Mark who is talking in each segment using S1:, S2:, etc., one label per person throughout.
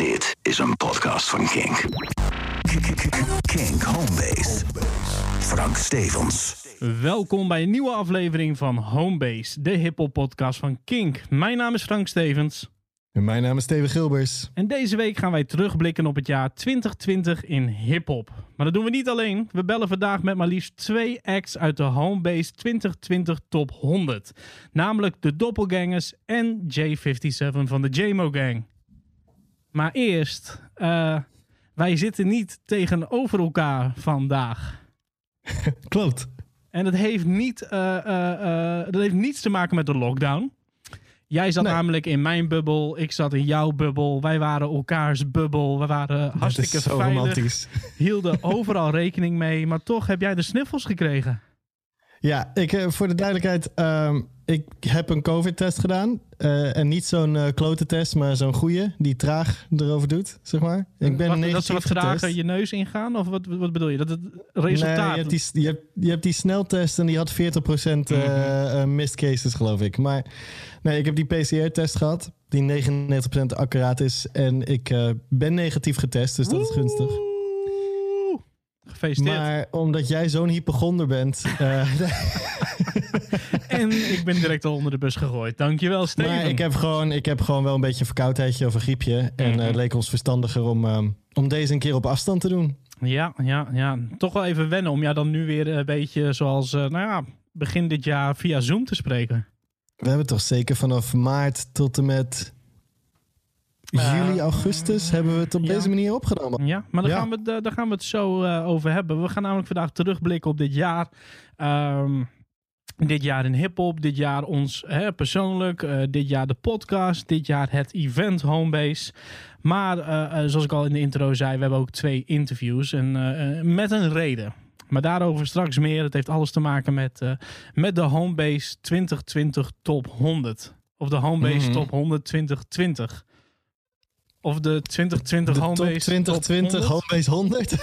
S1: Dit is een podcast van Kink. Kink Homebase. Frank Stevens.
S2: Welkom bij een nieuwe aflevering van Homebase, de hiphop podcast van Kink. Mijn naam is Frank Stevens.
S3: En mijn naam is Steven Gilbers.
S2: En deze week gaan wij terugblikken op het jaar 2020 in hiphop. Maar dat doen we niet alleen. We bellen vandaag met maar liefst twee acts uit de Homebase 2020 Top 100. Namelijk de Doppelgangers en J57 van de JMO Gang. Maar eerst, eh, wij zitten niet tegenover elkaar vandaag.
S3: Klopt.
S2: En dat heeft, niet, eh, eh, dat heeft niets te maken met de lockdown. Jij zat
S3: Nee.
S2: namelijk in mijn bubbel, ik zat in jouw bubbel. Wij waren elkaars bubbel. We waren hartstikke
S3: dat is zo
S2: veilig.
S3: romantisch.
S2: Hielden overal rekening mee. Maar toch heb jij de sniffels gekregen.
S3: Ja, ik, eh, voor de duidelijkheid. ehm, ik heb een COVID-test gedaan. eh, en niet zo'n eh klote test, maar zo'n goeie. Die traag erover doet, zeg maar. Ik ben negatief
S2: dat ze wat trager je neus ingaan? Of wat, wat bedoel je? Dat het
S3: Nee,
S2: resultaat...
S3: je, hebt die, je, hebt, je hebt die sneltest en die had 40%
S2: Mhm.
S3: eh, eh, missed cases, geloof ik. Maar nee, ik heb die PCR-test gehad, die 99% accuraat is. En ik ben negatief getest, dus dat is gunstig.
S2: Gefeliciteerd.
S3: Maar omdat jij zo'n hypochonder bent, eh,
S2: En ik ben direct al onder de bus gegooid. Dankjewel, Steven.
S3: Maar ik heb, gewoon, ik heb gewoon wel een beetje een verkoudheidje of een griepje. En
S2: Mhm.
S3: eh, het leek ons verstandiger om, ehm, om deze een keer op afstand te doen.
S2: Ja, ja, ja. Toch wel even wennen om jou dan nu weer een beetje zoals, eh, nou ja, begin dit jaar via Zoom te spreken.
S3: We hebben toch zeker vanaf maart tot en met juli, augustus... hebben we het op
S2: ja.
S3: deze manier opgenomen.
S2: Ja, maar daar,
S3: Ja.
S2: Gaan, we, het, eh, daar gaan we het zo eh, over hebben. We gaan namelijk vandaag terugblikken op dit jaar. Ehm, dit jaar in hip-hop, dit jaar ons hè, persoonlijk, eh, dit jaar de podcast, dit jaar het event Homebase. Maar eh, eh, zoals ik al in de intro zei, we hebben ook twee interviews en eh, eh, met een reden. Maar daarover straks meer. Het heeft alles te maken met, eh, met de Homebase 2020 Top 100. Of de Homebase
S3: Mhm.
S2: Top 100 2020. Of de 2020
S3: De
S2: Homebase
S3: 2020
S2: Top 100.
S3: Homebase 100.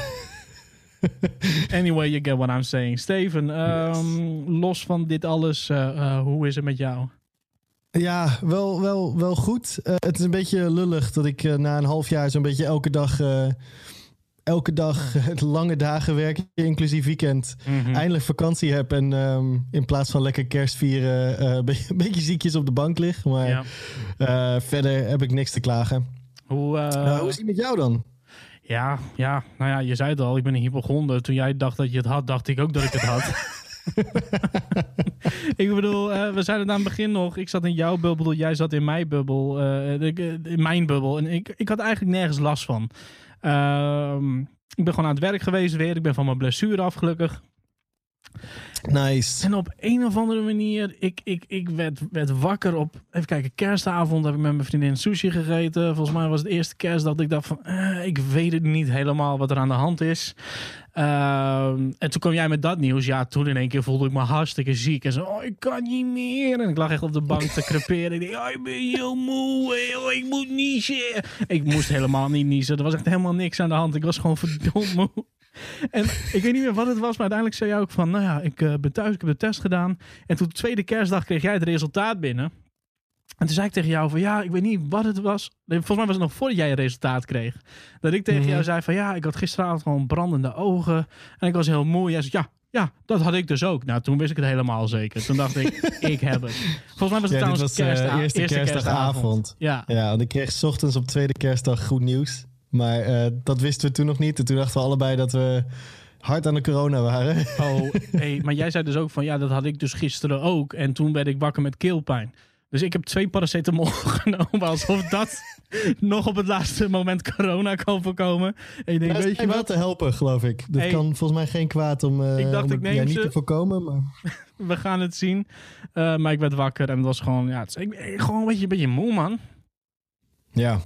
S2: Anyway, you get what I'm saying. Steven, ehm, los van dit alles, eh, eh, hoe is het met jou?
S3: ja, wel, wel, wel goed. Eh, het is een beetje lullig dat ik na een half jaar zo'n beetje elke dag... elke dag lange dagen werk, inclusief weekend. eindelijk vakantie heb en ehm, in plaats van lekker kerst vieren eh, een beetje- ziekjes op de bank lig. Maar
S2: Ja.
S3: verder heb ik niks te klagen.
S2: Hoe, eh,
S3: Nou, hoe is het met jou dan?
S2: ja, ja, nou ja, je zei het al, ik ben een hypochonder. Toen jij dacht dat je het had, dacht ik ook dat ik het had. ik bedoel, eh, we zeiden het aan het begin nog, ik zat in jouw bubbel, jij zat in mijn bubbel, eh, in mijn bubbel. En ik, ik had eigenlijk nergens last van. Ehm, ik ben gewoon aan het werk geweest weer, ik ben van mijn blessure af gelukkig.
S3: Nice.
S2: En op een of andere manier, ik, ik, ik werd, werd wakker op, even kijken, kerstavond heb ik met mijn vriendin sushi gegeten. Volgens mij was het eerste kerstdag dat ik dacht van, eh, ik weet het niet helemaal wat er aan de hand is. Ehm, en toen kwam jij met dat nieuws. Ja, toen in één keer voelde ik me hartstikke ziek. En zo, oh, ik kan niet meer. En ik lag echt op de bank te creperen. Ik dacht, oh, ik ben heel moe. Oh, ik moet niezen. Ik moest helemaal niet niezen. Er was echt helemaal niks aan de hand. Ik was gewoon verdomd moe. En ik weet niet meer wat het was, maar uiteindelijk zei jij ook van, nou ja, ik eh, ben thuis, ik heb de test gedaan. En toen de tweede kerstdag kreeg jij het resultaat binnen. En toen zei ik tegen jou van, ja, ik weet niet wat het was. Nee, Volgens mij was het nog voordat jij het resultaat kreeg. Dat ik tegen
S3: Mhm.
S2: jou zei van, ja, ik had gisteravond gewoon brandende ogen. En ik was heel moe. Jij zei, ja, ja, dat had ik dus ook. Nou, toen wist ik het helemaal zeker. Toen dacht ik, ik heb het. Volgens mij was het
S3: Ja,
S2: trouwens
S3: was, eh, eerste kerstdagavond.
S2: Ja,
S3: Ja, want ik kreeg 's ochtends op tweede kerstdag goed nieuws. Maar eh, dat wisten we toen nog niet. En toen dachten we allebei dat we hard aan de corona waren.
S2: Oh, hey, maar jij zei dus ook van ja, dat had ik dus gisteren ook. En toen werd ik wakker met keelpijn. Dus ik heb twee paracetamol genomen, alsof dat nog op het laatste moment corona kan voorkomen. En ik denk, weet je
S3: wel
S2: wat?
S3: te helpen, geloof ik. Dat
S2: Hey.
S3: kan volgens mij geen kwaad om, eh
S2: Ik dacht,
S3: om
S2: ik
S3: het
S2: neem
S3: ja, niet
S2: ze.
S3: te voorkomen. Maar...
S2: We gaan het zien. Eh, maar ik werd wakker en het was gewoon, ja, het is, ik ben gewoon een beetje, een beetje moe, man.
S3: Ja.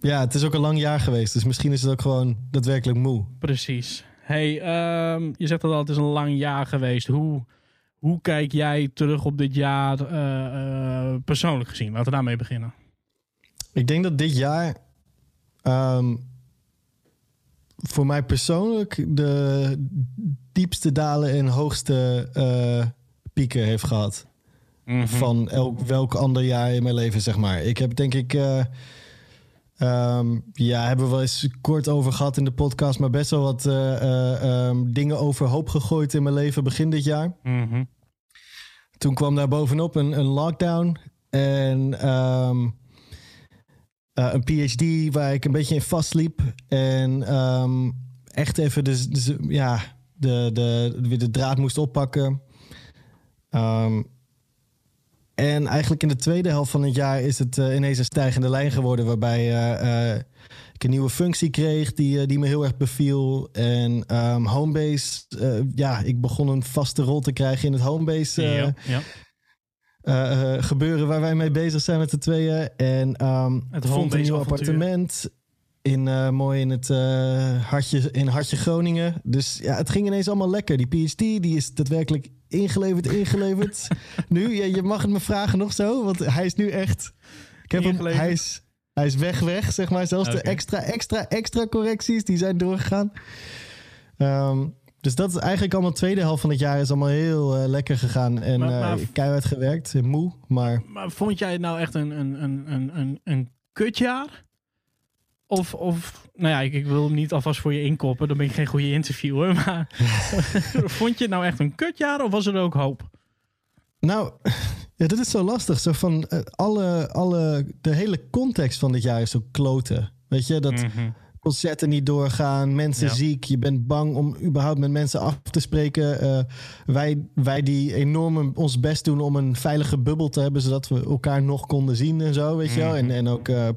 S3: Ja, het is ook een lang jaar geweest. Dus misschien is het ook gewoon daadwerkelijk moe.
S2: Precies. Hey, ehm, je zegt dat al, het is een lang jaar geweest. Hoe, hoe kijk jij terug op dit jaar eh, eh, persoonlijk gezien? Laten we daarmee beginnen.
S3: Ik denk dat dit jaar ehm, voor mij persoonlijk de diepste dalen en hoogste eh, pieken heeft gehad.
S2: Mhm.
S3: Van elk, welk ander jaar in mijn leven, zeg maar. Ik heb denk ik... Ehm, ja, hebben we wel eens kort over gehad in de podcast, maar best wel wat eh, eh, ehm, dingen overhoop gegooid in mijn leven begin dit jaar.
S2: Mhm.
S3: Toen kwam daar bovenop een, een lockdown en ehm, eh, een PhD waar ik een beetje in vastliep. En echt even de, de, ja, de, de, weer de draad moest oppakken. Ehm, en eigenlijk in de tweede helft van het jaar is het eh, ineens een stijgende lijn geworden. Waarbij eh, eh, ik een nieuwe functie kreeg die, die me heel erg beviel. En ehm, Homebase, ja, ik begon een vaste rol te krijgen in het Homebase
S2: ja, ja.
S3: eh, eh, gebeuren waar wij mee bezig zijn met de tweeën. En ehm
S2: Het
S3: vond een nieuw appartement. In, mooi in het hartje, in hartje Groningen. Dus ja, het ging ineens allemaal lekker. Die PhD die is daadwerkelijk ingeleverd, ingeleverd. nu, ja, je mag het me vragen nog zo, want hij is nu echt. Ik heb hem, hij, is, hij is weg, weg, zeg maar. Zelfs de extra, extra, extra correcties die zijn doorgegaan. Ehm, dus dat is eigenlijk allemaal de tweede helft van het jaar is allemaal heel eh, lekker gegaan. En
S2: Maar- maar-
S3: eh, keihard gewerkt, moe, maar...
S2: Maar vond jij het nou echt een, een, een, een, een, een kutjaar? Of, of nou ja, ik, ik wil hem niet alvast voor je inkoppen. Dan ben ik geen goede interviewer. Maar vond je het nou echt een kutjaar of was er ook hoop?
S3: Nou, ja, dat is zo lastig. Zo van eh, alle, alle, de hele context van dit jaar is zo kloten. Weet je, dat concerten niet doorgaan, mensen
S2: Ja.
S3: ziek, je bent bang om überhaupt met mensen af te spreken. Eh, wij, wij die enorm ons best doen om een veilige bubbel te hebben, zodat we elkaar nog konden zien en zo, weet je wel. En, en ook eh,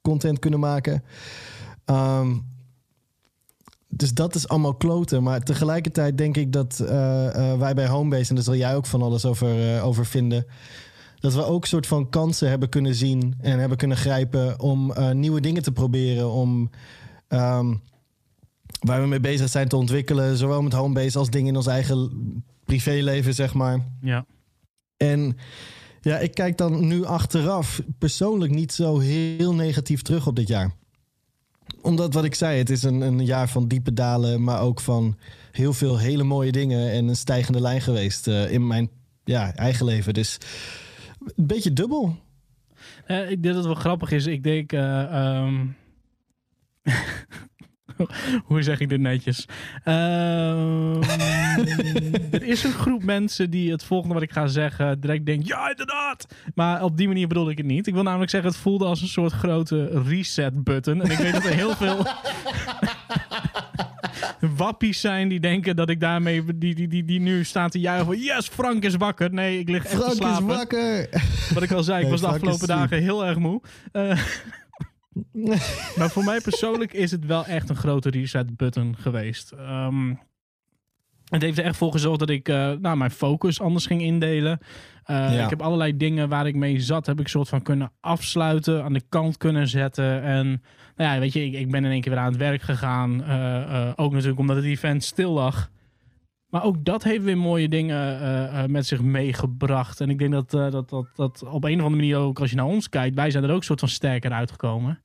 S3: content kunnen maken. Ehm, dus dat is allemaal kloten. Maar tegelijkertijd denk ik dat eh, eh, wij bij Homebase, en daar zal jij ook van alles over, eh, over vinden, dat we ook soort van kansen hebben kunnen zien en hebben kunnen grijpen om nieuwe dingen te proberen. Om ehm, waar we mee bezig zijn te ontwikkelen, zowel met Homebase als dingen in ons eigen privéleven, zeg maar.
S2: Ja.
S3: En ja, ik kijk dan nu achteraf persoonlijk niet zo heel negatief terug op dit jaar. Omdat wat ik zei, het is een, een jaar van diepe dalen, maar ook van heel veel hele mooie dingen en een stijgende lijn geweest eh, in mijn ja, eigen leven. Dus een beetje dubbel.
S2: Eh, ik denk dat het wel grappig is. Ik denk. eh, ehm, Hoe zeg ik dit netjes? Ehm, er is een groep mensen die het volgende wat ik ga zeggen direct denkt: ja, inderdaad. Maar op die manier bedoel ik het niet. Ik wil namelijk zeggen: het voelde als een soort grote reset-button. En ik weet dat er heel veel wappies zijn die denken dat ik daarmee, die, die, die, die nu staan te juichen van: yes, Frank is wakker. Nee, ik lig echt te
S3: Frank is
S2: slapen.
S3: wakker.
S2: Wat ik al zei, ik was de
S3: Frank
S2: afgelopen dagen heel erg moe. Eh, maar voor mij persoonlijk is het wel echt een grote reset button geweest. Ehm, het heeft er echt voor gezorgd dat ik eh, nou, mijn focus anders ging indelen. Eh,
S3: Ja.
S2: Ik heb allerlei dingen waar ik mee zat, heb ik soort van kunnen afsluiten, aan de kant kunnen zetten. En nou ja, weet je, ik, ik ben in één keer weer aan het werk gegaan. Eh, ook natuurlijk omdat het event stil lag. Maar ook dat heeft weer mooie dingen met zich meegebracht. En ik denk dat, dat, dat, dat op een of andere manier ook, als je naar ons kijkt, wij zijn er ook soort van sterker uitgekomen.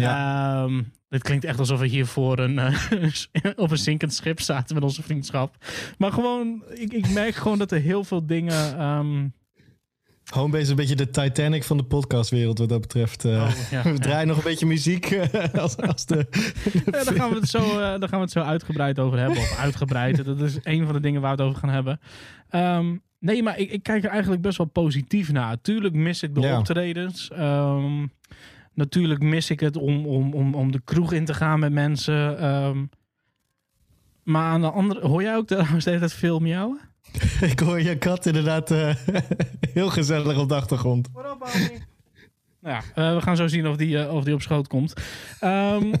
S3: Ja.
S2: Ehm, dit klinkt echt alsof we hier voor een, eh, op een zinkend schip zaten met onze vriendschap. Maar gewoon, ik, ik merk gewoon dat er heel veel dingen. ehm,
S3: Homebase is een beetje de Titanic van de podcastwereld wat dat betreft. Eh,
S2: oh, ja,
S3: we
S2: ja.
S3: draaien nog een beetje muziek als, als de...
S2: Ja, daar, gaan we het zo, daar gaan we het zo uitgebreid over hebben. Of uitgebreid. Dat is een van de dingen waar we het over gaan hebben. Ehm, nee, maar ik, ik kijk er eigenlijk best wel positief naar. Tuurlijk mis ik de optredens. Ehm, natuurlijk mis ik het om, om, om, om de kroeg in te gaan met mensen. Ehm, maar aan de andere... Hoor jij ook trouwens de hele tijd veel miauwen?
S3: ik hoor je kat inderdaad eh, heel gezellig op de achtergrond.
S2: Nou ja, eh, we gaan zo zien of die, eh, of die op schoot komt. Ehm,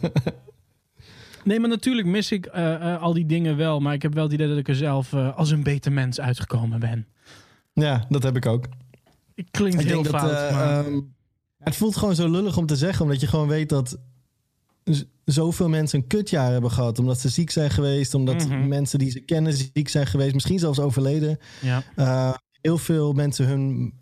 S2: nee, maar natuurlijk mis ik eh, eh, al die dingen wel. Maar ik heb wel het idee dat ik er zelf eh, als een beter mens uitgekomen ben.
S3: Ja, dat heb ik ook.
S2: Ik klinkt
S3: Ik
S2: heel
S3: denk dat,
S2: fout,
S3: eh,
S2: maar...
S3: ehm, het voelt gewoon zo lullig om te zeggen, omdat je gewoon weet dat zoveel mensen een kutjaar hebben gehad. Omdat ze ziek zijn geweest, omdat
S2: Mhm.
S3: mensen die ze kennen ziek zijn geweest, misschien zelfs overleden.
S2: ja.
S3: Eh, heel veel mensen hun,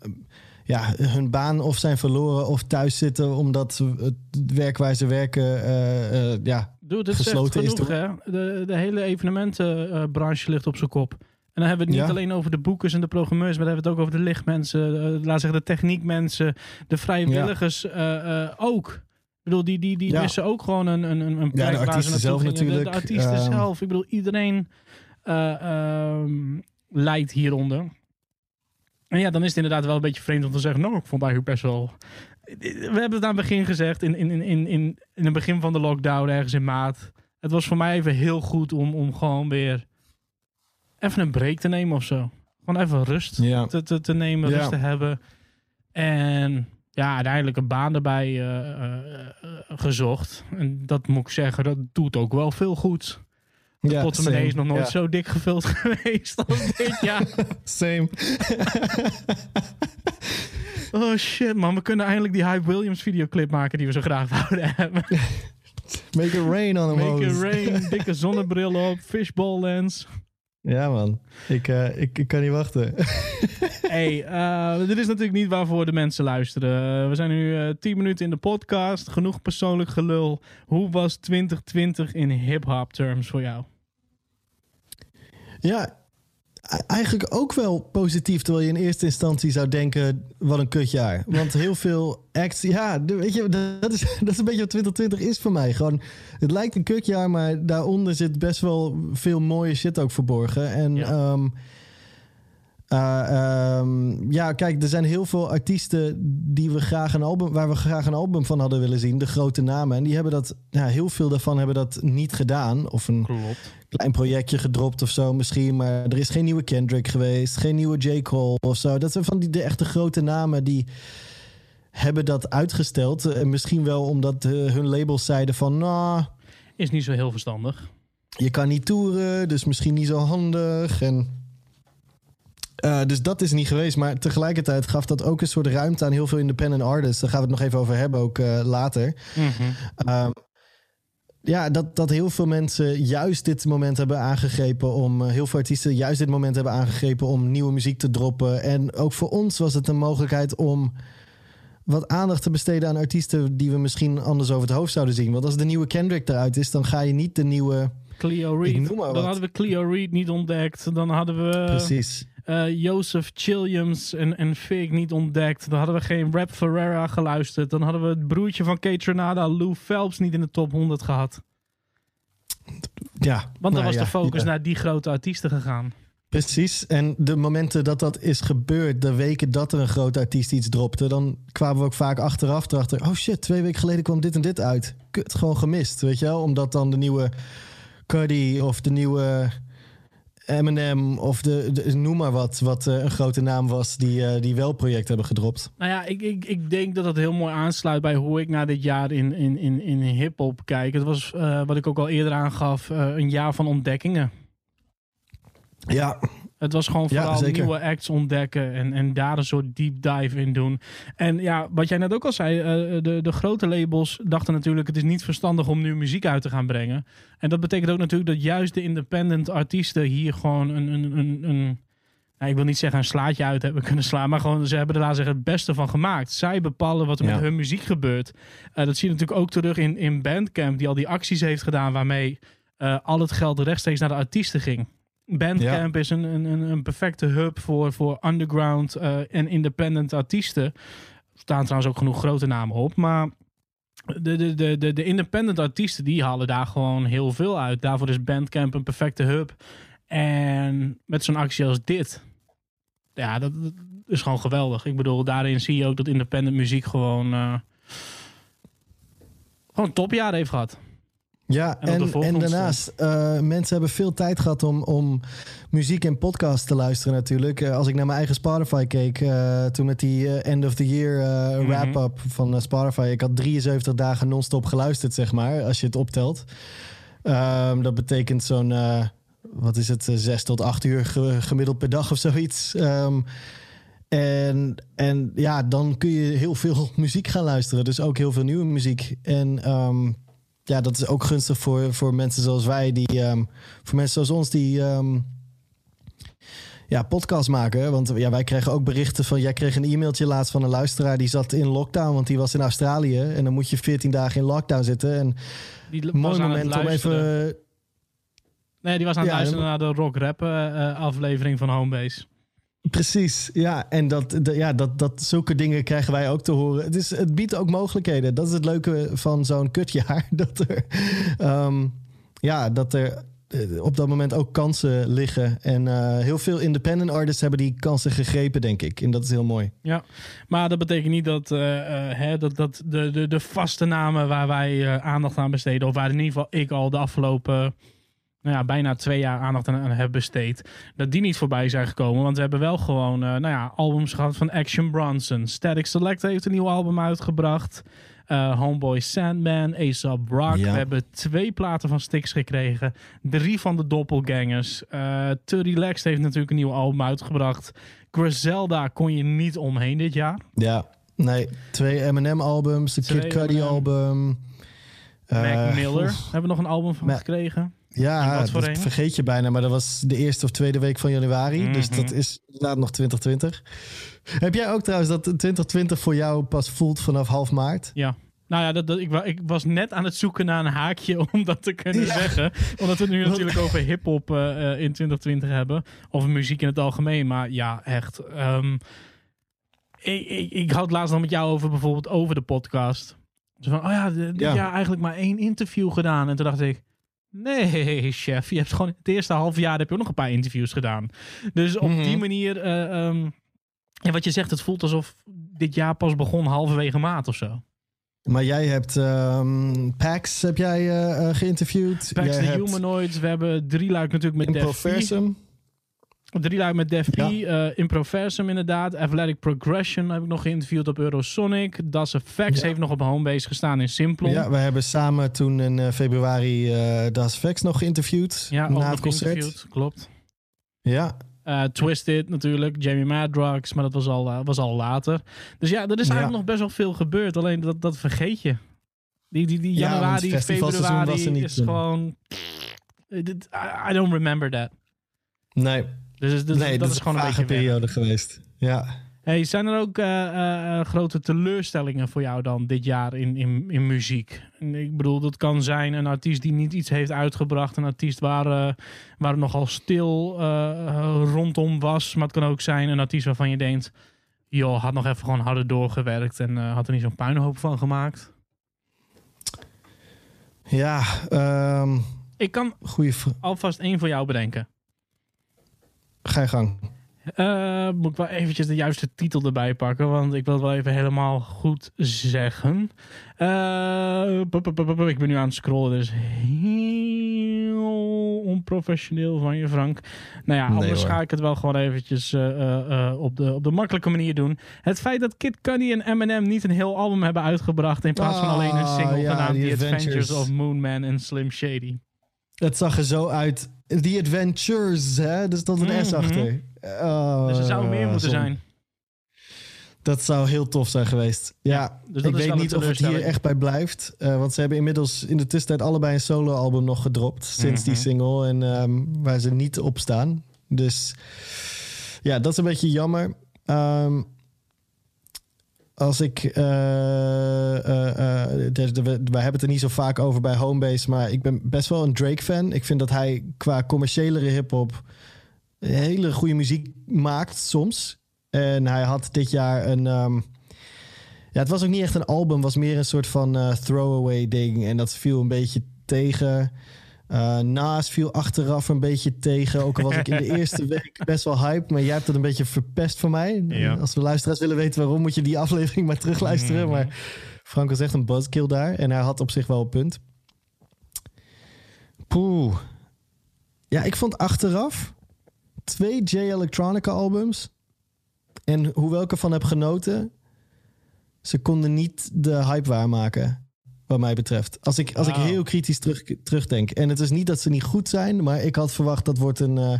S3: ja, hun baan of zijn verloren of thuis zitten omdat het werk waar ze werken eh, eh, ja,
S2: Doe, dit
S3: gesloten is
S2: hè? De, de hele evenementenbranche ligt op zijn kop. En dan hebben we het niet
S3: Ja.
S2: alleen over de boekers en de programmeurs, maar dan hebben we het ook over de lichtmensen, eh, laat zeggen de techniekmensen, de vrijwilligers eh, eh, ook. Ik bedoel, die, die, die
S3: Ja.
S2: missen ook gewoon een, een, een ze
S3: artiesten zelf
S2: gingen. De-
S3: natuurlijk,
S2: De, artiesten
S3: ehm.
S2: zelf. Ik bedoel, iedereen eh ehm, lijdt hieronder. En ja, dan is het inderdaad wel een beetje vreemd om te zeggen... nou, ik vond eigenlijk best wel... We hebben het aan het begin gezegd, in, in, in, in, in, in het begin van de lockdown, ergens in maart. Het was voor mij even heel goed om, om gewoon weer even een break te nemen of zo. Gewoon even rust
S3: Ja.
S2: te, te, te nemen,
S3: Ja.
S2: rust te hebben. En ja, uiteindelijk een baan erbij eh, eh, eh, gezocht. En dat moet ik zeggen, dat doet ook wel veel goed. De
S3: Ja,
S2: portemonnee is nog nooit
S3: Ja.
S2: zo dik gevuld geweest als dit jaar.
S3: Same.
S2: Oh shit man, we kunnen eindelijk die Hype Williams videoclip maken die we zo graag wouden hebben.
S3: Make it rain on them
S2: Make it rain, dikke zonnebril op, fishball lens.
S3: Ja man, ik, eh, ik, ik kan niet wachten.
S2: Hey, eh, dit is natuurlijk niet waarvoor de mensen luisteren. we zijn nu eh 10 minuten in de podcast. Genoeg persoonlijk gelul. Hoe was 2020 in hip-hop terms voor jou?
S3: Ja, eigenlijk ook wel positief. Terwijl je in eerste instantie zou denken: wat een kutjaar. Want heel veel acts. Ja, weet je, dat is, dat is een beetje wat 2020 is voor mij. Gewoon, het lijkt een kutjaar, maar daaronder zit best wel veel mooie shit ook verborgen. En.
S2: Ja.
S3: ehm, eh, ehm, ja, kijk, er zijn heel veel artiesten die we graag een album, waar we graag een album van hadden willen zien, de grote namen. En die hebben dat, ja, heel veel daarvan hebben dat niet gedaan. Of een
S2: Klopt.
S3: klein projectje gedropt of zo misschien. Maar er is geen nieuwe Kendrick geweest. Geen nieuwe J. Cole of zo. Dat zijn van die de echte grote namen die hebben dat uitgesteld. En misschien wel omdat eh, hun labels zeiden van... nou,
S2: Is niet zo heel verstandig.
S3: je kan niet toeren, dus misschien niet zo handig. En, eh, dus dat is niet geweest. Maar tegelijkertijd gaf dat ook een soort ruimte aan heel veel independent artists. Daar gaan we het nog even over hebben, ook eh, later. Ehm, ja, dat, dat heel veel mensen juist dit moment hebben aangegrepen om. eh, heel veel artiesten juist dit moment hebben aangegrepen om nieuwe muziek te droppen. En ook voor ons was het een mogelijkheid om wat aandacht te besteden aan artiesten die we misschien anders over het hoofd zouden zien. Want als de nieuwe Kendrick eruit is, dan ga je niet de nieuwe.
S2: Cleo Reed. Dan hadden we Cleo Reed niet ontdekt. Dan hadden we
S3: Precies.
S2: eh Joseph Chilliams en, en Fig niet ontdekt. Dan hadden we geen Rap Ferreira geluisterd. Dan hadden we het broertje van Kate Tronada, Lou Phelps, niet in de top 100 gehad.
S3: Ja.
S2: Want dan
S3: nou
S2: was
S3: ja,
S2: de focus
S3: ja.
S2: naar die grote artiesten gegaan.
S3: Precies. En de momenten dat dat is gebeurd, de weken dat er een grote artiest iets dropte, dan kwamen we ook vaak achteraf erachter. Oh shit, twee weken geleden kwam dit en dit uit. Kut, gewoon gemist, weet je wel? Omdat dan de nieuwe Cuddy of de nieuwe Eminem of de, de- noem maar wat, wat eh, een grote naam was, die, eh, die wel project hebben gedropt.
S2: Nou ja, ik, ik, ik denk dat dat heel mooi aansluit bij hoe ik naar dit jaar in, in, in, in hip-hop kijk. Het was, eh, wat ik ook al eerder aangaf, eh, een jaar van ontdekkingen.
S3: Ja,
S2: Het was gewoon vooral nieuwe acts ontdekken en, en daar een soort deep dive in doen. En ja, wat jij net ook al zei, eh, de, de grote labels dachten natuurlijk het is niet verstandig om nu muziek uit te gaan brengen. En dat betekent ook natuurlijk dat juist de independent artiesten hier gewoon een, een, een, een nou, ik wil niet zeggen een slaatje uit hebben kunnen slaan, maar gewoon ze hebben er laten zeggen het beste van gemaakt. Zij bepalen wat er
S3: Ja.
S2: met hun muziek gebeurt. Eh, dat zie je natuurlijk ook terug in, in Bandcamp, die al die acties heeft gedaan waarmee eh, al het geld rechtstreeks naar de artiesten ging. Bandcamp is een, een, een, perfecte hub voor, voor underground eh, en independent artiesten. Er staan trouwens ook genoeg grote namen op. Maar de, de, de, de, de independent artiesten die halen daar gewoon heel veel uit. Daarvoor is Bandcamp een perfecte hub. En met zo'n actie als dit. Ja, dat, dat is gewoon geweldig. Ik bedoel, daarin zie je ook dat independent muziek gewoon... eh, gewoon een topjaar heeft gehad.
S3: Ja,
S2: En
S3: en, daarnaast, eh, mensen hebben veel tijd gehad om, om muziek en podcast te luisteren natuurlijk. Eh, als ik naar mijn eigen Spotify keek, eh, toen met die end of the year
S2: Mhm.
S3: wrap-up van Spotify. Ik had 73 dagen non-stop geluisterd, zeg maar, als je het optelt. Ehm, dat betekent zo'n, wat is het, zes tot acht uur ge- gemiddeld per dag of zoiets. Ehm, en, en ja, dan kun je heel veel muziek gaan luisteren. Dus ook heel veel nieuwe muziek. En ehm, ja, dat is ook gunstig voor, voor mensen zoals wij, die, ehm, voor mensen zoals ons die ehm, ja, podcast maken. Want ja, wij kregen ook berichten van. Jij kreeg een e-mailtje laatst van een luisteraar die zat in lockdown, want die was in Australië. En dan moet je 14 dagen in lockdown zitten. En
S2: Die
S3: mooi moment om even.
S2: Nee, die was aan het
S3: Ja,
S2: luisteren naar de rock rap eh, eh, aflevering van Homebase.
S3: Precies, ja. En dat, de- ja, dat, dat, zulke dingen krijgen wij ook te horen. Het, is, het biedt ook mogelijkheden. Dat is het leuke van zo'n kutjaar. Dat er, ehm, ja, dat er eh, op dat moment ook kansen liggen. En eh, heel veel independent artists hebben die kansen gegrepen, denk ik. En dat is heel mooi.
S2: Ja, maar dat betekent niet dat, eh, hè, dat, dat de, de, de vaste namen waar wij aandacht aan besteden, of waar in ieder geval ik al de afgelopen nou ja, bijna twee jaar aandacht aan, aan heb besteed, dat die niet voorbij zijn gekomen. Want we hebben wel gewoon eh, nou ja, albums gehad van Action Bronson. Static Select heeft een nieuw album uitgebracht. Eh, Homeboy Sandman, A$AP Rock.
S3: Ja.
S2: We hebben twee platen van Styx gekregen. Drie van de Doppelgangers. Eh Te Relaxed heeft natuurlijk een nieuw album uitgebracht. Griselda kon je niet omheen dit jaar.
S3: Ja, nee. Twee Eminem-albums,
S2: Twee
S3: Kid Cudi-album.
S2: Mac Miller hebben we nog een album van
S3: Ma-
S2: gekregen.
S3: Ja, dat
S2: een?
S3: vergeet je bijna. Maar dat was de eerste of tweede week van januari. Dus
S2: Mhm.
S3: dat is inderdaad nog 2020. Heb jij ook trouwens dat 2020 voor jou pas voelt vanaf half maart?
S2: Ja. Nou ja, dat, dat, ik, ik was net aan het zoeken naar een haakje om dat te kunnen
S3: Ja.
S2: zeggen. Omdat we het nu natuurlijk over hip-hop eh, eh, in 2020 hebben. Of muziek in het algemeen. Maar ja, echt. ehm, ik, ik, ik had het laatst nog met jou over bijvoorbeeld over de podcast. Zo van, oh ja, dit
S3: Ja.
S2: jaar eigenlijk maar één interview gedaan. En toen dacht ik, nee chef, je hebt gewoon het eerste half jaar heb je ook nog een paar interviews gedaan. Dus op
S3: Mhm.
S2: die manier, eh, ehm, wat je zegt, het voelt alsof dit jaar pas begon halverwege maart of zo.
S3: Maar jij hebt ehm Pax heb jij eh, eh, geïnterviewd.
S2: Pax
S3: jij
S2: the
S3: hebt
S2: Humanoids, we hebben drie luik natuurlijk met.
S3: Improversum.
S2: Drie luik met Def P,
S3: Ja.
S2: eh, Improversum inderdaad. Athletic Progression heb ik nog geïnterviewd op Eurosonic. Das Effects
S3: Ja.
S2: heeft nog op Homebase gestaan in Simplon.
S3: Ja, we hebben samen toen in eh, februari eh Das Vex nog geïnterviewd.
S2: Ja,
S3: na het concert.
S2: klopt.
S3: Ja,
S2: Eh, Twisted natuurlijk, Jamie Madrox, maar dat was al, was al later. Dus ja, er is
S3: Ja.
S2: eigenlijk nog best wel veel gebeurd. Alleen dat, dat vergeet je. Die, die, die januari, februari
S3: was er niet
S2: is gewoon... I don't remember that.
S3: nee,
S2: Dus, dus
S3: nee
S2: dat, is gewoon een
S3: vage
S2: beetje weg.
S3: periode geweest. Ja.
S2: Hey, zijn er ook eh, eh, eh, grote teleurstellingen voor jou dan dit jaar in, in, in muziek? En Ik bedoel, dat kan zijn een artiest die niet iets heeft uitgebracht. Een artiest waar, eh, waar het nogal stil rondom was. Maar het kan ook zijn een artiest waarvan je denkt... joh, had nog even gewoon harder doorgewerkt... en eh, had er niet zo'n puinhoop van gemaakt.
S3: Ja, ehm
S2: Ik kan alvast één voor jou bedenken.
S3: Ga je gang.
S2: Eh, moet ik wel eventjes de juiste titel erbij pakken, want ik wil het wel even helemaal goed zeggen. Eh, ik ben nu aan het scrollen, dus heel onprofessioneel van je, Frank. Nou ja, anders ga ik het wel gewoon eventjes eh, op, de, op de makkelijke manier doen. Het feit dat Kid Cudi en Eminem niet een heel album hebben uitgebracht in plaats van
S3: Ah,
S2: alleen een single
S3: ja,
S2: genaamd The Adventures
S3: Adventures.
S2: of Moonman en Slim Shady.
S3: Het zag er zo uit. The Adventures, hè? Er stond een S
S2: Mhm.
S3: achter. Oh,
S2: Dus er zou meer moeten zijn.
S3: Dat zou heel tof zijn geweest. Ja,
S2: dus dat
S3: ik weet niet of het hier echt bij blijft. eh, want ze hebben inmiddels in de tussentijd allebei een solo-album nog gedropt. Sinds die
S2: Mhm.
S3: single. En ehm, waar ze niet op staan. Dus ja, dat is een beetje jammer. Ehm, als ik. eh, eh, eh, dus we, hebben het er niet zo vaak over bij Homebase. Maar ik ben best wel een Drake-fan. Ik vind dat hij qua commerciëlere hip-hop. hele goede muziek maakt soms. En hij had dit jaar een. ehm, ja, het was ook niet echt een album, was meer een soort van eh, throwaway ding. En dat viel een beetje tegen. Eh Naast viel achteraf een beetje tegen. Ook al was ik in de eerste week best wel hype, maar jij hebt het een beetje verpest voor mij.
S2: Ja.
S3: Als de luisteraars willen weten waarom, moet je die aflevering maar terugluisteren.
S2: Mhm.
S3: Maar Frank was echt een buzzkill daar en hij had op zich wel een punt. Poeh. Ja, ik vond achteraf twee J Electronica albums. En hoewel ik ervan heb genoten, ze konden niet de hype waarmaken. Wat mij betreft. Als ik, als ik heel kritisch terug, terugdenk. En het is niet dat ze niet goed zijn, maar ik had verwacht dat wordt een, eh,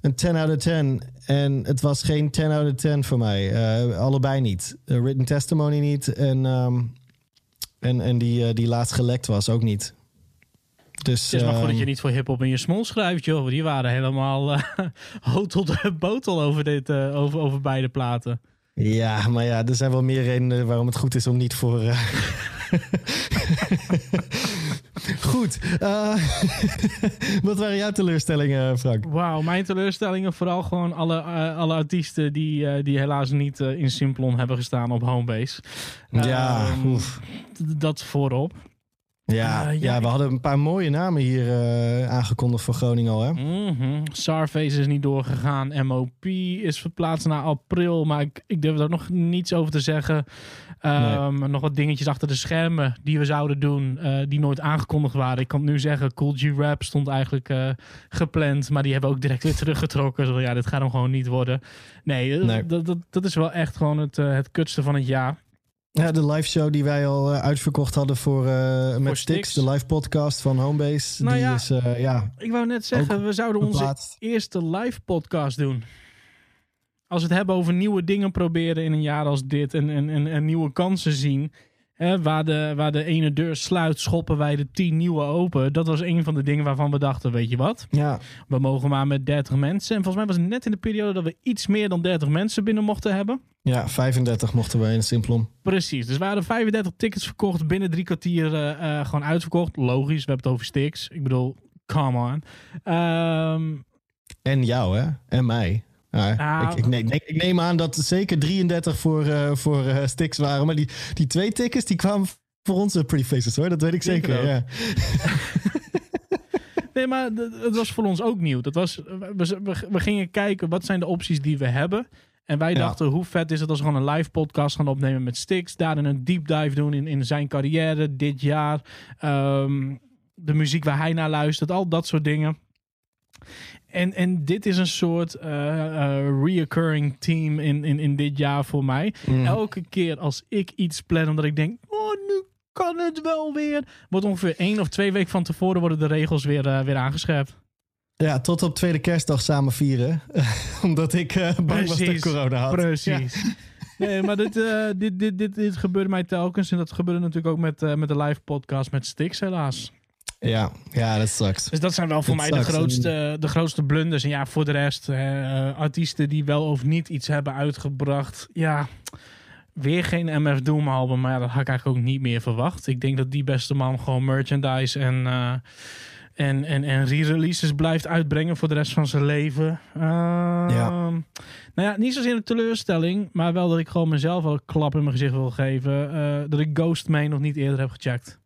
S3: een 10 out of 10. En het was geen 10 out of 10 voor mij. Eh, allebei niet. Eh, written testimony niet. En, ehm, en, en die, die laatst gelekt was ook niet. Dus,
S2: Het is maar goed dat
S3: ehm,
S2: je niet voor hip-hop in je smol schrijft, joh. Die waren helemaal hotel de botel over, dit, over, over beide platen.
S3: Ja, maar ja, er zijn wel meer redenen waarom het goed is om niet voor. eh, Goed. Uh, wat waren jouw teleurstellingen, Frank?
S2: Wauw, mijn teleurstellingen vooral gewoon alle, uh, alle artiesten die, uh, die helaas niet in Simplon hebben gestaan op Homebase.
S3: Ja, um,
S2: dat voorop.
S3: Ja, ja, ja, we hadden een paar mooie namen hier uh, aangekondigd voor Groningen al. Hè?
S2: Mm -hmm. Sarface is niet doorgegaan. MOP is verplaatst naar april. Maar ik, ik durf daar nog niets over te zeggen. Um, nee. Nog wat dingetjes achter de schermen die we zouden doen. Uh, die nooit aangekondigd waren. Ik kan het nu zeggen. Cool G-Rap stond eigenlijk uh, gepland. Maar die hebben ook direct weer teruggetrokken. Zo, ja, dit gaat hem gewoon niet worden. Nee, nee. Dat, dat, dat is wel echt gewoon het, het kutste van het jaar.
S3: Ja, de live show die wij al uh, uitverkocht hadden voor, uh, met Stix, de live podcast van Homebase.
S2: Nou
S3: die
S2: ja,
S3: is, uh, ja,
S2: ik wou net zeggen, we zouden onze eerste live podcast doen. Als we het hebben over nieuwe dingen proberen in een jaar als dit en, en, en, en nieuwe kansen zien. Hè, waar, de, waar de ene deur sluit, schoppen wij de tien nieuwe open. Dat was een van de dingen waarvan we dachten, weet je wat?
S3: Ja.
S2: We mogen maar met 30 mensen. En volgens mij was het net in de periode dat we iets meer dan 30 mensen binnen mochten hebben.
S3: Ja, 35 mochten we in Simplon.
S2: Precies, dus we hadden 35 tickets verkocht. Binnen drie kwartier uh, gewoon uitverkocht. Logisch, we hebben het over sticks. Ik bedoel, come on. Um,
S3: en jou, hè? En mij. Nou, ik, ik, neem, ik, neem, aan dat er zeker 33 voor, uh, voor uh, sticks waren. Maar die, die twee tickets die kwamen voor onze Pretty Faces hoor. Dat weet ik zeker. Ja.
S2: nee, maar het was voor ons ook nieuw. Dat was, we, we, gingen kijken wat zijn de opties die we hebben. En wij dachten, hoe vet is het als we gewoon een live podcast gaan opnemen met Stix. Daarin een deep dive doen in, in zijn carrière dit jaar. Um, de muziek waar hij naar luistert, al dat soort dingen. En, en dit is een soort uh, uh, reoccurring team in, in, in dit jaar voor mij. Mm. Elke keer als ik iets plan omdat ik denk, oh nu kan het wel weer. Wordt ongeveer één of twee weken van tevoren worden de regels weer, uh, weer aangescherpt.
S3: Ja, tot op tweede kerstdag samen vieren. Omdat ik bang Precies. was dat corona had.
S2: Precies. Ja. Nee, maar dit, dit, dit, dit, dit gebeurde mij telkens. En dat gebeurde natuurlijk ook met, met de live podcast met Stix helaas.
S3: Ja, ja, dat sucks.
S2: Dus dat zijn wel voor mij de grootste, de grootste blunders. En ja, voor de rest, artiesten die wel of niet iets hebben uitgebracht. Ja, weer geen MF Doom album. Maar ja, dat had ik eigenlijk ook niet meer verwacht. Ik denk dat die beste man gewoon merchandise en en, en, en re-releases blijft uitbrengen voor de rest van zijn leven. Uh, ja. Nou ja, niet zozeer een teleurstelling, maar wel dat ik gewoon mezelf wel een klap in mijn gezicht wil geven. Uh, dat ik Ghost Main nog niet eerder heb gecheckt.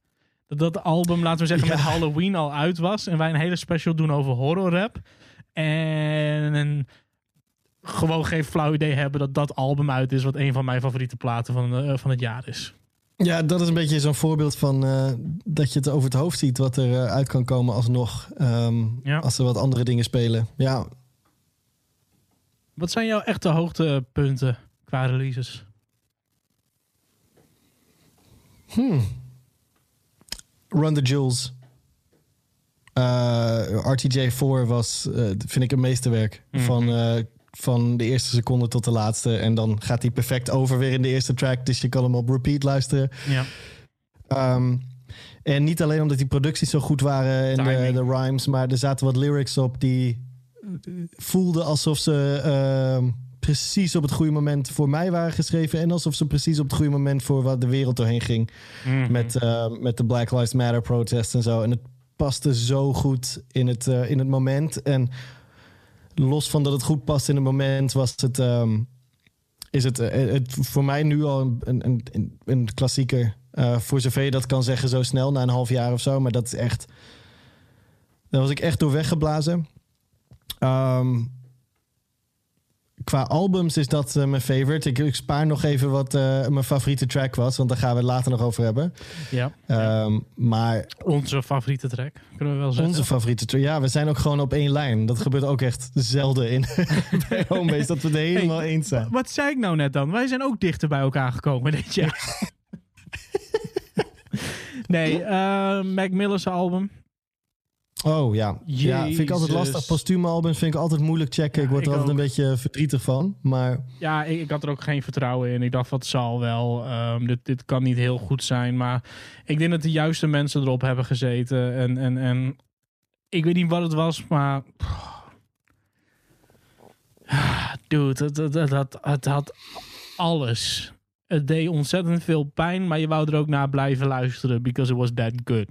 S2: Dat dat album, laten we zeggen, met Halloween al uit was. En wij een hele special doen over horror rap. En, en gewoon geen flauw idee hebben dat dat album uit is, wat een van mijn favoriete platen van, uh, van het jaar is.
S3: Ja, dat is een beetje zo'n voorbeeld van uh, dat je het over het hoofd ziet wat er uh, uit kan komen alsnog. Um, ja. Als er wat andere dingen spelen. Ja.
S2: Wat zijn jouw echte hoogtepunten qua releases?
S3: Hmm. Run the Jewels. Uh, RTJ4 was, vind ik, een meesterwerk. Mm -hmm. Van van de eerste seconde tot de laatste. En dan gaat hij perfect over weer in de eerste track. Dus je kan hem op repeat luisteren.
S2: Ja.
S3: Um, en niet alleen omdat die producties zo goed waren en de, de, rhymes, maar er zaten wat lyrics op die voelden alsof ze uh, precies op het goede moment voor mij waren geschreven. En alsof ze precies op het goede moment voor wat de wereld doorheen ging. Mm -hmm. Met, uh, met de Black Lives Matter protest en zo. En het paste zo goed in het, uh, in het moment. En los van dat het goed past in het moment, was het, um, is het, uh, het voor mij nu al een, een, een, een klassieker. Uh, voor zover je dat kan zeggen zo snel, na een half jaar of zo. Maar dat is echt. Daar was ik echt door weggeblazen. Um, qua albums is dat uh, mijn favorite. Ik, ik, spaar nog even wat uh, mijn favoriete track was, want daar gaan we het later nog over hebben.
S2: Ja.
S3: Um, maar
S2: onze favoriete track, kunnen we wel zeggen.
S3: Onze favoriete track. Ja, we zijn ook gewoon op één lijn. Dat gebeurt ook echt zelden in bij Homebase, dat we het helemaal hey, eens zijn.
S2: Wat zei ik nou net dan? Wij zijn ook dichter bij elkaar gekomen dit jaar. nee, uh, Mac Miller's album.
S3: Oh ja. ja, vind ik altijd lastig. Postume albums vind ik altijd moeilijk checken. Ja, ik word er altijd een beetje verdrietig van. Maar...
S2: Ja, ik, ik, had er ook geen vertrouwen in. Ik dacht, wat zal wel. Um, dit, dit kan niet heel goed zijn. Maar ik denk dat de juiste mensen erop hebben gezeten. En, en, en ik weet niet wat het was, maar. Dude, het, het, het, het, het had alles. Het deed ontzettend veel pijn, maar je wou er ook naar blijven luisteren. Because it was that good.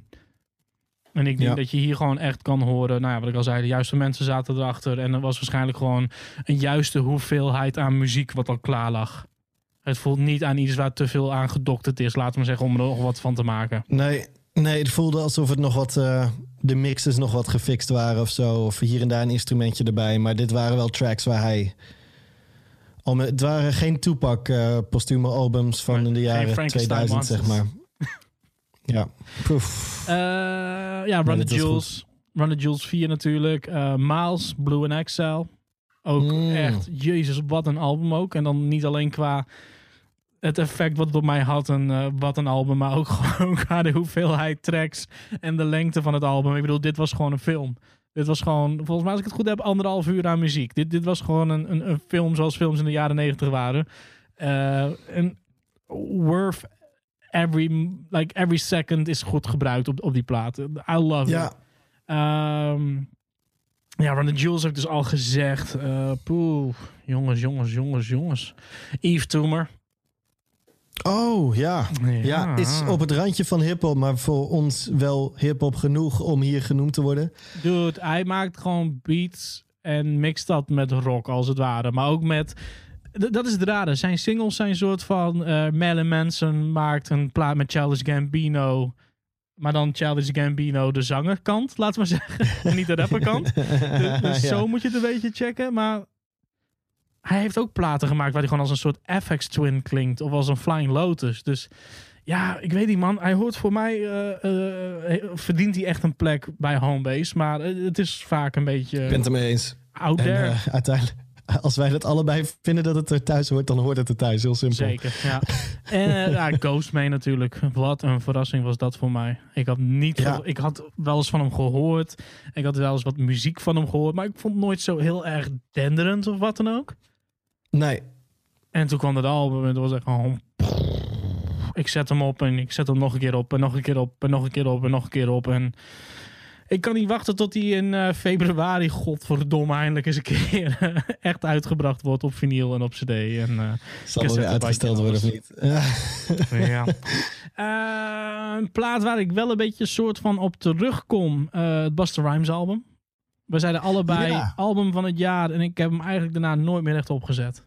S2: En ik denk
S3: Ja.
S2: dat je hier gewoon echt kan horen, nou ja, wat ik al zei, de juiste mensen zaten erachter. En er was waarschijnlijk gewoon een juiste hoeveelheid aan muziek wat al klaar lag. Het voelt niet aan iets waar te veel aan gedokterd is, laten we maar zeggen, om er nog wat van te maken.
S3: Nee, nee, het voelde alsof het nog wat. eh, de mixes nog wat gefixt waren of zo. Of hier en daar een instrumentje erbij. Maar dit waren wel tracks waar hij. Met, het waren geen Tupac eh postume albums van
S2: Nee,
S3: in de jaren
S2: Frankenstein
S3: 2000, zeg maar. Ja. Poef.
S2: Eh, ja, Run
S3: dit
S2: the Jewels. Run the Jewels 4 natuurlijk. Eh, Miles, Blue and Excel. Ook
S3: Mm.
S2: echt, jezus, wat een album ook. En dan niet alleen qua het effect wat het op mij had en eh, wat een album, maar ook gewoon qua de hoeveelheid tracks en de lengte van het album. Ik bedoel, dit was gewoon een film. Dit was gewoon, volgens mij als ik het goed heb, anderhalf uur aan muziek. Dit, dit was gewoon een, een, een film zoals films in de jaren negentig waren. En worth every, like every second is goed gebruikt op, op die plaat. I love
S3: Ja.
S2: it. Ehm, ja, Run the Jewels heb ik dus al gezegd. Poeh, jongens, jongens, jongens, jongens. Eve Toomer.
S3: Oh ja. Ja, is op het randje van hip-hop, maar voor ons wel hip-hop genoeg om hier genoemd te worden.
S2: Dude, hij maakt gewoon beats en mixt dat met rock als het ware. Maar ook met... Dat is het rare. Zijn singles zijn een soort van... Marilyn Manson maakt een plaat met Childish Gambino... Maar dan Childish Gambino de zangerkant, laten we zeggen. en niet de rapperkant. Dus, dus
S3: Ja.
S2: zo moet je het een beetje checken. Maar hij heeft ook platen gemaakt waar hij gewoon als een soort FX Twin klinkt. Of als een Flying Lotus. Dus ja, ik weet niet man. Hij hoort voor mij, eh, eh, verdient hij echt een plek bij Homebase. Maar het is vaak een beetje
S3: Ik ben het ermee eens.
S2: out
S3: En
S2: there.
S3: uiteindelijk, als wij dat allebei vinden dat het er thuis hoort, dan hoort het er thuis. Heel simpel.
S2: Zeker, ja. En eh, ja, Ghost mee natuurlijk. Wat een verrassing was dat voor mij. Ik had niet,
S3: Ja.
S2: ik had wel eens van hem gehoord. Ik had wel eens wat muziek van hem gehoord, maar ik vond het nooit zo heel erg denderend of wat dan ook.
S3: Nee,
S2: En toen kwam het album en het was echt gewoon... Ik zet hem op en ik zet hem nog een keer op en nog een keer op en nog een keer op en nog een keer op. En ik kan niet wachten tot hij in eh, februari, godverdomme, eindelijk eens een keer eh, echt uitgebracht wordt op vinyl en op cd. En, eh,
S3: zal wel weer uitgesteld worden of niet. Ja.
S2: ja. Eh, een plaat waar ik wel een beetje soort van op terugkom. eh, het Buster Rhymes album. We zeiden allebei
S3: Ja.
S2: album van het jaar. En ik heb hem eigenlijk daarna nooit meer echt opgezet.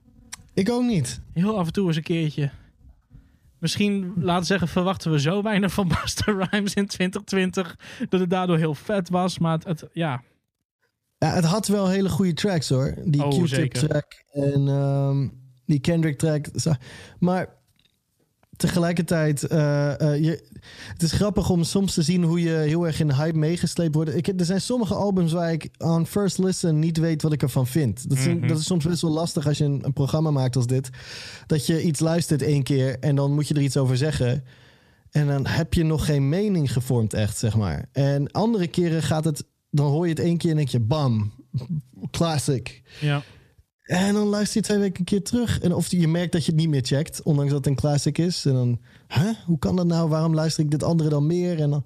S3: Ik ook niet.
S2: Heel af en toe eens een keertje. Misschien, laten we zeggen, verwachten we zo weinig van Buster Rhymes in 2020. Dat het daardoor heel vet was. Maar het, het- ja,
S3: Ja, het had wel hele goede tracks hoor. Die
S2: Oh,
S3: Q-tip track en ehm, die Kendrick track. Maar tegelijkertijd, eh, eh, je, het is grappig om soms te zien hoe je heel erg in de hype meegesleept wordt. Ik, er zijn sommige albums waar ik on first listen niet weet wat ik ervan vind. Dat is,
S2: Mhm.
S3: dat is soms best wel lastig als je een, een programma maakt als dit. Dat je iets luistert één keer en dan moet je er iets over zeggen. En dan heb je nog geen mening gevormd echt, zeg maar. En andere keren gaat het... Dan hoor je het één keer en denk je, bam, classic.
S2: ja.
S3: En dan luister je twee weken een keer terug. En of je merkt dat je het niet meer checkt, ondanks dat het een classic is. En dan, huh? hoe kan dat nou? Waarom luister ik dit andere dan meer? En dan...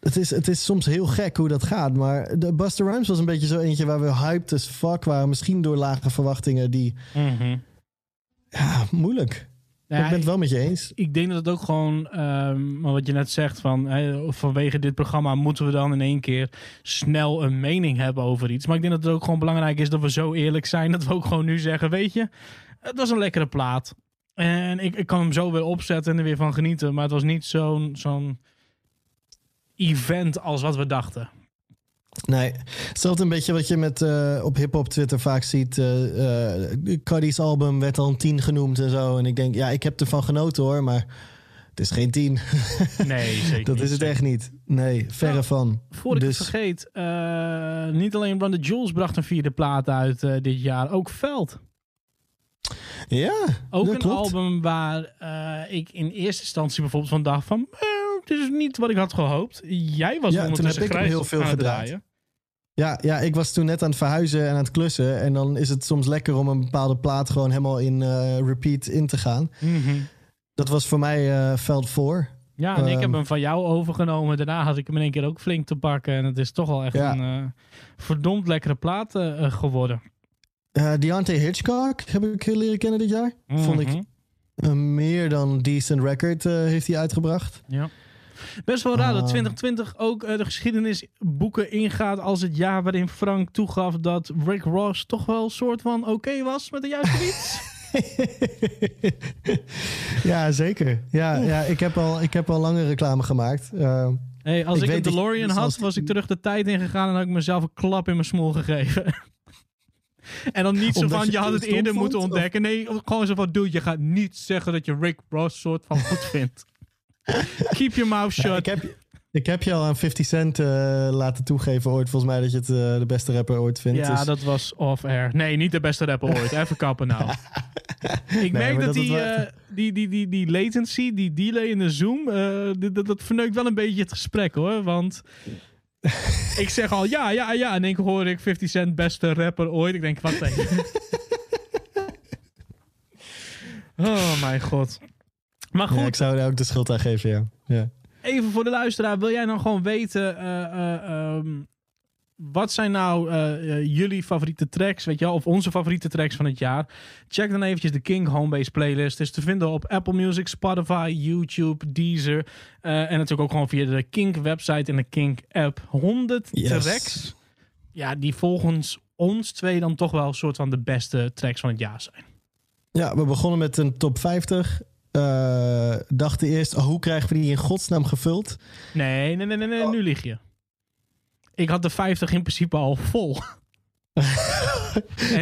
S3: Het is, het is soms heel gek hoe dat gaat. Maar de Buster Rhymes was een beetje zo eentje waar we hyped as fuck waren. Misschien door lage verwachtingen die...
S2: Mhm.
S3: Ja, moeilijk.
S2: Ja,
S3: Maar ik ben het wel met je eens.
S2: ik denk dat het ook gewoon, maar wat je net zegt, van vanwege dit programma moeten we dan in één keer snel een mening hebben over iets. Maar ik denk dat het ook gewoon belangrijk is dat we zo eerlijk zijn dat we ook gewoon nu zeggen, weet je, het was een lekkere plaat. En ik, ik kan hem zo weer opzetten en er weer van genieten. Maar het was niet zo'n zo'n event als wat we dachten.
S3: Nee, hetzelfde een beetje wat je met, eh, op hip-hop Twitter vaak ziet. eh eh, Cardi's album werd al een 10 genoemd en zo. En ik denk, ja, ik heb ervan genoten hoor, maar het is geen 10.
S2: Nee, zeker
S3: dat
S2: niet,
S3: is het echt niet. Nee, verre
S2: Nou,
S3: van.
S2: Voor ik
S3: Dus-
S2: het vergeet, eh, niet alleen Run the Jewels bracht een vierde plaat uit eh, dit jaar, ook Veld.
S3: Ja,
S2: Ook
S3: dat
S2: een
S3: klopt.
S2: album waar eh, ik in eerste instantie bijvoorbeeld van dacht van... eh, dit is niet wat ik had gehoopt. Jij was
S3: Ja, toen heb ik heel veel
S2: aan
S3: gedraaid. Ja, ja, ik was toen net aan het verhuizen en aan het klussen. En dan is het soms lekker om een bepaalde plaat gewoon helemaal in eh, repeat in te gaan.
S2: Mhm.
S3: Dat was voor mij eh, veld voor.
S2: Ja, en ik heb
S3: Ehm.
S2: hem van jou overgenomen. Daarna had ik hem in één keer ook flink te pakken. En het is toch al echt
S3: Ja.
S2: een eh, verdomd lekkere plaat geworden.
S3: Eh Deontay Hitchcock heb ik leren kennen dit jaar. Vond ik
S2: Mhm.
S3: een meer dan decent record eh, heeft hij uitgebracht.
S2: Ja. Best wel raar dat
S3: Ah.
S2: 2020 ook eh, de geschiedenisboeken ingaat als het jaar waarin Frank toegaf dat Rick Ross toch wel een soort van oké was met de juiste beats.
S3: ja, zeker. Ja, ja ik, heb al, ik heb al lange reclame gemaakt. Eh,
S2: Hey, als
S3: Ik
S2: ik,
S3: weet
S2: een DeLorean had, was ik terug de tijd ingegaan en had ik mezelf een klap in mijn smoel gegeven. en dan niet zo van,
S3: je
S2: je had
S3: het
S2: eerder
S3: vond,
S2: moeten
S3: of-
S2: ontdekken. Nee, gewoon zo van, dude, je gaat niet zeggen dat je Rick Ross soort van goed vindt. Keep your mouth
S3: ja,
S2: shut.
S3: ik, heb, ik heb je al aan 50 Cent eh, laten toegeven ooit, volgens mij, dat je het eh, de beste rapper ooit vindt.
S2: Ja,
S3: Dus-
S2: dat was off-air. Nee, niet de beste rapper ooit. Even kappen nou. Ik merk dat,
S3: dat
S2: die,
S3: wel-
S2: eh, die, die, die, die latency, die delay in de Zoom, dat, dat verneukt wel een beetje het gesprek hoor. Want ik zeg al ja, ja, ja. En dan hoor ik 50 Cent beste rapper ooit. Ik denk, wat even. oh mijn god. Maar goed,
S3: Ja, ik zou daar ook de schuld aan geven, ja. ja.
S2: even voor de luisteraar. Wil jij nou gewoon weten... eh, eh, ehm, wat zijn nou eh, jullie favoriete tracks, weet je wel? Of onze favoriete tracks van het jaar? Check dan eventjes de King Homebase playlist. Het is te vinden op Apple Music, Spotify, YouTube, Deezer. en natuurlijk ook gewoon via de Kink website en de Kink app. 100
S3: Yes.
S2: tracks. Ja, die volgens ons twee dan toch wel een soort van de beste tracks van het jaar zijn.
S3: Ja, we begonnen met een top 50. Eh, dachten eerst, oh, hoe krijgen we die in godsnaam gevuld?
S2: Nee, nee, nee, nee, nee nu lieg je. Ik had de 50 in principe al vol. en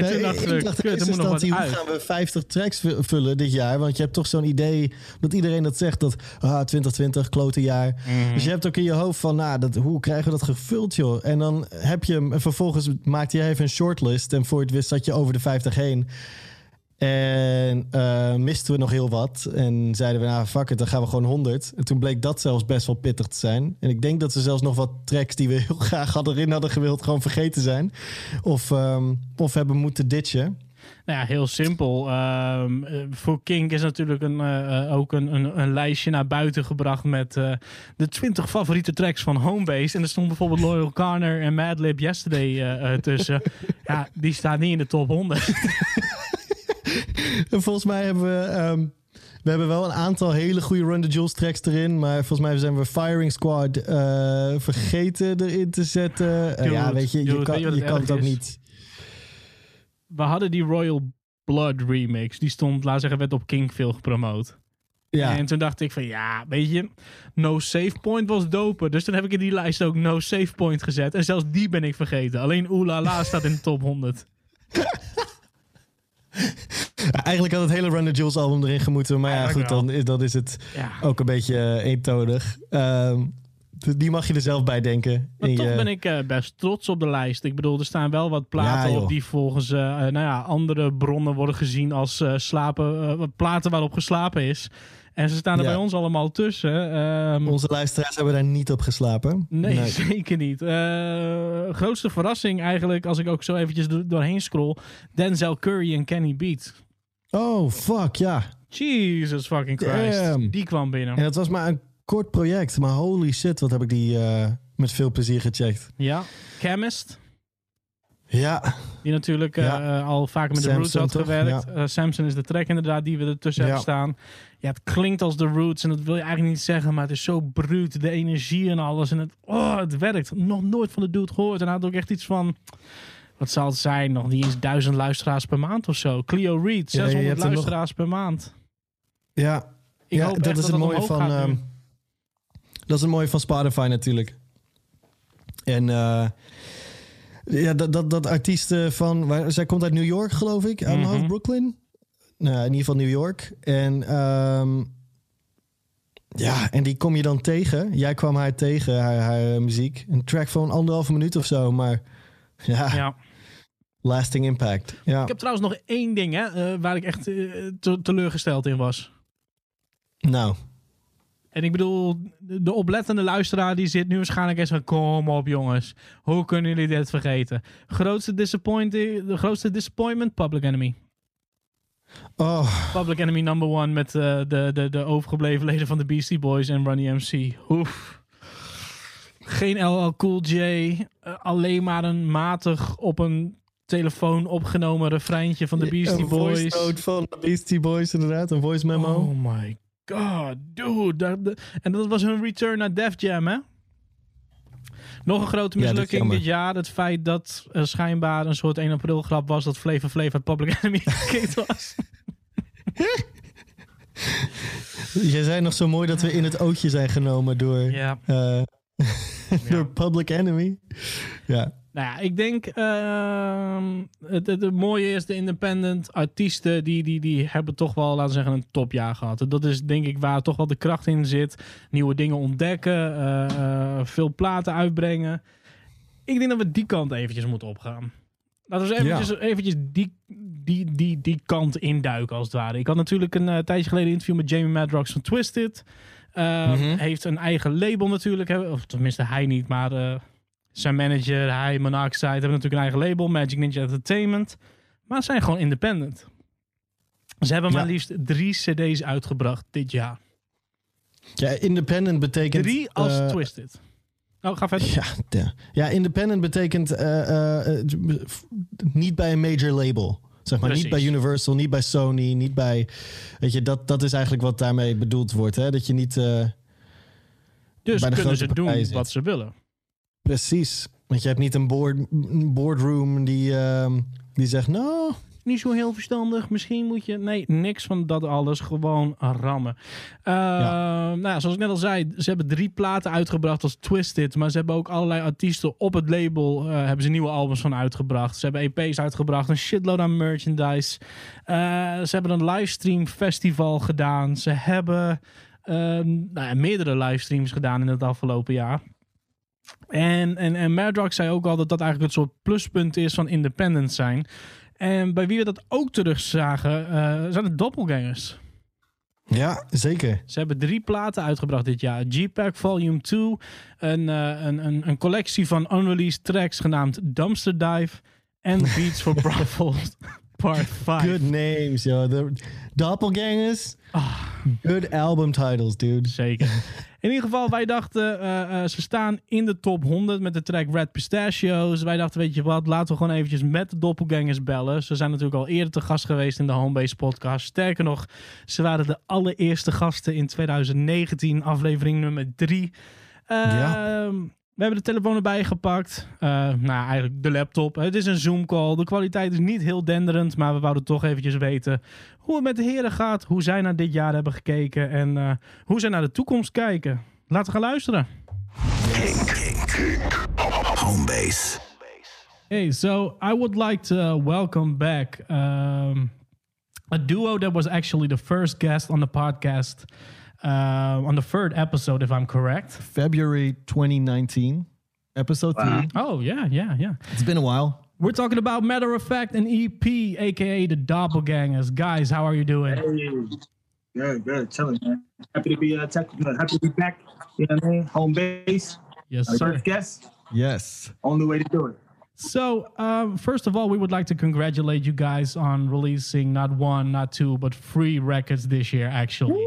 S3: Nee,
S2: toen dachten we,
S3: ik dacht in
S2: er
S3: eerste instantie, hoe gaan we 50 tracks vu- vullen dit jaar? Want je hebt toch zo'n idee dat iedereen dat zegt, dat ah, 2020, klote jaar.
S2: Mhm.
S3: Dus je hebt ook in je hoofd van, nou, dat, hoe krijgen we dat gevuld, joh? En dan heb je hem, en vervolgens maakte jij even een shortlist. En voor je het wist zat je over de 50 heen. En eh, misten we nog heel wat. En zeiden we, nou, fuck it, dan gaan we gewoon 100. En toen bleek dat zelfs best wel pittig te zijn. En ik denk dat ze zelfs nog wat tracks die we heel graag hadden erin hadden gewild, gewoon vergeten zijn. Of, ehm, of hebben moeten ditchen.
S2: Nou ja, heel simpel. Ehm, eh, voor Kink is natuurlijk een, eh, ook een, een, een lijstje naar buiten gebracht met de 20 favoriete tracks van Homebase. En er stond bijvoorbeeld Loyal Carner en Madlib Yesterday eh, tussen. ja, die staat niet in de top 100.
S3: En volgens mij hebben we... ehm, we hebben wel een aantal hele goede Run the Jewels tracks erin. Maar volgens mij zijn we Firing Squad eh, vergeten erin te zetten. Eh,
S2: Dude,
S3: ja, weet je, je
S2: dude,
S3: kan,
S2: je het
S3: kan het ook
S2: is?
S3: niet...
S2: We hadden die Royal Blood remix. Die stond, laat zeggen, werd op Kink veel gepromoot.
S3: Ja,
S2: En toen dacht ik van ja, weet je, No Save Point was doper. Dus toen heb ik in die lijst ook No Save Point gezet. En zelfs die ben ik vergeten. Alleen Oelala staat in de top 100.
S3: eigenlijk had het hele Run the Jewels album erin gemoeten. Maar ja, goed, dan is, dan is het
S2: Ja.
S3: ook een beetje eh, eentonig. Ehm, die mag je er zelf bij denken.
S2: Maar toch
S3: je-
S2: ben ik eh, best trots op de lijst. Ik bedoel, er staan wel wat platen
S3: Ja,
S2: op die volgens eh, nou ja, andere bronnen worden gezien als slapen, platen waarop geslapen is. En ze staan er
S3: Ja.
S2: bij ons allemaal tussen. Ehm,
S3: Onze luisteraars hebben daar niet op geslapen.
S2: Nee, zeker niet. Eh, grootste verrassing eigenlijk, als ik ook zo eventjes do- doorheen scroll. Denzel Curry en Kenny Beat.
S3: Oh, fuck, ja.
S2: Jesus fucking Christ.
S3: Damn.
S2: Die kwam binnen.
S3: En het was maar een kort project. Maar holy shit, wat heb ik die eh, met veel plezier gecheckt.
S2: Ja. Chemist.
S3: Ja,
S2: Die natuurlijk eh,
S3: Ja.
S2: eh, al vaker met de Roots had
S3: toch?
S2: gewerkt. Eh, Samson is de track inderdaad die we ertussen
S3: Ja.
S2: hebben staan. Ja, het klinkt als de Roots en dat wil je eigenlijk niet zeggen, maar het is zo bruut. De energie en alles. En het, oh, het werkt. Nog nooit van de dude gehoord. En hij had ook echt iets van... Wat zal het zijn? Nog niet eens duizend luisteraars per maand of zo. Clio Reed,
S3: Ja, je
S2: 600
S3: hebt er nog-
S2: luisteraars per maand.
S3: ja.
S2: Ik
S3: ja
S2: hoop
S3: dat is
S2: dat
S3: het mooie van. ehm, dat is het mooie van Spotify natuurlijk. En ja, dat, dat, dat artiesten van. Waar, zij komt uit New York, geloof ik. Uit
S2: Mhm.
S3: hoofd Brooklyn. Nou, in ieder geval New York. En. ehm, ja, en die kom je dan tegen. Jij kwam haar tegen, haar, haar muziek. Een track van anderhalve minuut of zo. Maar ja,
S2: ja.
S3: lasting impact. Ja.
S2: Ik heb trouwens nog één ding hè, eh, waar ik echt eh, te- teleurgesteld in was.
S3: Nou,
S2: En ik bedoel, de oplettende luisteraar die zit nu waarschijnlijk eens van... Kom op jongens, hoe kunnen jullie dit vergeten? Grootste, disappointing, de grootste disappointment, Public Enemy.
S3: oh,
S2: Public Enemy number one met eh, de, de, de overgebleven leden van de Beastie Boys en Runny MC. Oef. Geen LL Cool J, eh, alleen maar een matig op een telefoon opgenomen refreintje van de Beastie
S3: een voice
S2: Boys.
S3: note van de Beastie Boys, inderdaad. Een voice memo.
S2: Oh my god, dude. Dat, en dat was hun return naar Def Jam, hè? Nog een grote mislukking dit jaar. Het feit dat er schijnbaar een soort 1 april grap was... dat Flavor Flav uit Public Enemy gekikt was.
S3: Jij zei nog zo mooi dat we in het ootje zijn genomen door,
S2: ja.
S3: eh, door Public Enemy. Ja.
S2: Nou ja, ik denk... ehm, het, het, het mooie is, de independent artiesten... Die, die, die hebben toch wel, laten we zeggen, een topjaar gehad. Dat is denk ik waar toch wel de kracht in zit. Nieuwe dingen ontdekken. eh, eh, veel platen uitbrengen. Ik denk dat we die kant eventjes moeten opgaan. Laten we eens eventjes, eventjes die, die, die, die kant induiken, als het ware. Ik had natuurlijk een eh, tijdje geleden een interview met Jamie Madrox van Twisted.
S3: Mhm.
S2: Heeft een eigen label natuurlijk. Of tenminste, hij niet, maar zijn manager, hij, Monoxide, hebben natuurlijk een eigen label. Magic Ninja Entertainment. Maar ze zijn gewoon independent. Ze hebben maar
S3: Ja.
S2: liefst drie cd's uitgebracht dit jaar.
S3: ja, independent betekent...
S2: Drie als
S3: eh,
S2: Twisted. Oh, ga verder.
S3: Ja, de- ja, independent betekent eh, eh, niet bij een major label. Zeg maar, niet bij. Universal, niet bij Sony, niet bij... Weet je, dat, dat is eigenlijk wat daarmee bedoeld wordt. Hè? Dat je niet...
S2: Dus kunnen ze doen
S3: zit.
S2: wat ze willen.
S3: Precies. Want je hebt niet een, board, boardroom die, ehm, die zegt... Nou,
S2: niet zo heel verstandig. Misschien moet je. Nee, niks van dat alles. Gewoon rammen. Eh, Nou, ja, zoals ik net al zei, ze hebben drie platen uitgebracht als Twisted. Maar ze hebben ook allerlei artiesten op het label. eh, hebben ze nieuwe albums van uitgebracht. Ze hebben EP's uitgebracht. Een shitload aan merchandise. Eh, ze hebben een livestream festival gedaan. Ze hebben eh, nou ja, meerdere livestreams gedaan in het afgelopen jaar. En, en, en Madrox zei ook al dat dat eigenlijk het soort pluspunt is van independent zijn. En bij wie we dat ook terug zagen, eh, zijn de doppelgangers.
S3: ja, zeker.
S2: Ze hebben drie platen uitgebracht dit jaar. G-Pack Volume 2, een, eh, een, een, een collectie van unreleased tracks genaamd Dumpster Dive en Beats for Brothels Part 5.
S3: Good names, yo. De Doppelgangers.
S2: Ah.
S3: Good album titles, dude.
S2: Zeker. In ieder geval, wij dachten, eh, eh, ze staan in de top 100 met de track Red Pistachios. Wij dachten, weet je wat, laten we gewoon eventjes met de doppelgangers bellen. Ze zijn natuurlijk al eerder te gast geweest in de Homebase podcast. Sterker nog, ze waren de allereerste gasten in 2019, aflevering nummer 3.
S3: Ja.
S2: We hebben de telefoon erbij gepakt. Eh, nou, eigenlijk de laptop. Het is een Zoom call. De kwaliteit is niet heel denderend, maar we wouden toch eventjes weten hoe het met de heren gaat. Hoe zij naar dit jaar hebben gekeken en eh, hoe zij naar de toekomst kijken. Laten we gaan luisteren.
S1: Kink. Kink. Homebase.
S2: Hey, so I would like to welcome back um, a duo that was actually the first guest on the podcast uh, on the third episode, if I'm correct.
S3: February 2019, episode
S4: Wow.
S3: 3.
S2: Oh, yeah, yeah, yeah.
S3: It's been a while.
S2: We're talking about Matter of Fact and EP, aka the Doppelgangers. Guys, how are you doing?
S4: Hey, good, good, chilling, man. Happy to be uh, tech, uh, happy to be back. You know what I mean? Home base,
S2: Yes,
S4: our
S2: sir.
S4: first guest.
S3: Yes.
S4: Only way to do it.
S2: So, um, first of all, we would like to congratulate you guys on releasing not one, not two, but three records this year, actually.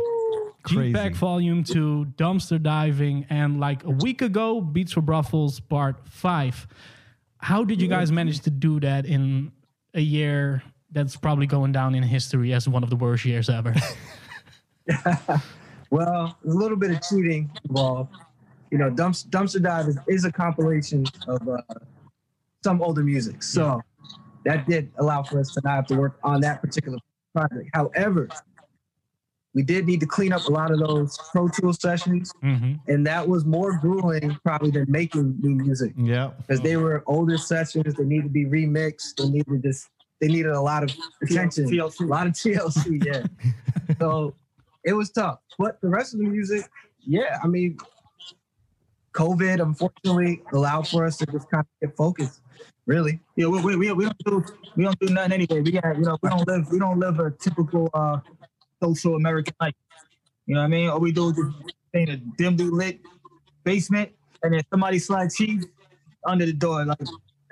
S3: Crazy.
S2: G-Pack Volume 2, Dumpster Diving, and like a week ago, Beats for Brussels Part 5. How did you guys manage to do that in a year that's probably going down in history as one of the worst years ever?
S4: Well, a little bit of cheating involved. You know, Dumps, Dumpster Dive is, is a compilation of uh, some older music. So that did allow for us to not have to work on that particular project. However, we did need to clean up a lot of those Pro tool sessions,
S2: hmm
S4: and that was more grueling probably than making new music.
S3: Yeah.
S4: because they were older sessions. They needed to be remixed. They needed just they needed a lot of attention,
S5: TLC.
S4: a lot of TLC. Yeah, so it was tough. But the rest of the music, yeah, I mean, COVID unfortunately allowed for us to just kind of get focused. Really,
S5: Yeah, we, we, we, we don't do we don't do nothing anyway. We got you know we don't live we don't live a typical uh social American life. You know what I mean? All we do is just stay in a dimly lit basement, and then somebody slide cheese under the door like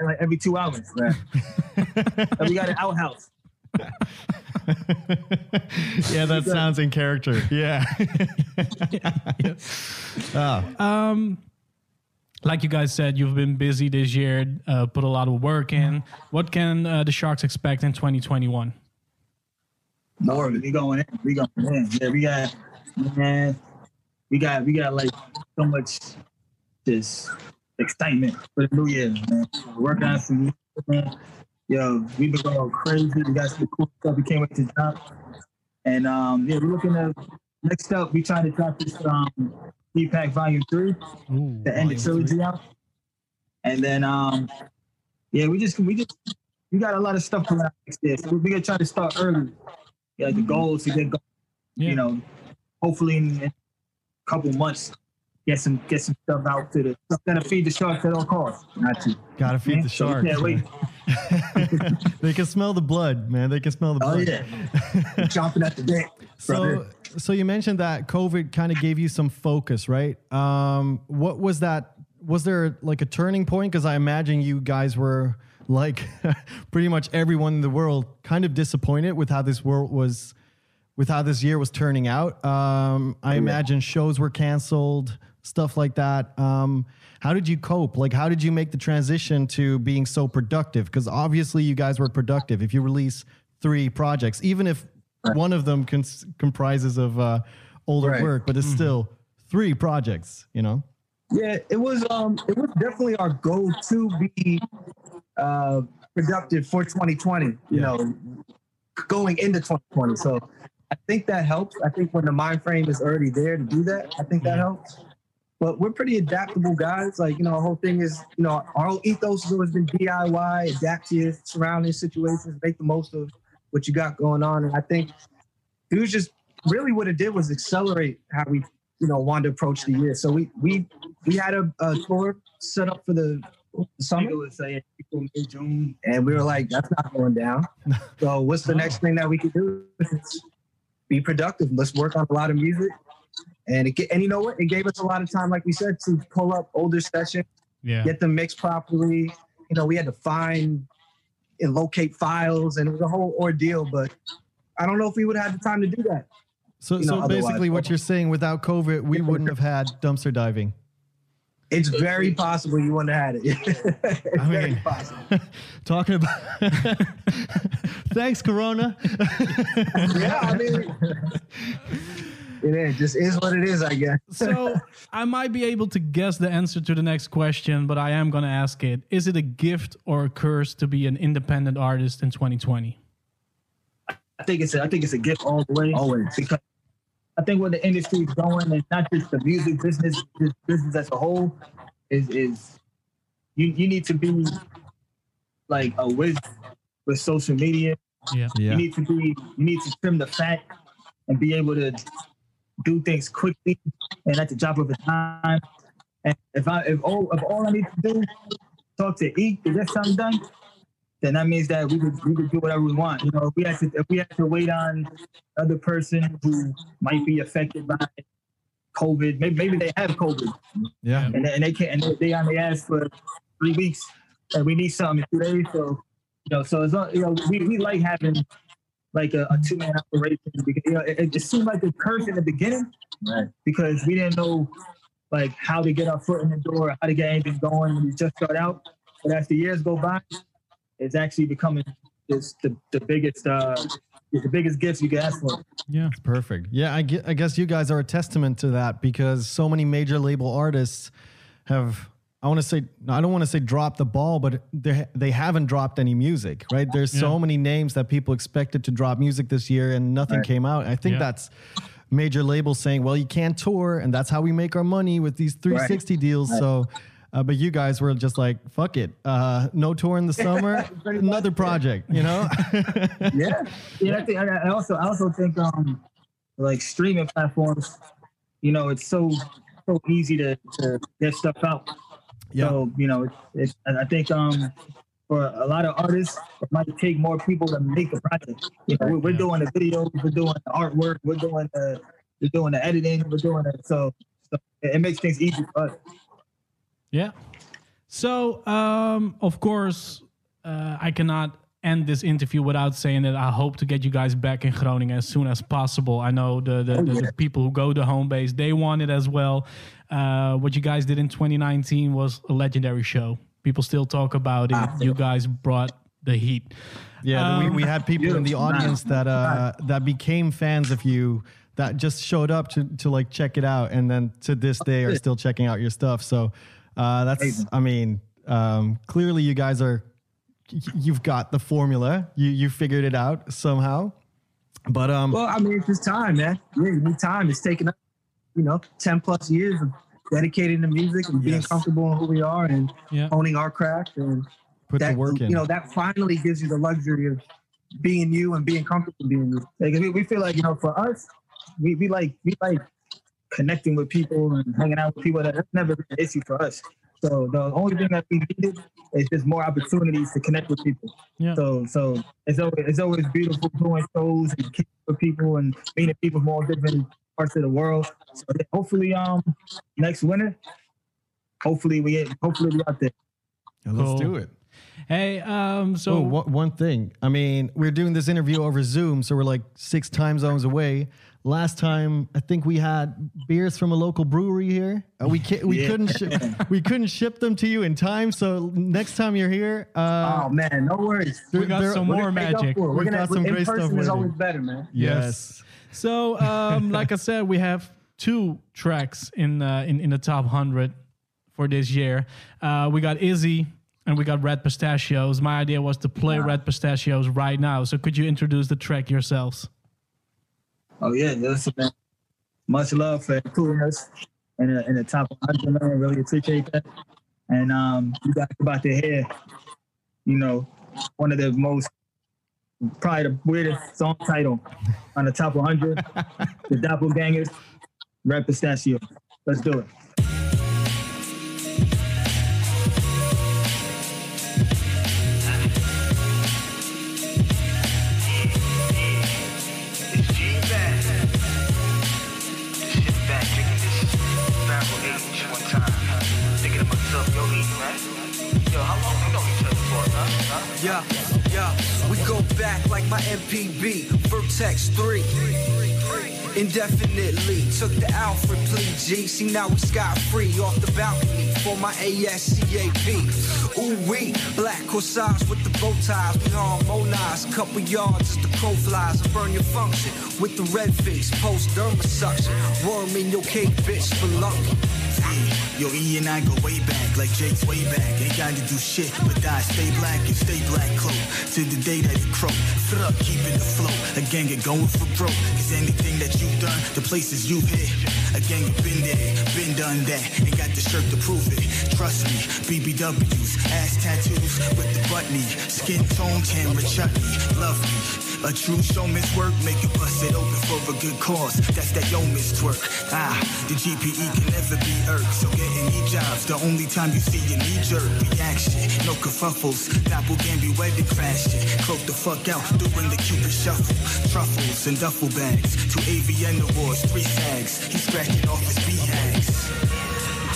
S5: like every two hours. Man. and we got an outhouse.
S3: yeah, that sounds in character. Yeah. Ah,
S2: Um, like you guys said, you've been busy this year, uh, put a lot of work in. What can uh, the Sharks expect in 2021?
S4: More of it.
S5: We going in. We going in. Yeah, we got man, we got we got like so much just excitement for the new year, man. Working on some man. Yo, we've been going crazy. We got some cool stuff. We can't wait to drop. And um, yeah, we're looking at next up. We trying to drop this um, Pack Volume Three,
S2: Ooh,
S5: the end of trilogy out. And then um, yeah, we just we just we got a lot of stuff coming out next year. So we're gonna try to start early. Yeah, like the goals to get going.
S2: Yeah.
S5: You know, hopefully in, in a couple months, get some get some stuff out to the stuff that'll feed the sharks at all costs. Not to.
S3: Gotta feed the sharks.
S5: can't wait.
S3: they can smell the blood, man. They can smell the blood.
S4: Oh
S3: blood.
S4: yeah, chomping at the bit.
S3: So,
S4: brother.
S3: so you mentioned that COVID kind of gave you some focus, right? Um, what was that? Was there like a turning point? Because I imagine you guys were like pretty much everyone in the world kind of disappointed with how this world was, with how this year was turning out. Um, I imagine shows were canceled, stuff like that. Um, how did you cope? Like, how did you make the transition to being so productive? Because obviously, you guys were productive. If you release three projects, even if one of them cons- comprises of uh, older
S4: Right.
S3: work, but it's still three projects. You know.
S4: Yeah, it was um it was definitely our goal to be uh productive for 2020, you know, going into 2020. So I think that helps. I think when the mind frame is already there to do that, I think that helps. But we're pretty adaptable guys. Like, you know, our whole thing is, you know, our whole ethos has always been DIY, adapt to your surrounding situations, make the most of what you got going on. And I think it was just really what it did was accelerate how we, you know, wanted to approach the year. So we we we had a, a tour set up for the summer,
S5: was uh, April, May, June.
S4: and we were like, that's not going down. So what's the next thing that we could do? Be productive. Let's work on a lot of music. And it, and you know what? It gave us a lot of time, like we said, to pull up older sessions,
S2: Yeah.
S4: get them mixed properly. You know, we had to find and locate files, and it was a whole ordeal. But I don't know if we would have had the time to do that.
S3: So,
S4: You know,
S3: so basically, what you're saying, without COVID, we wouldn't have had dumpster diving.
S4: It's very possible you wouldn't have had it. it's
S3: I
S4: very
S3: mean-
S4: possible.
S3: Talking about. Thanks, Corona.
S4: Yeah, I mean, it is. Just is what it is, I guess.
S2: So I might be able to guess the answer to the next question, but I am going to ask it. Is it a gift or a curse to be an independent artist in 2020?
S5: I think it's a, I think it's a gift all the way.
S4: Always.
S5: because I think where the industry is going, and not just the music business, just business as a whole, is is you you need to be like a whiz with social media.
S2: Yeah.
S3: Yeah.
S5: You need to be you need to trim the fat and be able to do things quickly and at the drop of a time. And if I if all if all I need to do talk to eat to get something done, then that means that we could we could do whatever we want. You know, if we have to if we have to wait on other person who might be affected by COVID, maybe maybe they have COVID
S3: Yeah.
S5: and they, and they can't and they, they on their ass for three weeks and we need something in two days. So you know, so as long, you know, we, we like having like a, a two man operation because you know it, it just seemed like a curse in the beginning
S4: Right.
S5: because we didn't know like how to get our foot in the door, how to get anything going when we just start out. But as the years go by, it's actually becoming just the, the biggest uh the biggest gifts you can ask for.
S2: Yeah.
S3: Perfect. Yeah, I, gue- I guess you guys are a testament to that because so many major label artists have. I want to say I don't want to say drop the ball, but they they haven't dropped any music, right? There's so many names that people expected to drop music this year, and nothing
S4: Right.
S3: came out. I think
S2: Yeah.
S3: that's major labels saying, "Well, you can't tour, and that's how we make our money with these 360 deals." So, uh, but you guys were just like, "Fuck it, uh, no tour in the summer, another project," you know?
S4: Yeah.
S5: Yeah, I think I, also I also think um like streaming platforms, you know, it's so so easy to, to get stuff out.
S3: yeah.
S5: So you know, it's, it's I think um for a lot of artists, it might take more people to make a project. You know, we're, we're
S2: Yeah.
S5: doing the videos, we're doing the artwork, we're doing the we're doing the editing, we're doing it. So, so it makes things easy for us.
S2: Yeah. So, um, of course, uh, I cannot end this interview without saying that I hope to get you guys back in Groningen as soon as possible. I know the the, the, the people who go to home base they want it as well. Uh, what you guys did in 2019 was a legendary show. People still talk about it. You guys brought the heat.
S3: Yeah, we,
S2: Um,
S3: we had people in the audience that uh, that became fans of you that just showed up to, to like check it out and then to this day are still checking out your stuff. So uh, that's,
S4: Amazing.
S3: I mean, um, clearly you guys are, you've got the formula. You you figured it out somehow. But um,
S4: Well, I mean, it's just time, man. Yeah, you need time. It's taken up, you know, 10 plus years of dedicating to music and being
S3: Yes.
S4: comfortable in who we are and
S2: Yeah.
S4: honing our craft. And
S3: put
S4: that,
S3: the work in.
S4: you know, that finally gives you the luxury of being you and being comfortable being you. Like, we, we feel like, you know, for us, we, we like, we like connecting with people and hanging out with people. That, that's never been an issue for us. So the only thing that we needed is just more opportunities to connect with people.
S2: Yeah.
S4: So so it's always it's always beautiful doing shows and kicking with people and meeting people from all different parts of the world. So yeah, hopefully um next winter, hopefully we get hopefully we out there.
S3: Yeah, let's do it.
S2: Hey, um, so
S3: So one, one thing. I mean, we're doing this interview over Zoom, so we're like six time zones away. Last time, I think we had beers from a local brewery here. Uh, we ca- we
S4: Yeah.
S3: couldn't shi- we couldn't ship them to you in time. So next time you're here, uh,
S4: oh man, no worries.
S2: we got
S3: there-
S2: some
S4: We're
S2: more
S4: gonna make up
S2: magic.
S4: We're
S3: We've
S4: gonna
S3: got some
S4: in
S3: great stuff
S4: person is always better, man.
S3: yes.
S2: So, um, like I said, we have two tracks in uh, in in the top hundred for this year. Uh, we got Izzy and we got Red Pistachios. My idea was to play Red Pistachios right now. So, could you introduce the track yourselves?
S5: Oh yeah, listen, man. Much love for including us in the, the top 100, man. Really appreciate that. And um, you guys about to hear, you know, one of the most, probably the weirdest song title on the top 100, the Doppelgangers, Red Pistachio. Let's do it.
S6: Yeah, yeah, we go back like my MPB, Vertex 3. Indefinitely took the Alfred plea, G. See, now we scot free off the balcony for my ASCAP. Ooh, we black corsage with the bow ties, we harmonize. Couple yards as the crow flies and burn your function with the red face, post derma suction. Worm in your cake, bitch, for luck.
S1: Yo, E and I go way back, like Jake's way back. Ain't got to do shit, but die, stay black and stay black cloak. To the day that it croak, thruck, keeping the flow. A gang get going for broke. Cause anything that you've done, the places you've hit. A gang have been there, been done that. Ain't got the shirt to prove it. Trust me, BBWs, ass tattoos with the buttony. Skin tone, camera chutney. Love me. A true showman's work, make it bust it open for a good cause. That's that yeoman's twerk. Ah, the GPE can never be irked. So getting e jobs, the only time you see a knee jerk reaction. No kerfuffles, doppelganger wedding crashing. Cloak the fuck out, doing the cupid shuffle. Truffles and duffel bags, two AVN awards, three sags. He's scratching off his BHAGs.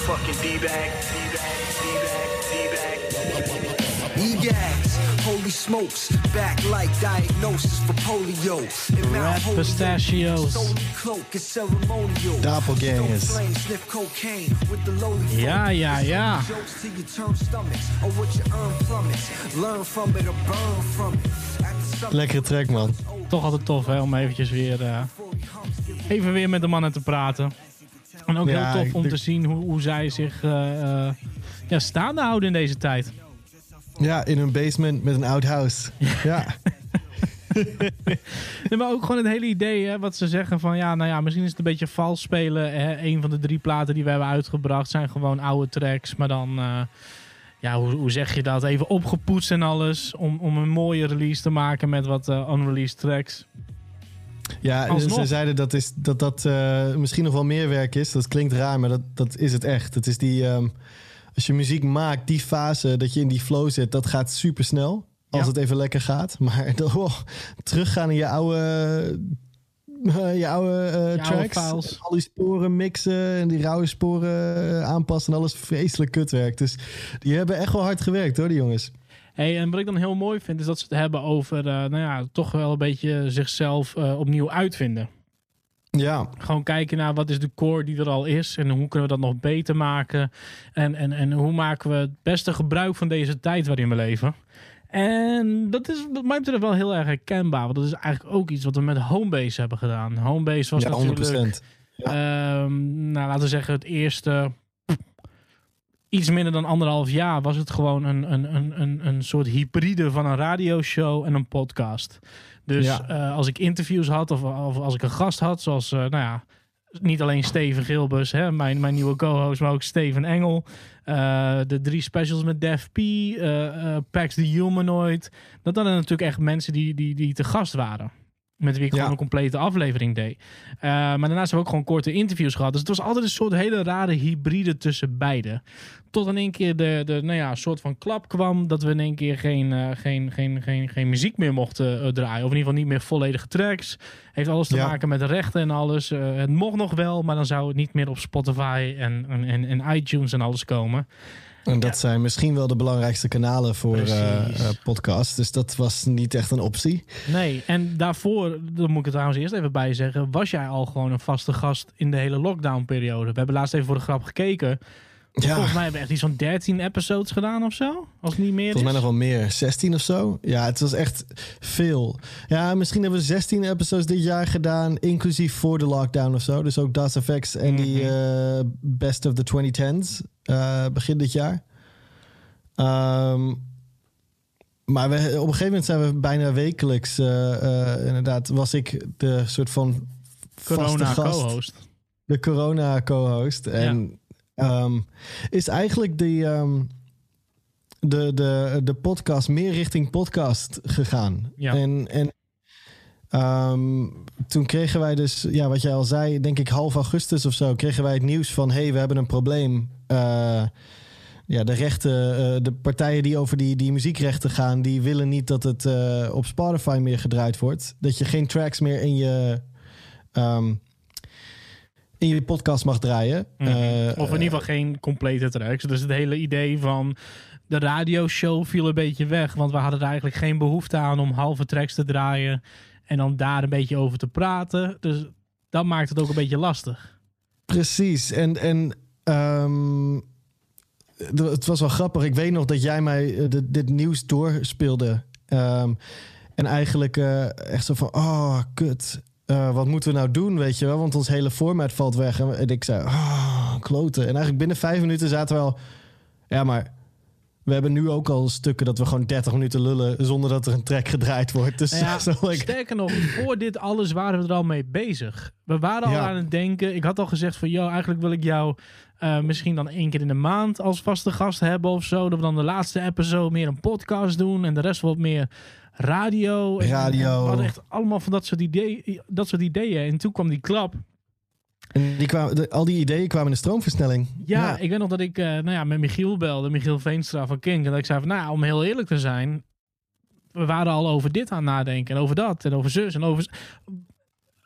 S1: Fucking D-bag, D-bag, D-bag, D-bag.
S6: E-gas, holy smokes, back like diagnosis for polio. And
S2: Red pistachios.
S3: Doppelgangers.
S2: Ja, ja, ja.
S3: Lekkere track, man.
S2: Toch altijd tof hè, om eventjes weer, eh, even weer met de mannen te praten. En ook
S3: Ja,
S2: heel tof om te zien hoe, hoe zij zich eh, eh, ja, staande houden in deze tijd.
S3: Ja, in een basement met een oud house. Ja.
S2: Nee, maar ook gewoon het hele idee, hè, wat ze zeggen van ja, nou ja, misschien is het een beetje vals spelen. Hè. Een van de drie platen die we hebben uitgebracht zijn gewoon oude tracks, maar dan, eh, ja, hoe, hoe zeg je dat? Even opgepoetst en alles, om, om een mooie release te maken met wat eh, unreleased tracks.
S3: Ja,
S2: Alsnog.
S3: ze zeiden dat is, dat, dat eh, misschien nog wel meer werk is. Dat klinkt raar, maar dat, dat is het echt. Het is die, ehm, als je muziek maakt, die fase dat je in die flow zit, dat gaat super snel. Als
S2: Ja.
S3: het even lekker gaat. Maar dan, oh, teruggaan in je oude, eh, je oude eh, tracks. Al die sporen mixen en die rauwe sporen eh, aanpassen en alles vreselijk kutwerk. Dus die hebben echt wel hard gewerkt hoor, die jongens.
S2: Hey, en wat ik dan heel mooi vind, is dat ze het hebben over, eh, nou ja, toch wel een beetje zichzelf eh, opnieuw uitvinden.
S3: Ja,
S2: Gewoon kijken naar wat is de core die er al is en hoe kunnen we dat nog beter maken. En, en, en hoe maken we het beste gebruik van deze tijd waarin we leven. En dat is wat mij betreft wel heel erg herkenbaar. Want dat is eigenlijk ook iets wat we met Homebase hebben gedaan. Homebase was
S3: Ja,
S2: natuurlijk...
S3: 100%.
S2: Ehm, nou, laten we zeggen, het eerste iets minder dan anderhalf jaar was het gewoon een, een, een, een, een soort hybride van een radioshow en een podcast. Dus
S3: Ja.
S2: eh, als ik interviews had of, of als ik een gast had, zoals, eh, nou ja, niet alleen Steven Gilbus, hè, mijn, mijn nieuwe co-host, maar ook Steven Engel. Eh, de drie specials met Def P, Pax the Humanoid. Dat waren natuurlijk echt mensen die, die, die te gast waren. Met wie ik
S3: Ja.
S2: gewoon een complete aflevering deed. Eh, maar daarnaast hebben we ook gewoon korte interviews gehad. Dus het was altijd een soort hele rare hybride tussen beide. Tot in één keer de, de nou ja, soort van klap kwam dat we in één keer geen, eh, geen, geen, geen, geen muziek meer mochten eh, draaien. Of in ieder geval niet meer volledige tracks. Heeft alles te
S3: Ja.
S2: maken met de rechten en alles. Het mocht nog wel, maar dan zou het niet meer op Spotify en, en, en iTunes en alles komen.
S3: En dat zijn misschien wel de belangrijkste kanalen voor eh
S2: Precies.
S3: eh, podcasts. Dus dat was niet echt een optie.
S2: Nee, en daarvoor, dat moet ik er trouwens eerst even bij zeggen, was jij al gewoon een vaste gast in de hele lockdown-periode. We hebben laatst even voor de grap gekeken.
S3: Ja,
S2: Volgens mij hebben we echt iets van 13 episodes gedaan of zo. Als niet meer
S3: volgens mij
S2: is.
S3: nog wel meer. 16 of zo. Ja, het was echt veel. Ja, misschien hebben we 16 episodes dit jaar gedaan, inclusief voor de lockdown of zo. Dus ook Das Effects en die
S2: Mhm.
S3: eh, Best of the 2010s eh, begin dit jaar. Ehm, maar we, op een gegeven moment zijn we bijna wekelijks, eh, inderdaad, was ik de soort van
S2: Corona co-host.
S3: de corona co-host. En ehm, is eigenlijk die, ehm, de, de, de podcast meer richting podcast gegaan.
S2: Ja.
S3: En, en ehm, toen kregen wij dus, ja, wat jij al zei, denk ik half augustus of zo, kregen wij het nieuws van: hey, we hebben een probleem. Eh, ja, de rechten, eh, de partijen die over die, die muziekrechten gaan, die willen niet dat het eh, op Spotify meer gedraaid wordt. Dat je geen tracks meer in je, in je podcast mag draaien.
S2: Mhm.
S3: Eh,
S2: Of in ieder geval geen complete tracks. Dus het hele idee van de radioshow viel een beetje weg. Want we hadden er eigenlijk geen behoefte aan om halve tracks te draaien. En dan daar een beetje over te praten. Dus dat maakt het ook een beetje lastig.
S3: Precies. En, en ehm, het was wel grappig. Ik weet nog dat jij mij eh, dit, dit nieuws doorspeelde. Ehm, en eigenlijk eh, echt zo van, oh, kut. Eh, wat moeten we nou doen, weet je wel? Want ons hele format valt weg. En, en ik zei, oh, kloten. En eigenlijk binnen vijf minuten zaten we al... Ja, maar we hebben nu ook al stukken dat we gewoon 30 minuten lullen... zonder dat er een track gedraaid wordt. Dus
S2: Nou ja,
S3: like,
S2: sterker nog, voor dit alles waren we er al mee bezig. We waren al
S3: Ja.
S2: aan het denken. Ik had al gezegd van, joh, eigenlijk wil ik jou eh, misschien dan één keer in de maand als vaste gast hebben of zo. Dat we dan de laatste episode meer een podcast doen en de rest wat meer radio. En-
S3: Radio.
S2: We hadden echt allemaal van dat soort, ideeën, dat soort ideeën. En toen kwam die klap.
S3: en die kwamen, de- al die ideeën kwamen in de stroomversnelling.
S2: Ja, ik weet nog dat ik eh, nou ja, met Michiel belde, Michiel Veenstra van Kink. En dat ik zei van, nou, om heel eerlijk te zijn, we waren al over dit aan nadenken. En over dat, en over zus, en over...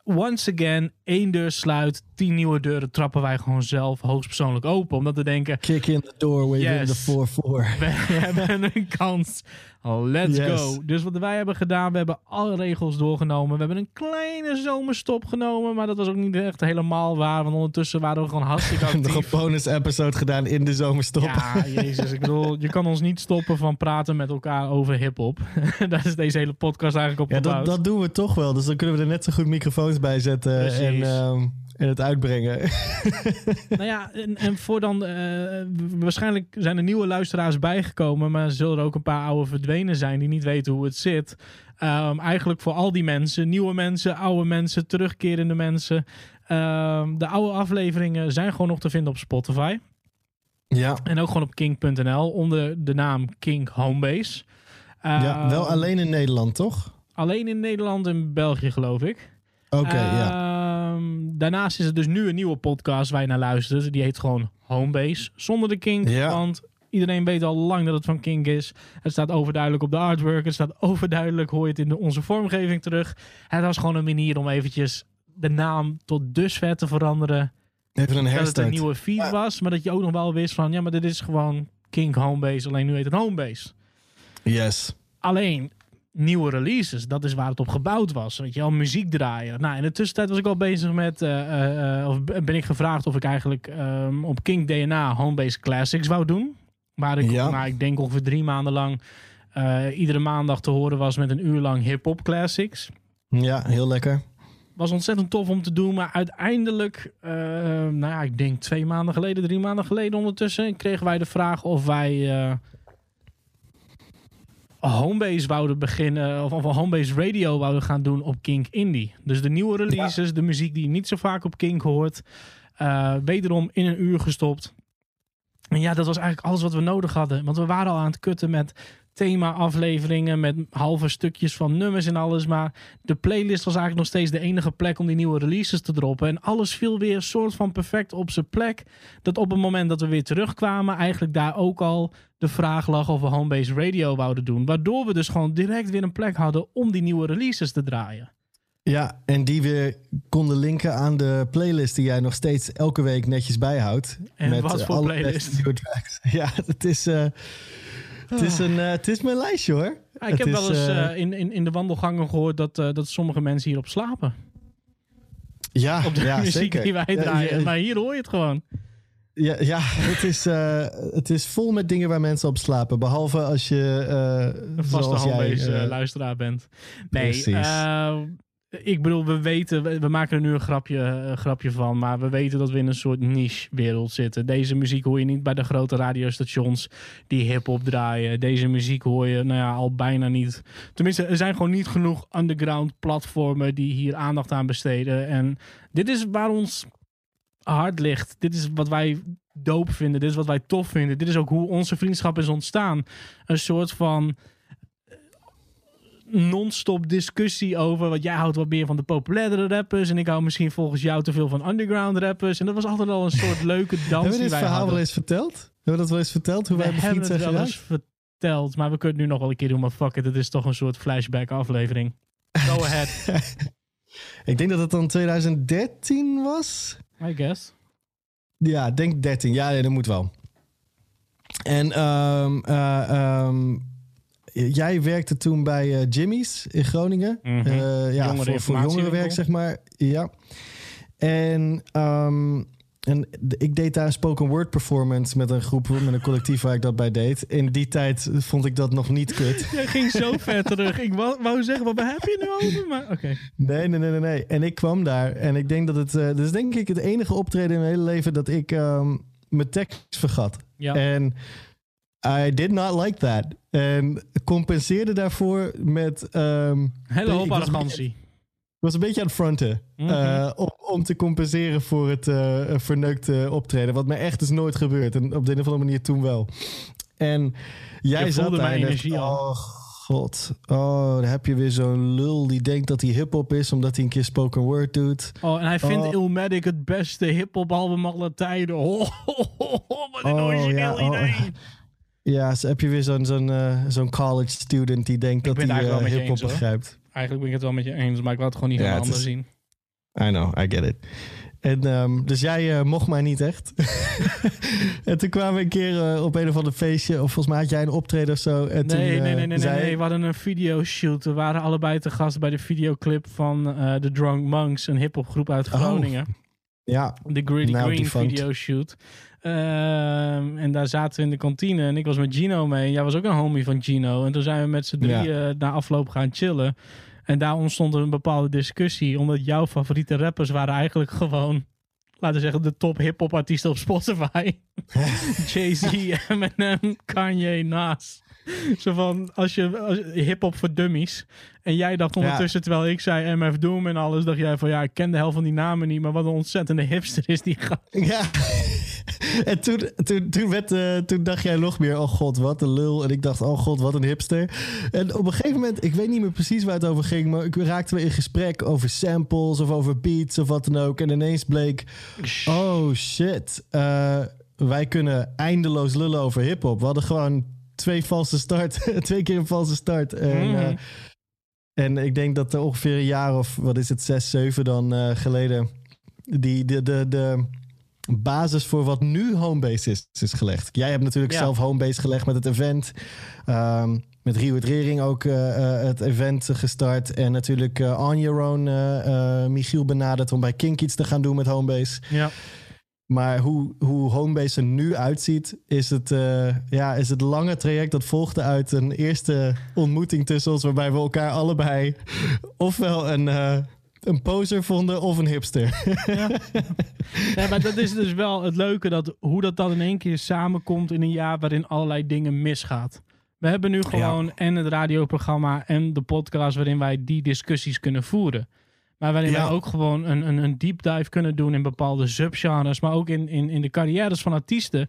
S2: Once again, één deur sluit, tien nieuwe deuren trappen wij gewoon zelf hoogstpersoonlijk open. Omdat we denken,
S3: Kick in the door, wave in the 4-4.
S2: we hebben een kans. Let's
S3: Yes.
S2: go. Dus wat wij hebben gedaan, we hebben alle regels doorgenomen. We hebben een kleine zomerstop genomen, maar dat was ook niet echt helemaal waar. Want ondertussen waren we gewoon hartstikke actief.
S3: Nog een bonus episode gedaan in de zomerstop.
S2: Ja, jezus. Ik bedoel, je kan ons niet stoppen van praten met elkaar over hip-hop. Daar is deze hele podcast eigenlijk op
S3: Ja, dat, dat doen we toch wel. Dus dan kunnen we er net zo goed microfoons bij zetten en,
S2: Precies.
S3: ehm, en het uitbrengen.
S2: Nou ja, en, en voor dan... eh, waarschijnlijk zijn er nieuwe luisteraars bijgekomen... maar zullen er ook een paar oude verdwenen zijn... die niet weten hoe het zit. Ehm, eigenlijk voor al die mensen, nieuwe mensen, oude mensen... terugkerende mensen... Ehm, de oude afleveringen zijn gewoon nog te vinden op Spotify.
S3: Ja,
S2: En ook gewoon op king.nl onder de naam King Homebase.
S3: ja,
S2: Ehm,
S3: wel alleen in Nederland, toch?
S2: Alleen in Nederland en België, geloof ik.
S3: Oké, ja.
S2: Daarnaast is er dus nu een nieuwe podcast waar je naar luistert. Die heet gewoon Homebase. Zonder de kink.
S3: Ja.
S2: Want iedereen weet al lang dat het van kink is. Het staat overduidelijk op de artwork. Het staat overduidelijk, hoor je het in de, onze vormgeving terug. Het was gewoon een manier om eventjes de naam tot dusver te veranderen.
S3: Even een
S2: Dat het een
S3: herstart.
S2: nieuwe feed was. Maar dat je ook nog wel wist van... Ja, maar dit is gewoon Kink Homebase. Alleen nu heet het Homebase.
S3: Yes.
S2: Alleen nieuwe releases, dat is waar het op gebouwd was. Weet je al muziek draaien. Nou, in de tussentijd was ik al bezig met, eh, eh, eh, of ben ik gevraagd of ik eigenlijk ehm, op Kink DNA Homebase Classics wou doen. Waar ik,
S3: Ja.
S2: nou, ik denk ongeveer drie maanden lang eh, iedere maandag te horen was met een uur lang hip-hop classics.
S3: Ja, heel lekker.
S2: Was ontzettend tof om te doen, maar uiteindelijk, eh, nou ja, ik denk twee maanden geleden, drie maanden geleden ondertussen, kregen wij de vraag of wij eh, Homebase wouden beginnen, of, of Homebase Radio wouden gaan doen op Kink Indie. Dus de nieuwe releases, de muziek die je niet zo vaak op Kink hoort, wederom in een uur gestopt. En ja, dat was eigenlijk alles wat we nodig hadden. Want we waren al aan het kutten met thema-afleveringen, met halve stukjes van nummers en alles. Maar de playlist was eigenlijk nog steeds de enige plek om die nieuwe releases te droppen. En alles viel weer soort van perfect op zijn plek. Dat op het moment dat we weer terugkwamen, eigenlijk daar ook al de vraag lag of we Homebase Radio wouden doen. Waardoor we dus gewoon direct weer een plek hadden om die nieuwe releases te draaien.
S3: Ja, en die weer konden linken aan de playlist die jij nog steeds elke week netjes bijhoudt.
S2: En wat
S3: eh,
S2: voor
S3: alle
S2: playlist?
S3: Ja, het is, eh, het, is een, eh, het is mijn lijstje hoor.
S2: Ik
S3: Het
S2: heb
S3: is,
S2: wel eens in, in, in de wandelgangen gehoord dat, dat sommige mensen hierop slapen.
S3: ja,
S2: Op de
S3: ja,
S2: muziek
S3: zeker.
S2: die wij draaien.
S3: ja,
S2: Maar hier hoor je het gewoon.
S3: Ja, ja het, is, het is vol met dingen waar mensen op slapen. Behalve als je.
S2: Een vaste
S3: zoals jij,
S2: homebase
S3: eh,
S2: luisteraar bent. Nee,
S3: precies.
S2: Ik bedoel, we weten, we, maken er nu een grapje, grapje van, maar we weten dat we in een soort niche-wereld zitten. Deze muziek hoor je niet bij de grote radiostations die hip-hop draaien. Deze muziek hoor je, nou ja, al bijna niet. Tenminste, er zijn gewoon niet genoeg underground platformen die hier aandacht aan besteden. En dit is waar ons hart ligt. Dit is wat wij doop vinden. Dit is wat wij tof vinden. Dit is ook hoe onze vriendschap is ontstaan. Een soort van non-stop discussie over. wat jij houdt wat meer van de populairdere rappers. En ik hou misschien volgens jou te veel van underground rappers. En dat was altijd al een soort leuke dans
S3: Hebben we dit verhaal
S2: hadden.
S3: wel eens verteld? Hebben we dat wel eens verteld? Hoe
S2: we
S3: wij
S2: hebben het wel eens verteld. Maar we kunnen het nu nog wel een keer doen. Maar fuck it, het is toch een soort flashback aflevering. Go ahead,
S3: Ik denk dat het dan 2013 was.
S2: I guess.
S3: Ja, ik denk 13. Ja, nee, dat moet wel. En ehm, eh, ehm, jij werkte toen bij eh, Jimmy's in Groningen.
S2: Mhm.
S3: Eh, ja, voor, voor jongerenwerk, zeg maar. Ja. En, ehm, en ik deed daar een spoken word performance met een groep, met een collectief waar ik dat bij deed. In die tijd vond ik dat nog niet kut.
S2: Jij ging zo ver terug. Ik wou, wou zeggen, wat heb je nu over? Maar oké.
S3: Nee, nee, nee, nee, nee. En ik kwam daar en ik denk dat het... eh, dit is denk ik het enige optreden in mijn hele leven dat ik ehm, mijn tekst vergat.
S2: Ja.
S3: En I did not like that. En compenseerde daarvoor met... ehm,
S2: Hele hoop
S3: was-
S2: arrogantie.
S3: ik was een beetje aan het fronten.
S2: Mhm.
S3: eh, om, om te compenseren voor het eh verneukte optreden. Wat mij echt is nooit gebeurd. En op de een of andere manier toen wel. En jij
S2: Je
S3: zat daar dacht,
S2: energie al.
S3: Oh god. Oh, dan heb je weer zo'n lul die denkt dat hij hip-hop is. Omdat hij een keer spoken word doet.
S2: Oh, en hij vindt
S3: Oh.
S2: Illmatic het beste hip-hop album aller tijden. Oh, ho, wat een
S3: Oh,
S2: origineel
S3: ja, oh.
S2: idee.
S3: Ja, heb je weer zo'n zo'n eh, zo'n college student die denkt dat hij
S2: je
S3: hip-hop begrijpt.
S2: Eigenlijk ben ik het wel met je eens, maar ik laat het gewoon niet
S3: Ja,
S2: van de
S3: het
S2: ander
S3: is-
S2: zien.
S3: I know, I get it. En, ehm, dus jij eh, mocht mij niet echt. en toen kwamen we een keer op een of ander feestje. Of volgens mij had jij een optreden of zo. En
S2: Nee, nee, nee, nee, nee,
S3: zei
S2: nee.
S3: ik-
S2: We hadden een videoshoot. We waren allebei te gast bij de videoclip van The Drunk Monks, een hip-hopgroep uit
S3: Oh.
S2: Groningen.
S3: Ja,
S2: De Gritty
S3: Nou,
S2: Green
S3: defunct.
S2: videoshoot. Ehm, en daar zaten we in de kantine en ik was met Gino mee. En jij was ook een homie van Gino. En toen zijn we met z'n drieën na afloop gaan chillen. En daar ontstond een bepaalde discussie. Omdat jouw favoriete rappers waren eigenlijk gewoon... Laten we zeggen, de top hip-hop artiesten op Spotify. Jay-Z, Eminem, Kanye, Nas. Zo van, als je, als hip-hop voor dummies. En jij dacht ondertussen, terwijl ik zei MF Doom en alles, dacht jij van ja, ik ken de helft van die namen niet, maar wat een ontzettende hipster is die gast.
S3: ja. en toen, toen, toen, werd, eh, toen dacht jij nog meer, oh god, wat een lul. En ik dacht, oh god, wat een hipster. En op een gegeven moment, ik weet niet meer precies waar het over ging, maar ik raakte we in gesprek over samples of over beats of wat dan ook. En ineens bleek, oh shit, eh, wij kunnen eindeloos lullen over hip-hop. We hadden gewoon twee valse start, twee keer een valse start. En,
S2: Mhm.
S3: eh, en ik denk dat er ongeveer een jaar of, wat is het, zes, zeven dan eh, geleden, die, de, de, de basis voor wat nu Homebase is, is gelegd. Jij hebt natuurlijk
S2: Ja.
S3: zelf Homebase gelegd met het event. Ehm, met Rio het Rering ook eh, het event gestart. En natuurlijk on your own Michiel benaderd om bij Kink iets te gaan doen met Homebase.
S2: Ja.
S3: Maar hoe, hoe Homebase er nu uitziet, is het, uh, ja, is het lange traject dat volgde uit een eerste ontmoeting tussen ons, waarbij we elkaar allebei ofwel een, uh, een poser vonden of een hipster.
S2: Ja. ja, maar dat is dus wel het leuke, dat hoe dat dan in één keer samenkomt in een jaar waarin allerlei dingen misgaat. We hebben nu gewoon ja. en het radioprogramma en de podcast waarin wij die discussies kunnen voeren. Maar waarin ja. wij ook gewoon een, een, een deep dive kunnen doen in bepaalde subgenres. Maar ook in, in, in de carrières van artiesten.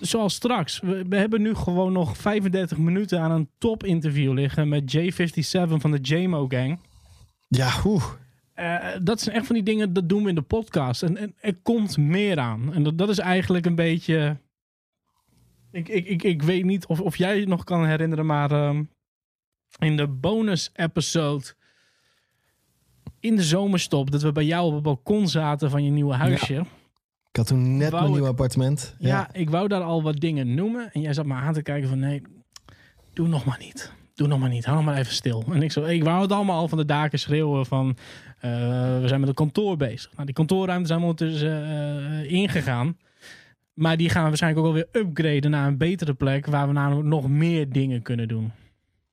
S2: Zoals straks. We, we hebben nu gewoon nog 35 minuten aan een top interview liggen met J57 van de JMO Gang.
S3: Ja, hoe.
S2: Uh, dat zijn echt van die dingen, dat doen we in de podcast. En, en er komt meer aan. En dat, dat is eigenlijk een beetje... Ik, ik, ik, ik weet niet of, of jij je nog kan herinneren, maar uh, in de bonus episode in de zomerstop dat we bij jou op het balkon zaten van je nieuwe huisje.
S3: Ja. Ik had toen net mijn nieuw appartement.
S2: Ja. ja. ik wou daar al wat dingen noemen. En jij zat me aan te kijken van nee, doe nog maar niet. Doe nog maar niet. Hou nog maar even stil. En ik zo, ik wou het allemaal al van de daken schreeuwen van uh, we zijn met een kantoor bezig. Nou, die kantoorruimte zijn we ondertussen uh, ingegaan. Maar die gaan we waarschijnlijk ook alweer upgraden naar een betere plek waar we namelijk nog meer dingen kunnen doen.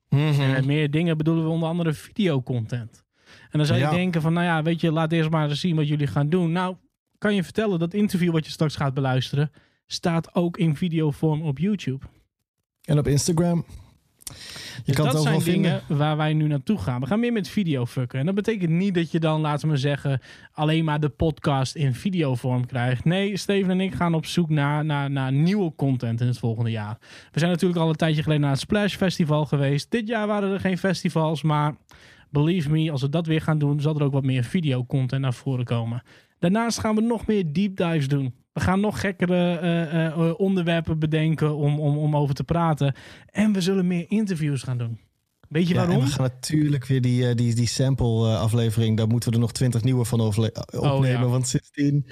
S3: Mm -hmm.
S2: En met meer dingen bedoelen we onder andere videocontent. En dan zou je ja. denken van, nou ja, weet je, laat eerst maar eens zien wat jullie gaan doen. Nou, kan je vertellen, dat interview wat je straks gaat beluisteren, staat ook in videovorm op YouTube.
S3: En op Instagram.
S2: Je dus kan dat het zijn dingen vinden. waar wij nu naartoe gaan. We gaan meer met video fucken. En dat betekent niet dat je dan, laten we zeggen, alleen maar de podcast in videovorm krijgt. Nee, Steven en ik gaan op zoek naar, naar, naar nieuwe content in het volgende jaar. We zijn natuurlijk al een tijdje geleden naar het Splash Festival geweest. Dit jaar waren er geen festivals, maar believe me, als we dat weer gaan doen, zal er ook wat meer videocontent naar voren komen. Daarnaast gaan we nog meer deep dives doen. We gaan nog gekkere uh, uh, onderwerpen bedenken om, om, om over te praten. En we zullen meer interviews gaan doen. Weet je
S3: ja,
S2: waarom?
S3: we gaan natuurlijk weer die, die, die sample aflevering. Daar moeten we er nog twintig nieuwe van opnemen. Oh, ja. Want sindsdien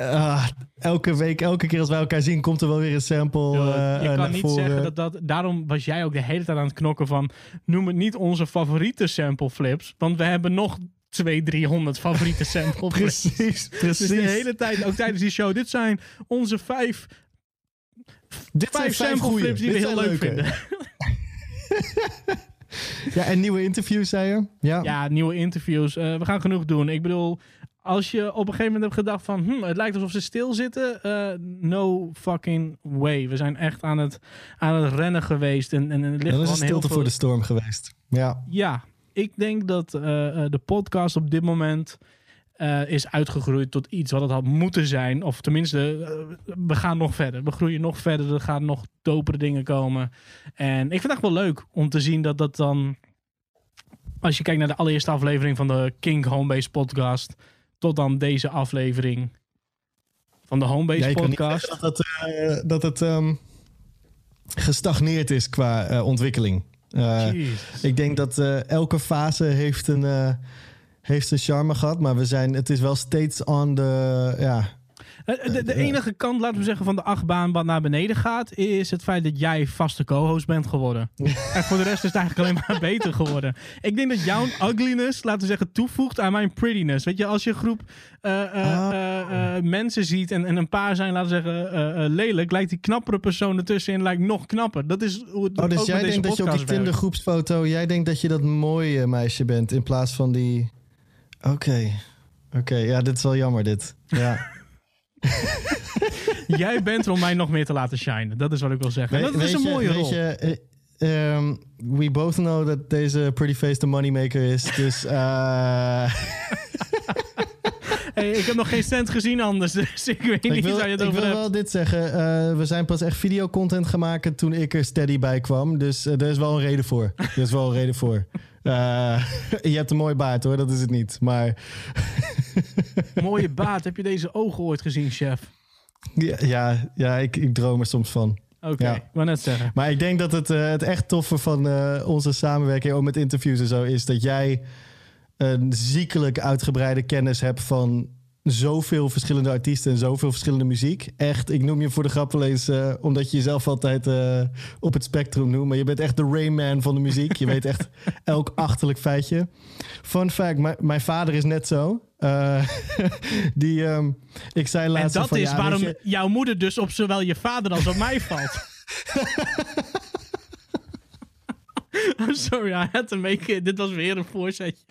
S3: uh, elke week, elke keer als wij elkaar zien, komt er wel weer een sample. Uh,
S2: je kan niet
S3: voren.
S2: zeggen dat dat. Daarom was jij ook de hele tijd aan het knokken van. Noem het niet onze favoriete sample flips. Want we hebben nog 200, 300 favoriete sample flips.
S3: precies, precies.
S2: Dus de hele tijd, ook tijdens die show. Dit zijn onze vijf.
S3: Dit
S2: vijf
S3: zijn
S2: sample flips die
S3: Dit
S2: we heel leuk
S3: leuke.
S2: vinden.
S3: ja, en nieuwe interviews, zei je? Ja,
S2: ja nieuwe interviews. Uh, we gaan genoeg doen. Ik bedoel, als je op een gegeven moment hebt gedacht van... Hm, het lijkt alsof ze stilzitten. Uh, no fucking way. We zijn echt aan het, aan het rennen geweest. En, en, ligt
S3: Dat is een stilte
S2: veel...
S3: voor de storm geweest. Ja.
S2: Ja, ik denk dat uh, de podcast op dit moment... Uh, is uitgegroeid tot iets wat het had moeten zijn. Of tenminste, uh, we gaan nog verder. We groeien nog verder. Er gaan nog dopere dingen komen. En ik vind het echt wel leuk om te zien dat dat dan... Als je kijkt naar de allereerste aflevering van de King Homebase podcast... tot dan deze aflevering van de Homebase
S3: Ja,
S2: podcast.
S3: dat het, uh, dat het um, gestagneerd is qua uh, ontwikkeling. Uh,
S2: Jeez.
S3: ik denk dat elke fase heeft een, heeft een charme gehad, maar we zijn, het is wel steeds on de, ja,
S2: De, de, de enige kant, laten we zeggen, van de achtbaan wat naar beneden gaat, is het feit dat jij vaste co-host bent geworden. en voor de rest is het eigenlijk alleen maar beter geworden. Ik denk dat jouw ugliness, laten we zeggen, toevoegt aan mijn prettiness. Weet je, als je een groep uh, uh, uh, mensen ziet en, en een paar zijn, laten we zeggen, lelijk, lijkt die knappere persoon ertussenin lijkt nog knapper. Dat is hoe het
S3: Oh, dus
S2: ook
S3: jij denkt dat je op die. Tinder groepsfoto, jij denkt dat je dat mooie meisje bent in plaats van die... Oké, okay. oké, okay. ja, dit is wel jammer dit. Ja.
S2: Jij bent er om mij nog meer te laten shinen. Dat is wat ik wil zeggen. Dat is een mooie
S3: weet
S2: rol.
S3: Je, uh, um, we both know dat deze Pretty Face de moneymaker is. Dus... Uh...
S2: hey, ik heb nog geen cent gezien anders. Dus ik weet
S3: ik
S2: niet
S3: wil,
S2: waar je het
S3: ik
S2: over
S3: wil
S2: hebt.
S3: wel dit zeggen. Uh, we zijn pas echt videocontent gaan maken toen ik er steady bij kwam. Dus uh, er is wel een reden voor. Er is wel een reden voor. Je hebt een mooie baard hoor, dat is het niet. Maar...
S2: Mooie baard. Heb je deze ogen ooit gezien, chef?
S3: Ja, ja, ja ik, ik droom er soms van.
S2: Oké, okay,
S3: Ja.
S2: wou net zeggen.
S3: Maar ik denk dat het, uh, het echt toffe van uh, onze samenwerking, ook met interviews en zo, is dat jij een ziekelijk uitgebreide kennis hebt van zoveel verschillende artiesten en zoveel verschillende muziek. Echt, ik noem je voor de grap wel eens, eh, omdat je jezelf altijd eh, op het spectrum noemt. Maar je bent echt de Rayman van de muziek. Je weet echt elk achterlijk feitje. Fun fact, mijn- vader is net zo. Eh, die, ehm, ik zei
S2: En
S3: laatst
S2: dat
S3: van,
S2: is
S3: ja,
S2: waarom
S3: je-
S2: jouw moeder dus op zowel je vader als op mij valt. I'm sorry, I had to make it. Dit was weer een voorzetje.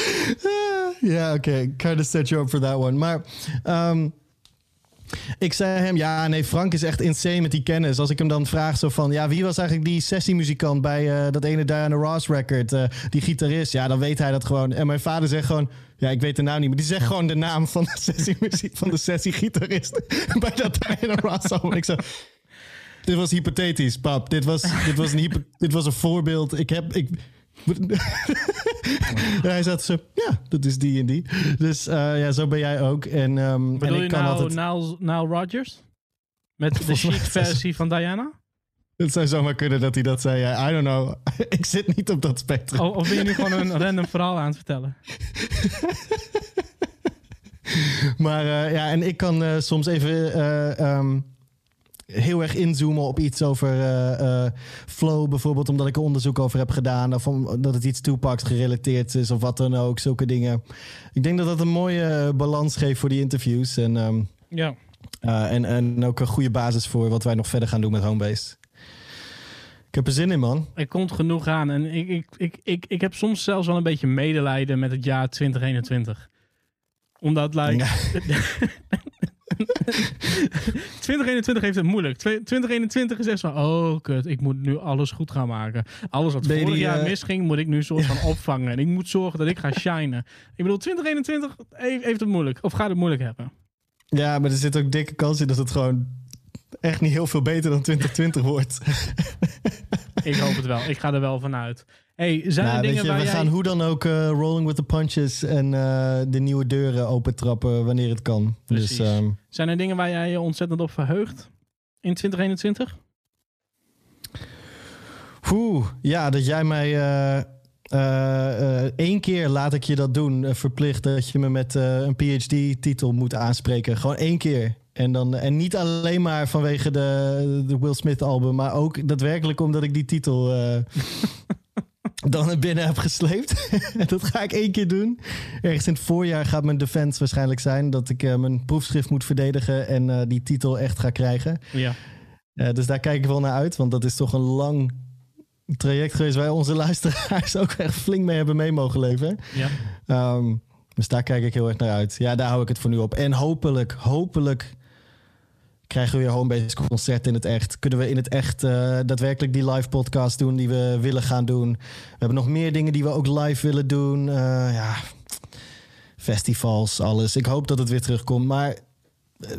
S3: Ja, oké. Kind of set you up for that one. Maar ehm, ik zei hem, ja, nee, Frank is echt insane met die kennis. Als ik hem dan vraag zo van, ja, wie was eigenlijk die sessiemuzikant bij eh, dat ene Diana Ross record? eh, die gitarist, ja, dan weet hij dat gewoon. En mijn vader zegt gewoon, ja, ik weet de naam niet, maar die zegt gewoon de naam van de sessiemuziek van de sessiegitarist bij dat Diana Ross album. Ik zo, dit was hypothetisch, pap. Dit was, dit was, een, dit was een voorbeeld. Ik heb, ik, hij zat zo, ja, dat is die en die. Dus eh, ja, zo ben jij ook. En, en
S2: Bedoel
S3: ik
S2: je
S3: kan
S2: nou
S3: altijd...
S2: Nile, Nile Rodgers? Met de chic versie van Diana?
S3: Het zou zomaar kunnen dat hij dat zei. Ja, I don't know. ik zit niet op dat spectrum.
S2: Of, of ben je nu gewoon een random verhaal aan het vertellen?
S3: Maar eh, ja, en ik kan eh, soms even eh, ehm, heel erg inzoomen op iets over eh, eh, flow bijvoorbeeld, omdat ik er onderzoek over heb gedaan. Of omdat het iets Tupac gerelateerd is of wat dan ook. Zulke dingen. Ik denk dat dat een mooie eh, balans geeft voor die interviews. En, ehm,
S2: Ja.
S3: en, en ook een goede basis voor wat wij nog verder gaan doen met Homebase. Ik heb er zin in, man.
S2: Er komt genoeg aan. En ik, ik, ik, ik, ik heb soms zelfs wel een beetje medelijden met het jaar 2021. Omdat, like... 2021 heeft het moeilijk. Twe- 2021 is echt van, oh kut, ik moet nu alles goed gaan maken. Alles wat vorig
S3: die,
S2: jaar
S3: eh,
S2: misging, moet ik nu soort van opvangen. En ik moet zorgen dat ik ga shinen. Ik bedoel, 2021 heeft heeft het moeilijk. Of gaat het moeilijk hebben.
S3: Ja, maar er zit ook dikke kans in dat het gewoon echt niet heel veel beter dan 2020 wordt.
S2: Ik hoop het wel. Ik ga er wel vanuit. Hey, zijn er
S3: Nou,
S2: dingen
S3: je,
S2: waar
S3: we
S2: jij...
S3: gaan hoe dan ook eh, rolling with the punches en eh, de nieuwe deuren opentrappen wanneer het kan.
S2: Precies.
S3: Dus ehm,
S2: Zijn er dingen waar jij je ontzettend op verheugt in 2021?
S3: Oeh, ja, dat jij mij eh, één keer laat ik je dat doen, verplicht dat je me met een PhD-titel moet aanspreken. Gewoon één keer. En, dan, en niet alleen maar vanwege de, de Will Smith-album, maar ook daadwerkelijk omdat ik die titel dan naar binnen heb gesleept. dat ga ik één keer doen. Ergens in het voorjaar gaat mijn defense waarschijnlijk zijn dat ik eh, mijn proefschrift moet verdedigen en eh, die titel echt ga krijgen.
S2: Ja.
S3: Eh, dus daar kijk ik wel naar uit, want dat is toch een lang traject geweest waar onze luisteraars ook echt flink mee hebben mee mogen leven.
S2: ja.
S3: Ehm, dus daar kijk ik heel erg naar uit. Ja, daar hou ik het voor nu op. En hopelijk, hopelijk krijgen we weer homebase concert in het echt. Kunnen we in het echt eh, daadwerkelijk die live podcast doen die we willen gaan doen. We hebben nog meer dingen die we ook live willen doen. Eh, ja, festivals, alles. Ik hoop dat het weer terugkomt, maar eh,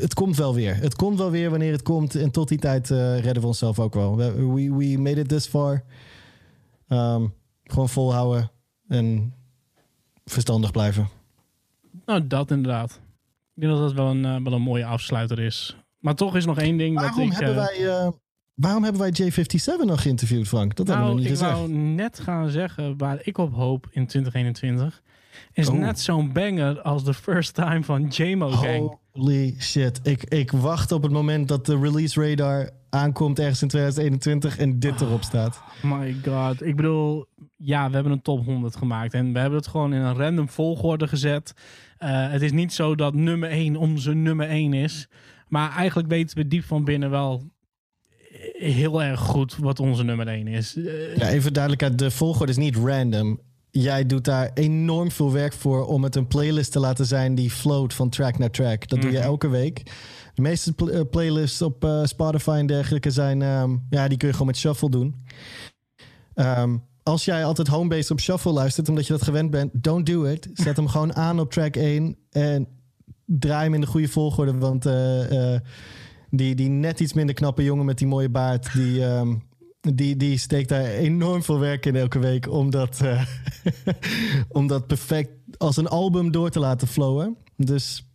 S3: het komt wel weer. Het komt wel weer wanneer het komt. En tot die tijd eh, redden we onszelf ook wel. We, we, made it this far. Ehm, gewoon volhouden en verstandig blijven.
S2: Nou, dat inderdaad. Ik denk dat dat wel een, eh, wel een mooie afsluiter is. Maar toch is nog één ding
S3: Waarom,
S2: dat ik...
S3: hebben,
S2: eh,
S3: wij, eh, waarom hebben wij J57 nog geïnterviewd, Frank? Dat hebben we
S2: nou,
S3: nog
S2: ik
S3: niet gezegd.
S2: wou net gaan zeggen waar ik op hoop in 2021. Is
S3: Oh.
S2: net zo'n banger als The First Time van JMO Gang.
S3: Holy shit. Ik, ik wacht op het moment dat de release radar aankomt ergens in 2021 en dit erop staat.
S2: My god. Ik bedoel, ja, we hebben een top 100 gemaakt. En we hebben het gewoon in een random volgorde gezet. Eh, het is niet zo dat nummer 1 onze nummer 1 is. Maar eigenlijk weten we diep van binnen wel heel erg goed wat onze nummer 1 is. Eh,
S3: Ja, even duidelijkheid. De volgorde is niet random. Jij doet daar enorm veel werk voor om het een playlist te laten zijn die float van track naar track. Dat doe je
S2: Mhm.
S3: elke week. De meeste pl- eh, playlists op Spotify en dergelijke zijn, ehm, ja, die kun je gewoon met shuffle doen. Ehm, als jij altijd homebase op shuffle luistert, omdat je dat gewend bent, don't do it. Zet hem gewoon aan op track 1 en draai hem in de goede volgorde. Want eh, eh, die, die net iets minder knappe jongen met die mooie baard, die, ehm, die, die steekt daar enorm veel werk in elke week om dat, eh, om dat perfect als een album door te laten flowen. Dus,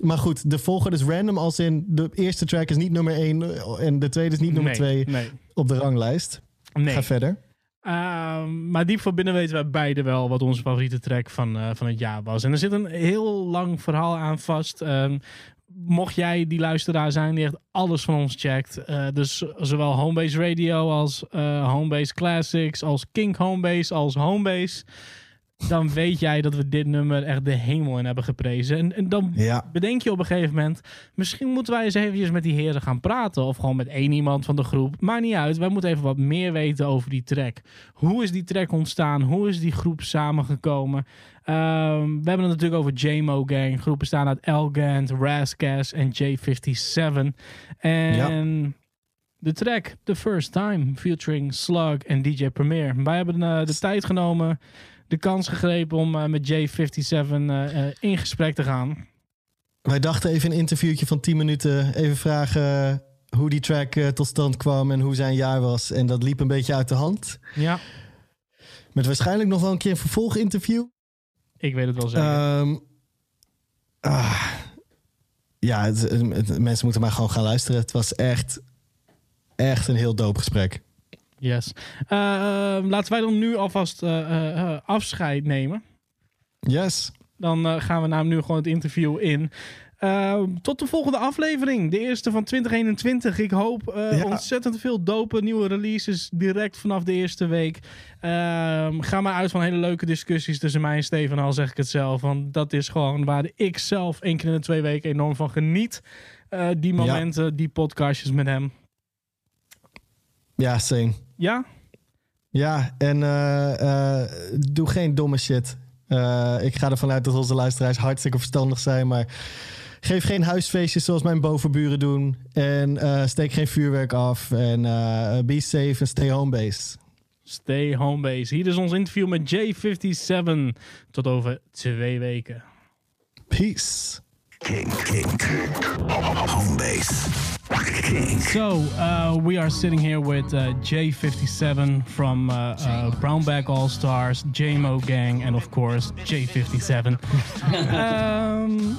S3: maar goed, de volgorde is random als in de eerste track is niet nummer 1 en de tweede is niet nummer
S2: nee,
S3: 2
S2: Nee.
S3: op de ranglijst.
S2: nee.
S3: Ga verder.
S2: Ehm, maar diep van binnen weten wij beide wel wat onze favoriete track van, eh, van het jaar was. En er zit een heel lang verhaal aan vast. Ehm, mocht jij die luisteraar zijn die echt alles van ons checkt. eh, dus zowel Homebase Radio als eh, Homebase Classics, als King Homebase, als Homebase. Dan weet jij dat we dit nummer echt de hemel in hebben geprezen. En, en dan
S3: Ja.
S2: bedenk je op een gegeven moment... misschien moeten wij eens eventjes met die heren gaan praten. Of gewoon met één iemand van de groep. Maakt niet uit. Wij moeten even wat meer weten over die track. Hoe is die track ontstaan? Hoe is die groep samengekomen? Ehm, we hebben het natuurlijk over JMO Gang. Groep bestaan uit Elgant, Rascas en J57. En... De track The First Time featuring Slug en DJ Premier. Wij hebben eh, de tijd genomen, de kans gegrepen om eh, met J57 eh, eh, in gesprek te gaan.
S3: Wij dachten even een interviewtje van 10 minuten. Even vragen hoe die track tot stand kwam en hoe zijn jaar was. En dat liep een beetje uit de hand.
S2: Ja,
S3: Met waarschijnlijk nog wel een keer een vervolginterview.
S2: ik weet het wel zeker.
S3: Ehm, ah, ja, het, het- mensen moeten maar gewoon gaan luisteren. Het was echt, echt een heel doop gesprek.
S2: Yes. Eh, laten wij dan nu alvast eh, eh, eh, afscheid nemen.
S3: Yes.
S2: Dan gaan we namelijk nu gewoon het interview in. Eh, tot de volgende aflevering. De eerste van 2021. Ik hoop
S3: Ja.
S2: ontzettend veel dope nieuwe releases direct vanaf de eerste week. Ehm, ga maar uit van hele leuke discussies tussen mij en Steven. Al zeg ik het zelf. Want dat is gewoon waar ik zelf één keer in de twee weken enorm van geniet. Die momenten, die podcastjes met hem.
S3: Ja, same.
S2: Ja?
S3: Ja, en eh, eh, doe geen domme shit. Eh, ik ga ervan uit dat onze luisteraars hartstikke verstandig zijn, maar geef geen huisfeestjes zoals mijn bovenburen doen. En eh, steek geen vuurwerk af. En eh, be safe en stay home base.
S2: Stay home base. Hier is ons interview met J57. Tot over twee weken.
S3: Peace.
S2: So uh, we are sitting here with uh, J57 from uh, uh, Brownback All Stars, JMO Gang, and of course J57. um,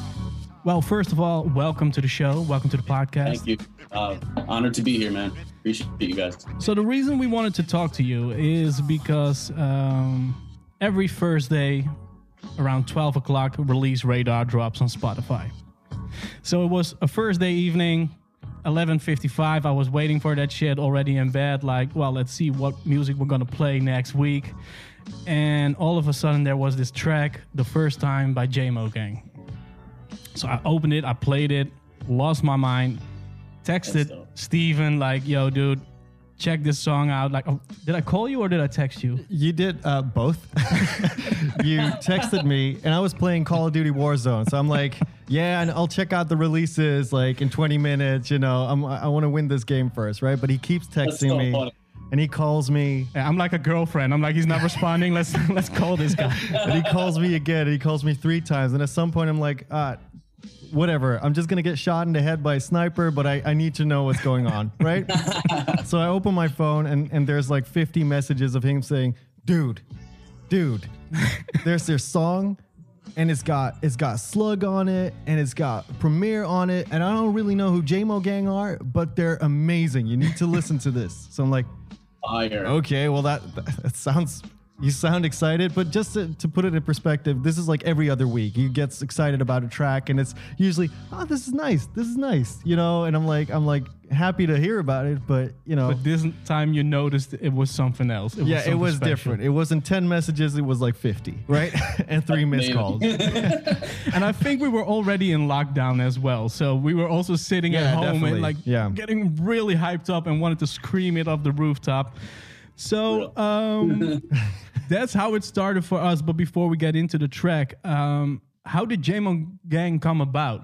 S2: well, first of all, welcome to the show. Welcome to the podcast.
S7: Thank you. Uh, honored to be here, man. Appreciate you guys.
S2: So the reason we wanted to talk to you is because um, every Thursday around 12 o'clock, Release Radar drops on Spotify. So it was a Thursday evening, 11:55. I was waiting for that shit already in bed. Like, well, let's see what music we're gonna play next week. And all of a sudden, there was this track, the first time by JMO Gang. So I opened it, I played it, lost my mind, texted. Steven like, "Yo, dude, check this song out." Like, oh, did I call you or did I text you?
S3: You did uh, both. you texted me, and I was playing Call of Duty Warzone. So I'm like, yeah, and I'll check out the releases like in 20 minutes. You know, I'm, I want to win this game first, right? But he keeps texting
S7: so
S3: me,
S7: funny.
S3: and he calls me,
S2: Yeah, I'm like a girlfriend. I'm like, he's not responding. Let's let's call this guy.
S3: and he calls me again, and he calls me three times. And at some point, I'm like, ah, whatever. I'm just gonna get shot in the head by a sniper, but I, I need to know what's going on, right? so I open my phone, and and there's like 50 messages of him saying, dude, dude, there's their song. And it's got it's got Slug on it, and it's got Premiere on it, and I don't really know who JMO Gang are, but they're amazing. You need to listen to this. So I'm like,
S7: Fire.
S3: Okay, well that that sounds you sound excited, but just to, to put it in perspective, this is like every other week. He gets excited about a track, and it's usually, oh, this is nice, this is nice, you know. And I'm like, I'm like happy to hear about it, but you know,
S2: But this time you noticed it was something else. It
S3: yeah, it
S2: something
S3: was
S2: special.
S3: different. It wasn't ten messages; it was like fifty, right? and three missed calls.
S2: And I think we were already in lockdown as well. So we were also sitting at home
S3: definitely.
S2: and like
S3: Yeah.
S2: getting really hyped up and wanted to scream it off the rooftop. So um, that's how it started for us. But before we get into the track, um, how did JMO Gang come about?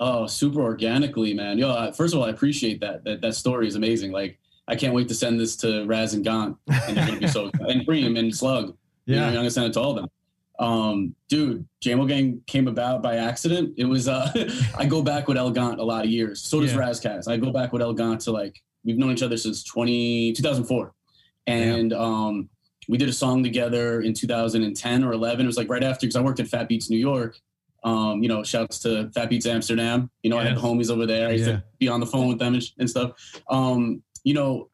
S7: Oh, super organically, man. Yo, uh, first of all, I appreciate that. That that story is amazing. Like, I can't wait to send this to Raz and Gant, and they're gonna be so and Bream and Slug. You know,
S3: Yeah.
S7: I'm gonna send it to all of them. Um, dude, JMO Gang came about by accident. It was uh, I go back with El Gaunt a lot of years. So does
S2: Yeah.
S7: Razcast. I go back with El Gaunt to like we've known each other since 20, 2004. and um, we did a song together in 2010 or 11. It was like right after because I worked at Fat Beats New York. Um, you know, shouts to Fat Beats Amsterdam. You know, I had the homies over there. I used
S3: Yeah.
S7: to be on the phone with them and, and stuff. Um, you know,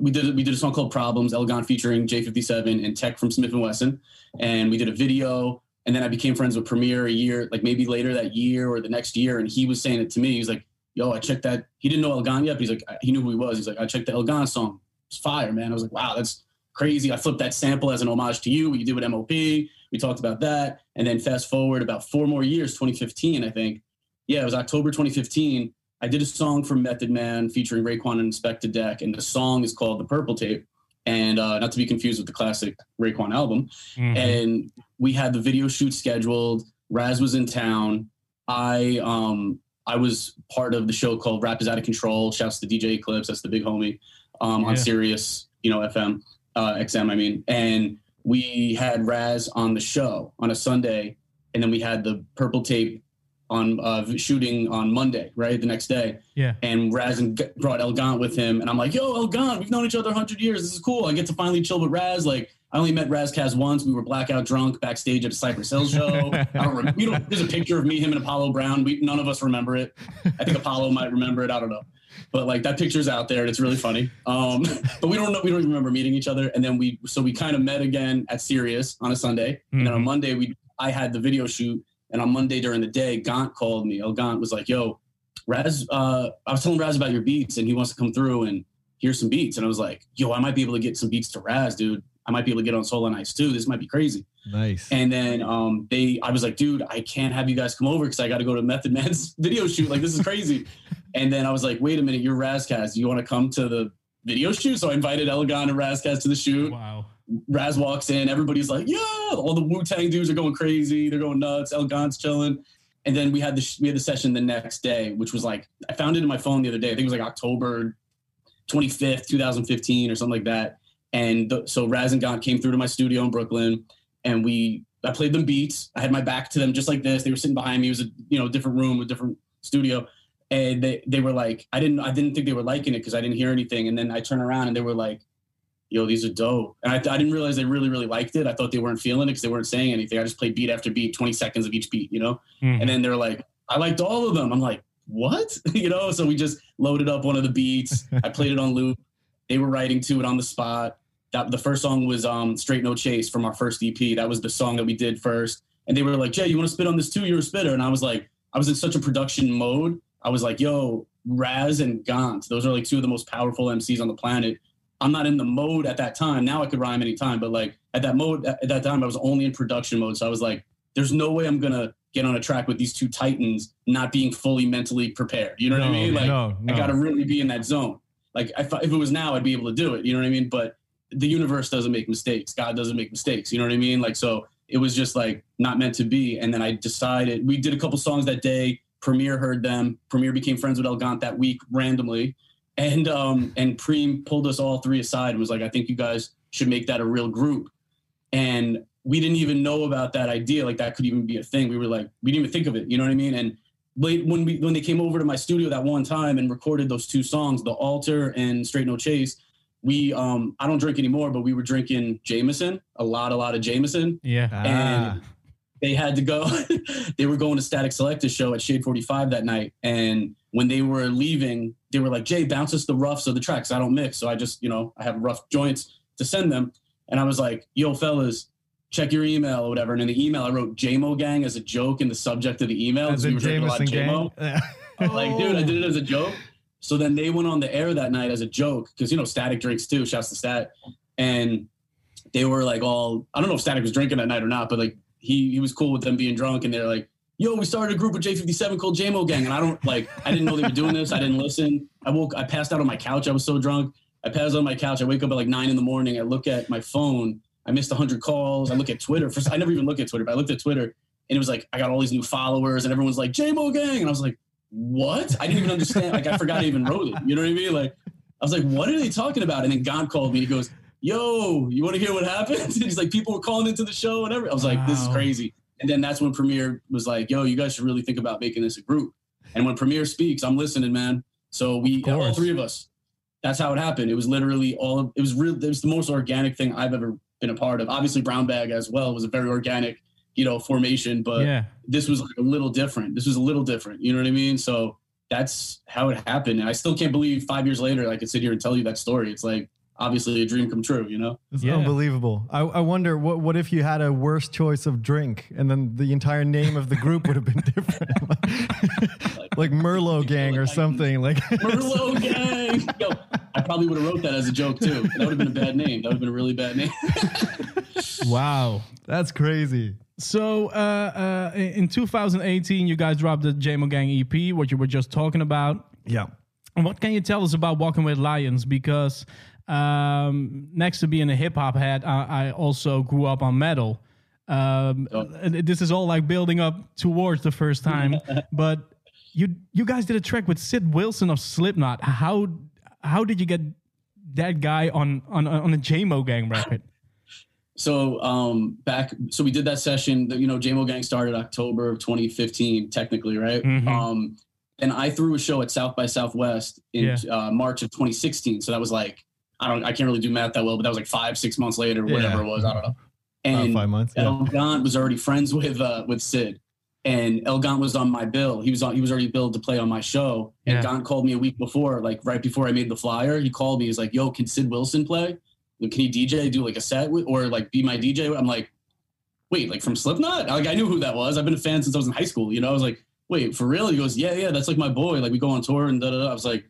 S7: we did we did a song called Problems, Elgon featuring J57 and Tech from Smith and Wesson, and we did a video. And then I became friends with Premier a year, like maybe later that year or the next year. And he was saying it to me. He's like, "Yo, I checked that." He didn't know Elgon yet, but he's like, he knew who he was. He's like, "I checked the Elgon song. It's fire, man." I was like, "Wow, that's crazy." I flipped that sample as an homage to you. What you did with MOP. We talked about that, and then fast forward about four more years, 2015, I think. Yeah, it was October 2015. I did a song for Method Man featuring Raekwon and Inspectah Deck, and the song is called "The Purple Tape." and uh, not to be confused with the classic Raekwon album.
S2: Mhm.
S7: And we had the video shoot scheduled. Raz was in town. I um I was part of the show called Rap is Out of Control. Shouts to DJ Eclipse, that's the big homie um, on Sirius, you know, FM, uh, XM. I mean, and we had Raz on the show on a Sunday, and then we had the Purple Tape on uh, shooting on Monday, right, the next day
S2: Yeah.
S7: and Raz and brought El Gant with him, and I'm like, "Yo, El Gant, we've known each other 100 years. This is cool. I get to finally chill with Raz. Like, I only met Raz Kaz once. We were blackout drunk backstage at a Cypress Hill show. I don't remember. We don't, there's a picture of me, him, and Apollo Brown. We none of us remember it. I think Apollo might remember it. I don't know, but like that picture's out there, and it's really funny. Um, but we don't know. We don't even remember meeting each other. And then we, so we kind of met again at Sirius on a Sunday, and then on
S2: Mhm.
S7: Monday we, I had the video shoot. And on Monday during the day, Gant called me. El Gant was like, "Yo, Raz, uh, I was telling Raz about your beats, and he wants to come through and hear some beats." And I was like, "Yo, I might be able to get some beats to Raz, dude. I might be able to get on and Ice too. This might be crazy."
S8: Nice.
S7: And then um, they, I was like, "Dude, I can't have you guys come over because I got to go to Method Man's video shoot. Like, this is crazy." and then I was like, "Wait a minute, you're Razkaz. Do you want to come to the video shoot?" So I invited Elegon and Razkaz to the shoot.
S2: Wow.
S7: Raz walks in, everybody's like, "Yeah!" All the Wu Tang dudes are going crazy. They're going nuts. El Gon's chilling. And then we had the sh- we had the session the next day, which was like I found it in my phone the other day. I think it was like October twenty fifth, two thousand fifteen, or something like that. And the, so Raz and Gon came through to my studio in Brooklyn, and we I played them beats. I had my back to them just like this. They were sitting behind me. It was a you know different room, a different studio. And they, they were like, I didn't I didn't think they were liking it because I didn't hear anything. And then I turned around and they were like, yo, these are dope. And I, I didn't realize they really, really liked it. I thought they weren't feeling it because they weren't saying anything. I just played beat after beat, 20 seconds of each beat, you know?
S2: Mhm.
S7: And then they're like, I liked all of them. I'm like, what? you know? So we just loaded up one of the beats. I played it on loop. They were writing to it on the spot. That the first song was um, Straight No Chase from our first EP. That was the song that we did first. And they were like, Jay, you want to spit on this too? You're a spitter. And I was like, I was in such a production mode. I was like, yo, Raz and Gant, those are like two of the most powerful MCs on the planet. I'm not in the mode at that time. Now I could rhyme anytime, but like at that mode at that time, I was only in production mode. So I was like, there's no way I'm gonna get on a track with these two titans not being fully mentally prepared. You know what I mean? Like
S8: no, no.
S7: I gotta really be in that zone. Like if, if it was now, I'd be able to do it. You know what I mean? But the universe doesn't make mistakes. God doesn't make mistakes. You know what I mean? Like so it was just like not meant to be. And then I decided we did a couple songs that day. Premier heard them. Premier became friends with El Gant that week randomly. And um and Preem pulled us all three aside and was like, I think you guys should make that a real group. And we didn't even know about that idea, like that could even be a thing. We were like, we didn't even think of it, you know what I mean? And when we when they came over to my studio that one time and recorded those two songs, The Altar and Straight No Chase, we um I don't drink anymore, but we were drinking Jameson, a lot, a lot of Jameson.
S2: Yeah.
S8: Ah,
S7: and they had to go they were going to static selector's show at shade 45 that night. And when they were leaving they were like jay bounce us the roughs of the tracks. I don't mix so i just you know i have rough joints to send them. And i was like yo fellas check your email or whatever. And in the email i wrote jmo gang as a joke in the subject of the email.
S8: As a
S7: we were drinking a lot
S8: Jameson
S7: of
S8: gang.
S7: JMO. like dude i did it as a joke so then they went on the air that night as a joke because you know static drinks too shouts to stat. And they were like all i don't know if static was drinking that night or not but like he he was cool with them being drunk and they're like yo we started a group with j57 called jmo gang. And i don't like i didn't know they were doing this. I didn't listen. I woke i passed out on my couch. I was so drunk. I passed out on my couch. I wake up at like nine in the morning. I look at my phone. I missed 100 calls. I look at twitter first i never even look at twitter but i looked at twitter and it was like i got all these new followers and everyone's like jmo gang. And i was like what i didn't even understand like i forgot i even wrote it you know what i mean like i was like what are they talking about and then god called me he goes yo, you want to hear what happened? And he's like, people were calling into the show and everything. I was like, this is crazy. And then that's when Premiere was like, yo, you guys should really think about making this a group. And when Premiere speaks, I'm listening, man. So we, all three of us, that's how it happened. It was literally all of, it was real. It was the most organic thing I've ever been a part of. Obviously, Brown Bag as well was a very organic, you know, formation, but
S2: yeah.
S7: this was like a little different. This was a little different. You know what I mean? So that's how it happened. And I still can't believe five years later, I could sit here and tell you that story. It's like obviously a dream come true, you know?
S3: It's
S2: Yeah.
S3: unbelievable. I, I wonder what what if you had a worse choice of drink, and then the entire name of the group would have been different, like Merlot Gang or something. Like
S7: Merlot gang. Yo, I probably would have wrote that as a joke too. That would have been a bad name. That would have been a really bad name.
S2: Wow.
S3: that's crazy.
S2: So uh, uh, in 2018, you guys dropped the JMO Gang EP, what you were just talking about.
S3: Yeah.
S2: And what can you tell us about Walking with Lions? Because um, next to being a hip hop head, I, I also grew up on metal. Um,
S7: Oh.
S2: This is all like building up towards the first time. but you you guys did a track with Sid Wilson of Slipknot. How how did you get that guy on on on a JMO Gang record?
S7: So um back so we did that session that you know JMO Gang started October of 2015 technically right
S2: Mhm.
S7: um and I threw a show at South by Southwest in
S2: Yeah.
S7: uh, March of 2016 so that was like I don't I can't really do math that well but that was like 5 6 months later
S3: Yeah.
S7: whatever it was I don't know
S3: About
S7: and
S3: five months. Yeah.
S7: El Gant was already friends with uh with Sid and El Gant was on my bill he was on he was already billed to play on my show and
S2: Yeah.
S7: Gant called me a week before like right before I made the flyer he called me he's like yo can Sid Wilson play can he DJ do like a set with, or like be my DJ? I'm like, wait, like from Slipknot? Like I knew who that was. I've been a fan since I was in high school. You know, I was like, wait, for real? He goes, yeah, yeah, that's like my boy. Like we go on tour and da. da. I was like,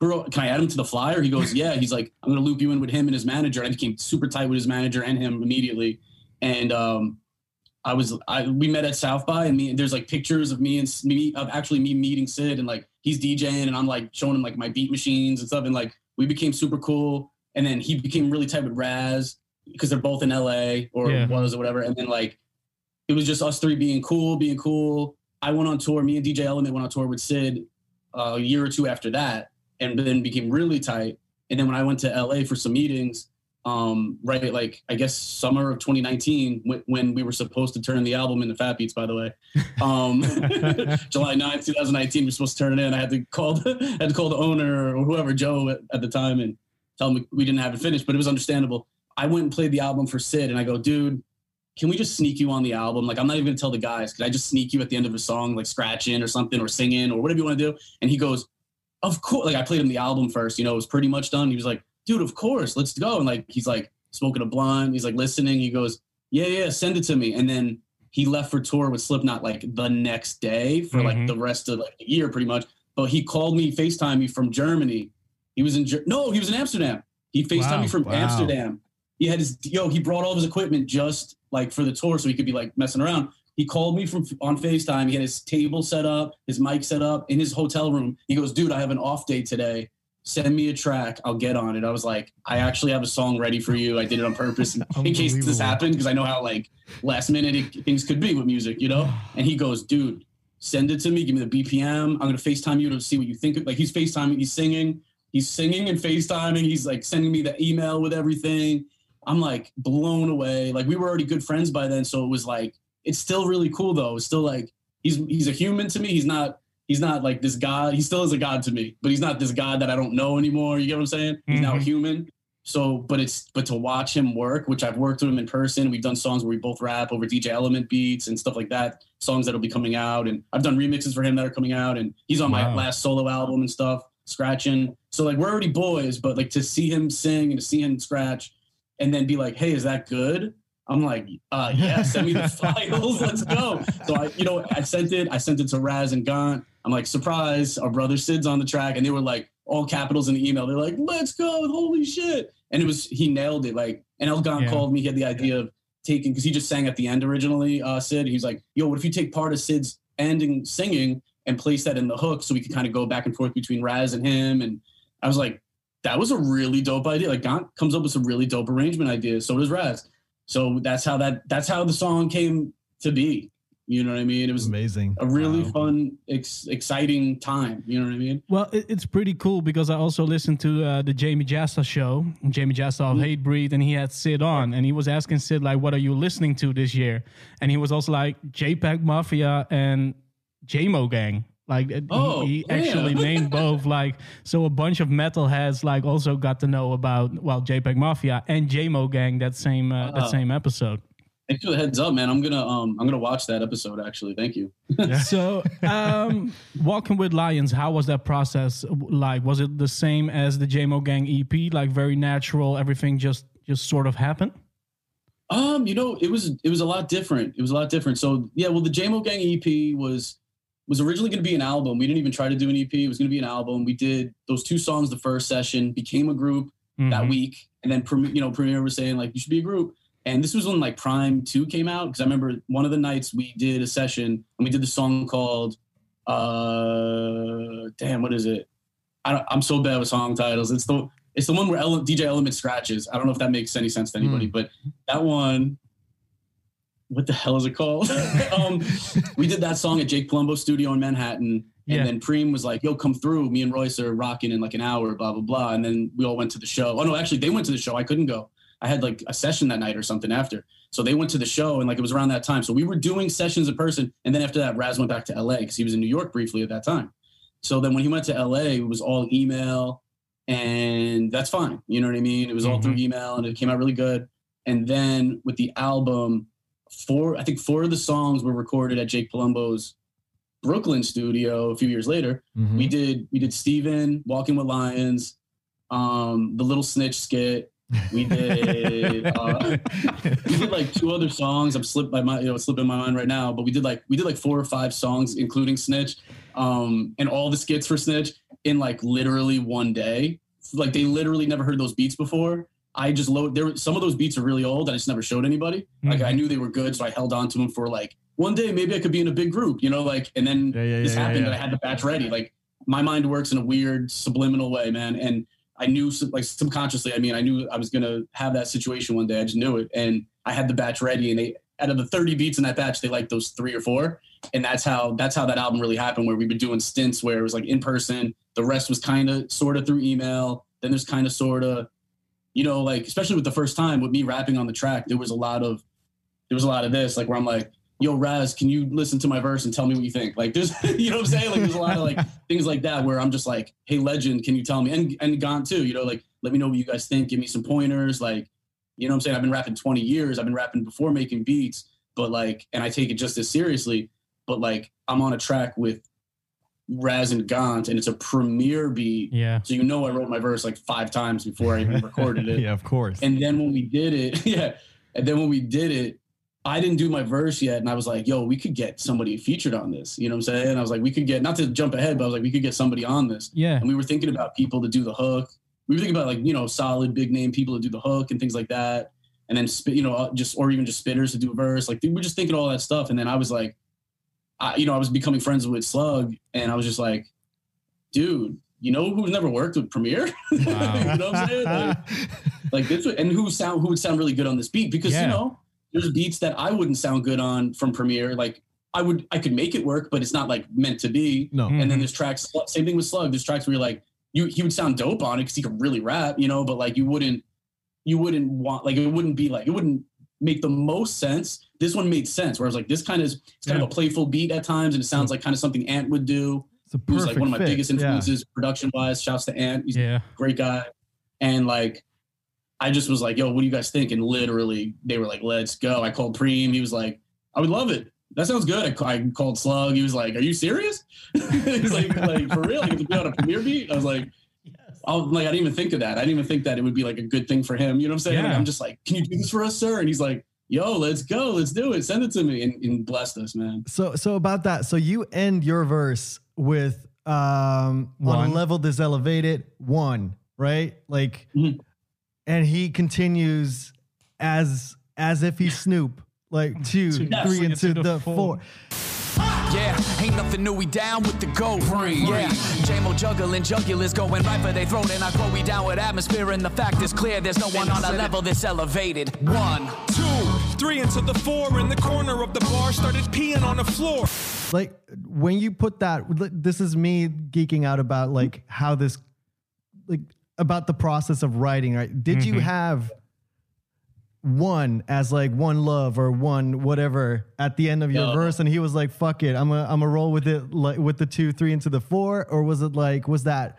S7: bro, can I add him to the flyer? He goes, yeah. He's like, I'm gonna loop you in with him and his manager. And I became super tight with his manager and him immediately. And um, I was, I we met at South by, and me. There's like pictures of me and me of actually me meeting Sid, and like he's DJing, and I'm like showing him like my beat machines and stuff, and like we became super cool. And then he became really tight with Raz because they're both in LA or
S2: Yeah.
S7: was or whatever. And then like it was just us three being cool, being cool. I went on tour. Me and DJ Element went on tour with Sid uh, a year or two after that, and then became really tight. And then when I went to LA for some meetings, um, right, like I guess summer of 2019, when, when we were supposed to turn the album into Fat Beats, by the way, um, July 9th, 2019, we were supposed to turn it in. I had to call, the, had to call the owner or whoever, Joe at, at the time, and tell him we didn't have it finished, but it was understandable. I went and played the album for Sid, and I go, dude, can we just sneak you on the album? Like, I'm not even gonna tell the guys. Can I just sneak you at the end of a song, like scratching or something, or singing, or whatever you want to do? And he goes, of course. Like, I played him the album first. You know, it was pretty much done. He was like, dude, of course, let's go. And like, he's like smoking a blunt. He's like listening. He goes, yeah, yeah, send it to me. And then he left for tour with Slipknot like the next day for
S2: Mhm.
S7: like the rest of like the year, pretty much. But he called me, Facetime me from Germany. He was in no, he was in Amsterdam. He Facetimed
S2: Wow,
S7: me from
S3: wow.
S7: Amsterdam. He had his yo. He brought all of his equipment just like for the tour, so he could be like messing around. He called me from on Facetime. He had his table set up, his mic set up in his hotel room. He goes, "Dude, I have an off day today. Send me a track. I'll get on it." I was like, "I actually have a song ready for you. I did it on purpose in, case this happened because I know how like last minute it, things could be with music, you know." And he goes, "Dude, send it to me. Give me the BPM. I'm gonna Facetime you to see what you think. Like he's Facetiming, he's singing, he's singing and Facetiming. He's like sending me the email with everything. I'm like blown away. Like we were already good friends by then, so it was like it's still really cool though. It's still like he's he's a human to me. He's not he's not like this god. He still is a god to me, but he's not this god that I don't know anymore. You get what I'm saying? He's now a
S2: Mhm.
S7: human. So, but it's but to watch him work, which I've worked with him in person. We've done songs where we both rap over DJ Element beats and stuff like that. Songs that'll be coming out, and I've done remixes for him that are coming out, and he's on my last solo album and stuff, scratching. So like we're already boys, but like to see him sing and to see him scratch, and then be like, "Hey, is that good?" I'm like, uh, "Yeah, send me the files, let's go." So I, you know, I sent it. I sent it to Raz and Gaunt. I'm like, "Surprise! Our brother Sid's on the track," and they were like, all capitals in the email. They're like, "Let's go! Holy shit!" And it was he nailed it. Like, and El Gaunt
S2: Yeah.
S7: called me. He had the idea of taking because he just sang at the end originally. Uh, Sid, he's like, "Yo, what if you take part of Sid's ending singing and place that in the hook so we could kind of go back and forth between Raz and him?" And I was like, "That was a really dope idea." Like, Gaunt comes up with some really dope arrangement ideas. So does Raz. So that's how that that's how the song came to be. You know what I mean? It was
S3: Amazing.
S7: a really
S3: Wow.
S7: fun, ex- exciting time. You know what I mean?
S2: Well, it, it's pretty cool because I also listened to uh, the Jamie Jasta show, Jamie Jasta of Hate Breed, and he had Sid on, and he was asking Sid like, "What are you listening to this year?" And he was also like, "JPEG Mafia and JMO Gang." Like
S7: Oh,
S2: he, he
S7: yeah.
S2: actually named both. Like so, a bunch of metalheads like also got to know about well JPEG Mafia and JMO Gang that same uh, that same episode.
S7: Thanks for the heads up, man. I'm gonna um I'm gonna watch that episode actually. Thank you.
S2: So, um, Walking with Lions, how was that process like? Was it the same as the JMO Gang EP? Like very natural, everything just just sort of happened?
S7: Um, you know, it was it was a lot different. It was a lot different. So yeah, well, the JMO Gang EP was was originally going to be an album. We didn't even try to do an EP. It was going to be an album. We did those two songs the first session, became a group that
S2: Mhm.
S7: week, and then you know Premiere was saying like you should be a group. And this was when like Prime Two came out because I remember one of the nights we did a session and we did the song called uh damn what is it? I don't, I'm so bad with song titles. It's the it's the one where Ele- DJ Element scratches. I don't know if that makes any sense to anybody, but that one. What the hell is it called? um, we did that song at Jake Palumbo's studio in Manhattan, and
S2: Yeah.
S7: then Preem was like, "Yo, come through. Me and Royce are rocking in like an hour, blah blah blah." And then we all went to the show. Oh no, actually, they went to the show. I couldn't go. I had like a session that night or something after. So they went to the show, and like it was around that time. So we were doing sessions in person, and then after that, Raz went back to LA because he was in New York briefly at that time. So then when he went to LA, it was all email, and that's fine. You know what I mean? It was all through email, and it came out really good. And then with the album, four I think four of the songs were recorded at Jake Palumbo's Brooklyn studio a few years later.
S3: Mhm.
S7: We did we did Steven, Walking with Lions, um, the Little Snitch skit. We did uh, we did like two other songs. I'm slipped by my you know slipping my mind right now, but we did like we did like four or five songs, including Snitch, um, and all the skits for Snitch in like literally one day. Like they literally never heard those beats before. I just load there. were- Some of those beats are really old. And I just never showed anybody. Like I mm. knew they were good, so I held on to them for like one day. Maybe I could be in a big group, you know. Like and then
S3: Yeah, yeah,
S7: this
S3: yeah,
S7: happened, and I had the batch ready. Like my mind works in a weird subliminal way, man. And I knew like subconsciously. I mean, I knew I was gonna have that situation one day. I just knew it, and I had the batch ready. And they out of the thirty beats in that batch, they liked those three or four, and that's how that's how that album really happened. Where we've been doing stints where it was like in person. The rest was kind of sort of through email. Then there's kind of sort of, you know, like especially with the first time with me rapping on the track, there was a lot of there was a lot of this, like where I'm like, yo, Raz, can you listen to my verse and tell me what you think? Like there's you know what I'm saying? Like there's a lot of like things like that where I'm just like, hey legend, can you tell me? And and Gone too, you know, like let me know what you guys think, give me some pointers. Like, you know what I'm saying? I've been rapping 20 years. I've been rapping before making beats, but like, and I take it just as seriously. But like I'm on a track with Raz and Gaunt and it's a premiere beat.
S2: Yeah.
S7: So you know I wrote my verse like five times before I even recorded it.
S3: yeah, of course.
S7: And then when we did it, yeah. And then when we did it, I didn't do my verse yet. And I was like, yo, we could get somebody featured on this. You know what I'm saying? I was like, we could get, not to jump ahead, but I was like, we could get somebody on this.
S2: Yeah.
S7: And we were thinking about people to do the hook. We were thinking about like, you know, solid big name people to do the hook and things like that. And then, spit, you know, uh, just, or even just spitters to do a verse. Like, we were just thinking all that stuff. And then I was like, I, you know, I was becoming friends with Slug. And I was just like, dude, you know who's never worked with Premiere? you know what I'm saying? Like, like this would, and who sound who would sound really good on this beat because
S2: Yeah.
S7: you know there's beats that I wouldn't sound good on from Premiere like I would I could make it work but it's not like meant to be
S3: no.
S7: And then mm-hmm. there's tracks same thing with Slug there's tracks where you're like you he would sound dope on it because he could really rap you know but like you wouldn't you wouldn't want like it wouldn't be like it wouldn't make the most sense this one made sense where I was like this kind of is it's kind
S2: Yeah.
S7: of a playful beat at times and it sounds like kind of something Ant would do
S3: It's a
S7: who's like one of my
S3: fit.
S7: biggest
S3: Yeah.
S7: influences production wise shouts to Ant he's
S2: Yeah.
S7: great guy. And like, I just was like, yo, what do you guys think? And literally, they were like, let's go. I called Preem. He was like, I would love it. That sounds good. I, I called Slug. He was like, are you serious? He's like, like, for real? Like, to be on a premiere beat? I was like, I was like, I didn't even think of that. I didn't even think that it would be like a good thing for him. You know what I'm saying? Like,
S2: Yeah.
S7: I'm just like, can you do this for us, sir? And he's like, yo, let's go. Let's do it. Send it to me. And, and blessed us, man.
S3: So so about that. So you end your verse with um on
S2: One.
S3: a level this elevated one, right? Like
S7: Mhm.
S3: and he continues as as if he's Snoop. Like two,
S2: Two,
S7: Yes.
S3: three, into the, four.
S8: Yeah, ain't nothing new, we down with the gold ring. Yeah, JMO juggling, jugulars going right for they throat, and I throw we down with atmosphere, and the fact is clear, there's no one on a level that's elevated. One,
S9: Two, three into the four in the corner of the bar, started peeing on the floor.
S3: Like when you put that this is me geeking out about like how this like about the process of writing, right? Did you mm-hmm. have one as like one love or one whatever at the end of your verse and he was like fuck it i'm a i'm a roll with it like with the two three into the four or was it like was that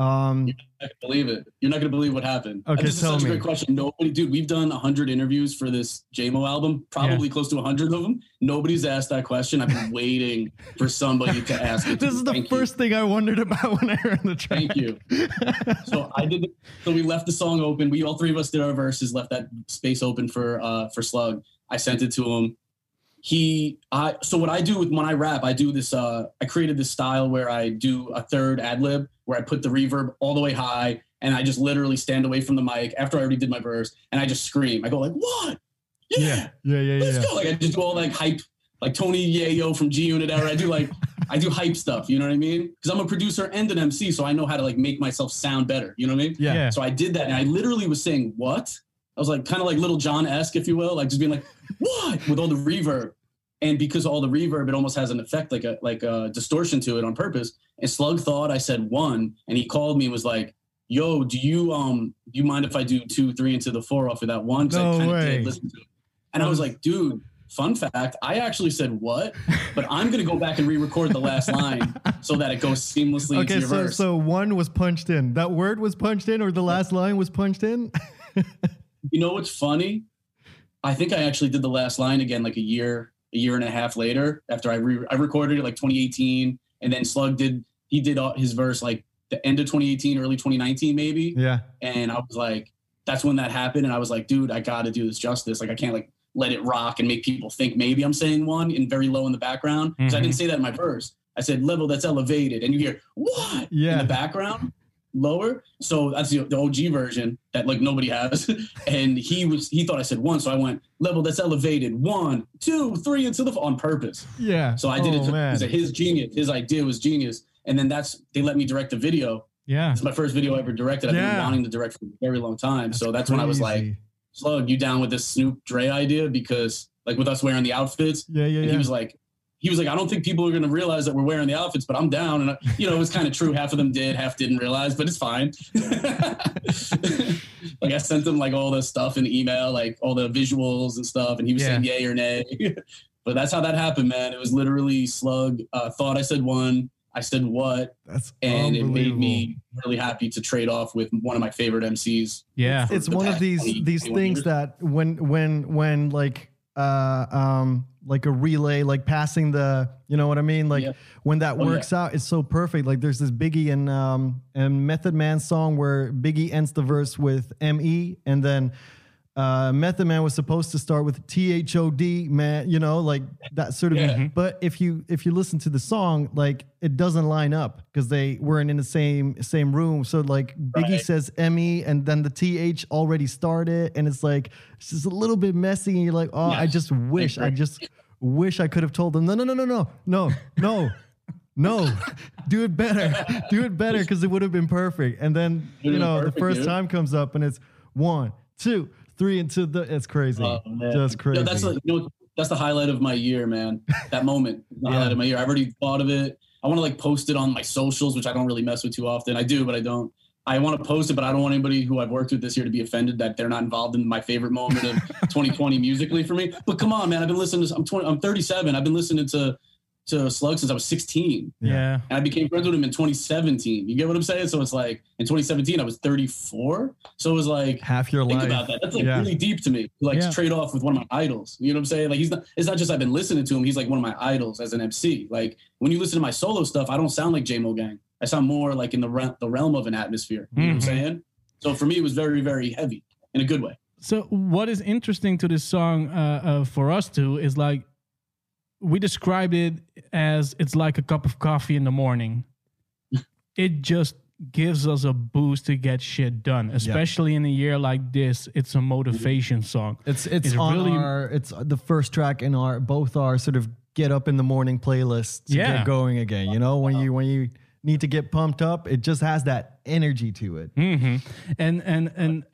S3: Um,
S7: You're not gonna believe it. You're not gonna believe what happened.
S3: Okay,
S7: this is such
S3: me.
S7: a great question. Nobody, dude, we've done hundred interviews for this JMO album, probably close to hundred of them. Nobody's asked that question. I've been waiting for somebody to ask it. to
S3: this is the
S7: Thank you.
S3: first thing I wondered about when I heard the track.
S7: Thank you. so I did. So we left the song open. We all three of us did our verses. Left that space open for uh for Slug. I sent it to him. He, I. So what I do with when I rap, I do this. Uh, I created this style where I do a third ad lib where I put the reverb all the way high, and I just literally stand away from the mic after I already did my verse, and I just scream. I go like, "What? Yeah,
S3: Yeah, yeah,
S7: let's
S3: yeah.
S7: go!" Like I just do all like hype, like Tony Yayo from G Unit era. I do like I do hype stuff. You know what I mean? Because I'm a producer and an MC, so I know how to like make myself sound better. You know what I mean?
S3: Yeah.
S2: Yeah.
S7: So I did that, and I literally was saying what? I was like kind of like Little John esque, if you will, like just being like what with all the reverb. And because of all the reverb, it almost has an effect like a like a distortion to it on purpose. And Slug thought I said one, and he called me and was like, "Yo, do you um do you mind if I do two, three into the four off of that one?"
S3: No
S7: I kinda
S3: way.
S7: did listen to it. And I was like, "Dude, fun fact, I actually said what, but I'm gonna go back and re-record the last line so that it goes seamlessly into
S3: Okay,
S7: your
S3: so
S7: verse."
S3: so one was punched in. That word was punched in, or the last line was punched in.
S7: You know what's funny? I think I actually did the last line again like a year, a year and a half later after I re- I recorded it like 2018, and then Slug did he did all- his verse like the end of 2018, early 2019 maybe,
S3: yeah,
S7: and I was like, that's when that happened, and I was like, dude, I got to do this justice. Like I can't like let it rock and make people think maybe I'm saying one and very low in the background. Because I mm-hmm. didn't say that in my verse. I said level that's elevated, and you hear what?
S3: Yeah.
S7: in the background lower. So that's the, the OG version that like nobody has. and he was he thought I said one, so I went level that's elevated one, two, three into the on purpose.
S3: yeah.
S7: So I did
S3: oh,
S7: it because his genius, his idea was genius. And then that's they let me direct the video.
S2: Yeah.
S7: It's my first video I ever directed. I've
S3: Yeah.
S7: been wanting to direct for a very long time. so that's when I was like,
S3: Crazy.
S7: Slug, you down with this Snoop Dre idea? Because like with us wearing the outfits,
S3: yeah, yeah, yeah.
S7: he was like, he was like, I don't think people are going to realize that we're wearing the outfits, but I'm down. And, I, you know, it was kind of true. Half of them did, half didn't realize, but it's fine. like I sent him like all the stuff in email, like all the visuals and stuff. And he was
S2: Yeah.
S7: saying yay or nay. but that's how that happened, man. It was literally Slug uh, thought I said one. I said what,
S3: That's
S7: and it made me really happy to trade off with one of my favorite MCs.
S2: Yeah.
S3: it's one of these
S7: 20,
S3: these things
S7: years.
S3: that when when when like uh um like a relay like passing the you know what i mean like
S7: Yeah.
S3: when that
S7: Oh, yeah.
S3: works out it's so perfect like there's this biggie and um and method man song where biggie ends the verse with me and then uh, Method Man was supposed to start with T H O D man, you know, like that sort of.
S7: Yeah.
S3: But if you if you listen to the song, like it doesn't line up because they weren't in the same same room. So like Biggie
S7: right.
S3: says Emmy, and then the T H already started, and it's like it's just a little bit messy. And you're like, oh,
S7: yes.
S3: I just wish, I just wish I could have told them, no, no, no, no, no, no, no. no, do it better, do it better, because it would have been perfect. And then, you know,
S7: perfect,
S3: the
S7: first
S3: time comes up and it's one, two, three and two the it's crazy
S7: Oh,
S3: just crazy
S7: No, that's the, you know, that's the highlight of my year, man. That moment, the highlight of my year. I've already thought of it. I want to like post it on my socials, which I don't really mess with too often. I do, but I don't. I want to post it, but I don't want anybody who I've worked with this year to be offended that they're not involved in my favorite moment of 2020 musically for me. But come on, man, I've been listening to. I'm 20. I'm 37. I've been listening to to Slug since I was 16.
S2: Yeah.
S7: And I became friends with him in 2017. You get what I'm saying? So it's like in 2017, I was 34. So it was like,
S3: half your
S7: think
S3: life
S7: about that. That's like
S3: Yeah.
S7: really deep to me. Like
S2: Yeah.
S7: trade off with one of my idols. You know what I'm saying? Like he's not. It's not just I've been listening to him. He's like one of my idols as an MC. Like when you listen to my solo stuff, I don't sound like J Mo Gang. I sound more like in the re- the realm of an atmosphere. You know what I'm
S2: Mhm.
S7: saying? So for me, it was very very heavy in a good way.
S2: So what is interesting to this song uh, uh, for us too is like we described it as it's like a cup of coffee in the morning. it just gives us a boost to get shit done, especially in a year like this. It's a motivation song.
S3: It's it's,
S2: It's
S3: on
S2: really-
S3: our it's the first track in our both our sort of get up in the morning playlist to
S2: Yeah.
S3: get going again. You know when you when you need to get pumped up, it just has that energy to it.
S2: hmm And and and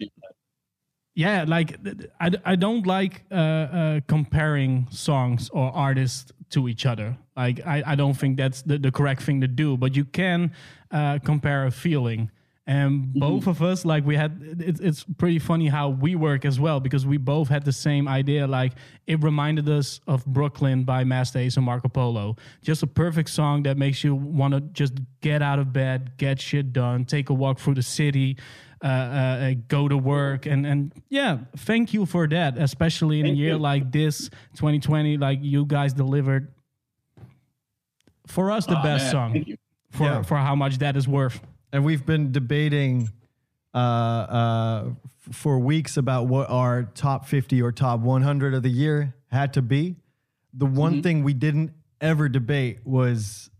S2: yeah, like I, I don't like uh, uh, comparing songs or artists to each other. Like I, I don't think that's the, the correct thing to do. But you can uh, compare a feeling, And both of us, like we had, it, it's pretty funny how we work as well because we both had the same idea. Like it reminded us of Brooklyn by Master Ace and Marco Polo. Just a perfect song that makes you want to just get out of bed, get shit done, take a walk through the city, uh, uh, go to work, and and yeah, thank you for that. Especially in a year
S7: you.
S2: like this, 2020, like you guys delivered for us the
S7: Aw,
S2: best
S7: man,
S2: song for
S3: Yeah.
S2: for how much that is worth.
S3: And we've been debating uh, uh, for weeks about what our top 50 or top 100 of the year had to be. The one thing we didn't ever debate was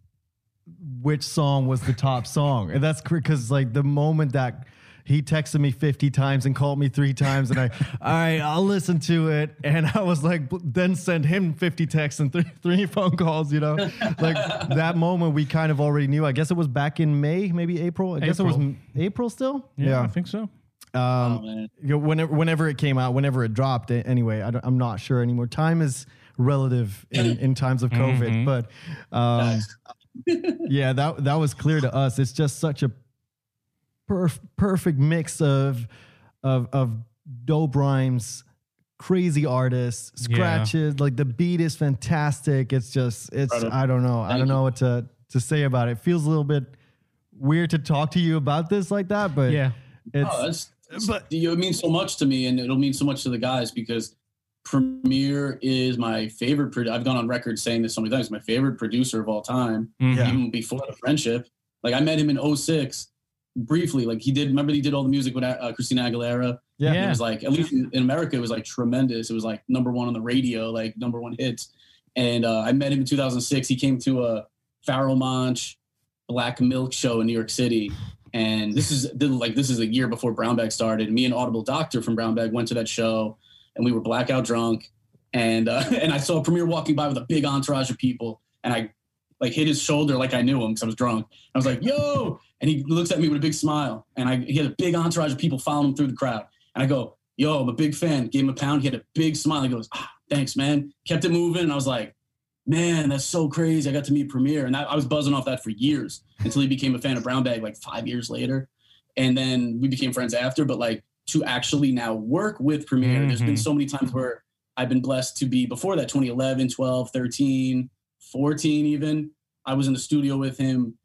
S3: which song was the top song. And that's because, like, the moment that he texted me 50 times and called me three times, and I, all right, I'll listen to it. And I was like, then send him 50 texts and three, three phone calls, you know? like, that moment we kind of already knew. I guess it was back in May, maybe April. I guess it was
S2: April.
S3: still.
S2: Yeah, I think so.
S3: Um,
S7: Oh, man.
S3: you know, whenever whenever it came out, whenever it dropped. a- Anyway, I am not sure anymore. Time is relative in, in times of COVID, but um, yeah, that that was clear to us. It's just such a perf- perfect mix of of of dope rhymes, crazy artists,
S2: Yeah.
S3: scratches. Like the beat is fantastic. It's just it's
S7: Brother.
S3: I don't know. I don't
S7: you.
S3: know what to to say about it. it. Feels a little bit weird to talk to you about this like that, but
S2: Yeah.
S3: it's
S7: Oh, that's,
S3: but-
S7: but it means so much to me, and it'll mean so much to the guys because Premier is my favorite. Produ- I've gone on record saying this so many times. My favorite producer of all time,
S3: Yeah.
S7: even before the friendship. Like I met him in 06 briefly. Like he did. Remember he did all the music with uh, Christina Aguilera.
S3: Yeah.
S7: And It was like at least in, in America, it was like tremendous. It was like number one on the radio, like number one hits. And uh, I met him in 2006. He came to a Farrell Monch Black Milk show in New York City. And this is like this is a year before Brown Bag started. Me and Audible Doctor from Brown Bag went to that show, and we were blackout drunk. And uh, and I saw Premier walking by with a big entourage of people, and I like hit his shoulder like I knew him because I was drunk. I was like, "Yo!" And he looks at me with a big smile, and I he had a big entourage of people following him through the crowd. And I go, "Yo, I'm a big fan." Gave him a pound. He had a big smile. He goes, ah, "Thanks, man." Kept it moving, and I was like, "Man, that's so crazy." I got to meet Premier, and that, I was buzzing off that for years until he became a fan of Brown Bag like five years later, and then we became friends after. But like to actually now work with Premier, there's been
S2: Mhm.
S7: so many times where I've been blessed to be before that 2011, 12, 13, 14 even. I was in the studio with him.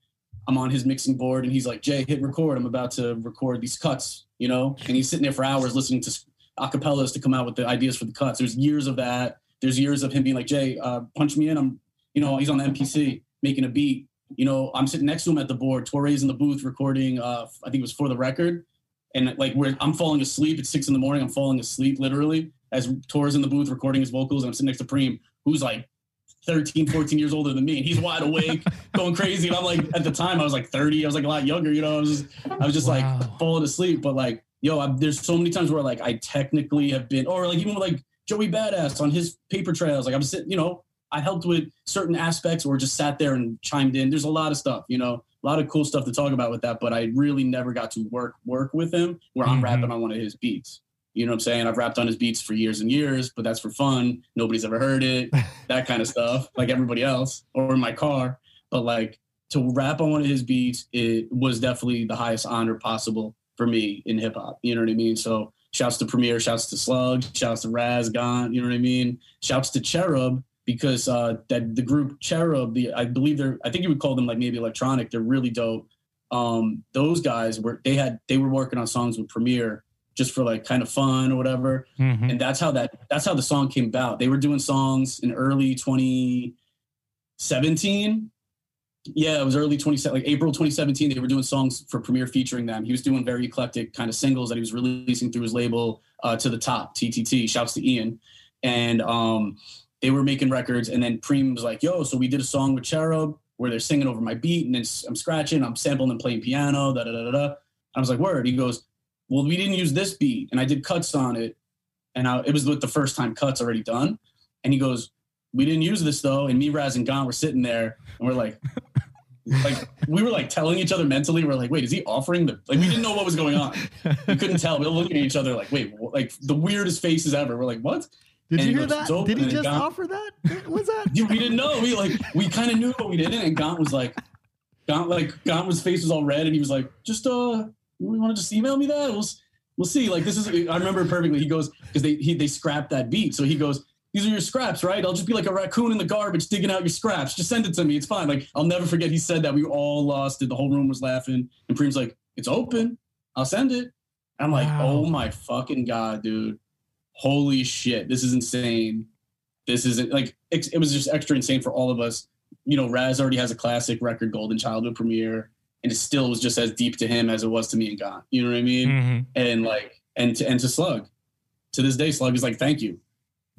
S7: I'm on his mixing board and he's like, Jay, hit record. I'm about to record these cuts, you know? And he's sitting there for hours listening to acapellas to come out with the ideas for the cuts. There's years of that. There's years of him being like, Jay, uh, punch me in. I'm, you know, he's on the MPC making a beat. You know, I'm sitting next to him at the board. Torre's in the booth recording, uh, I think it was for the record. And like, we're, I'm falling asleep at six in the morning. I'm falling asleep literally as Torre's in the booth recording his vocals. And I'm sitting next to Preem, who's like 13, 14 years older than me. And he's wide awake, going crazy. And I'm like, at the time, I was like 30. I was like a lot younger, you know, I was just, I was just
S2: Wow.
S7: like falling asleep. But like, yo, I, there's so many times where like I technically have been, or like even with like Joey Badass on his paper trails, like I'm sitting, you know, I helped with certain aspects or just sat there and chimed in. There's a lot of stuff, you know, a lot of cool stuff to talk about with that. But I really never got to work work with him where I'm rapping mm-hmm. on one of his beats. You know what I'm saying? I've rapped on his beats for years and years, but that's for fun. Nobody's ever heard it, that kind of stuff, like everybody else, or in my car. But like to rap on one of his beats, it was definitely the highest honor possible for me in hip hop. You know what I mean? So shouts to Premier, shouts to Slug, shouts to Raz Gaunt, you know what I mean? Shouts to Cherub because uh, that the group Cherub, the I believe they're I think you would call them like maybe electronic. They're really dope. Um, those guys were they had they were working on songs with Premier just for like kind of fun or whatever.
S2: Mhm.
S7: and that's how that that's how the song came about. They were doing songs in early 2017 yeah it was early 20 like april 2017 they were doing songs for premiere featuring them. He was doing very eclectic kind of singles that he was releasing through his label uh, to the top ttt shouts to ian. And um they were making records and then preem was like yo so we did a song with cherub where they're singing over my beat and then i'm scratching i'm sampling and playing piano da da da da. I was like word. He goes well, we didn't use this beat, and I did cuts on it, and I, it was with the first time cuts already done. And he goes, we didn't use this though, and me, Raz, and Gaunt were sitting there, and we're like, like we were like telling each other mentally, we're like, wait, is he offering the? Like we didn't know what was going on. We couldn't tell. We were looking at each other like, wait, like the weirdest faces ever. We're like, what?
S3: Did
S7: And
S3: you
S7: he
S3: hear that? Did he just
S7: Gaunt-
S3: offer that? What's that?
S7: Dude, we didn't know. We like we kind of knew, but we didn't. And Gaunt was like, Gaunt like Gaunt was face was all red, and he was like, just uh, You want to just email me that? We'll we'll see. Like this is I remember perfectly. He goes because they he, they scrapped that beat, so he goes. These are your scraps, right? I'll just be like a raccoon in the garbage digging out your scraps. Just send it to me. It's fine. Like I'll never forget. He said that we all lost it. The whole room was laughing, and Preem's like, "It's open. I'll send it." I'm like,
S2: Wow.
S7: "Oh my fucking god, dude! Holy shit! This is insane. This isn't like it, it was just extra insane for all of us. You know, Raz already has a classic record, Golden Childhood premiere, and it still was just as deep to him as it was to me and God. You know what I mean?
S2: Mhm.
S7: And like, and to and to Slug, to this day, Slug is like, "Thank you."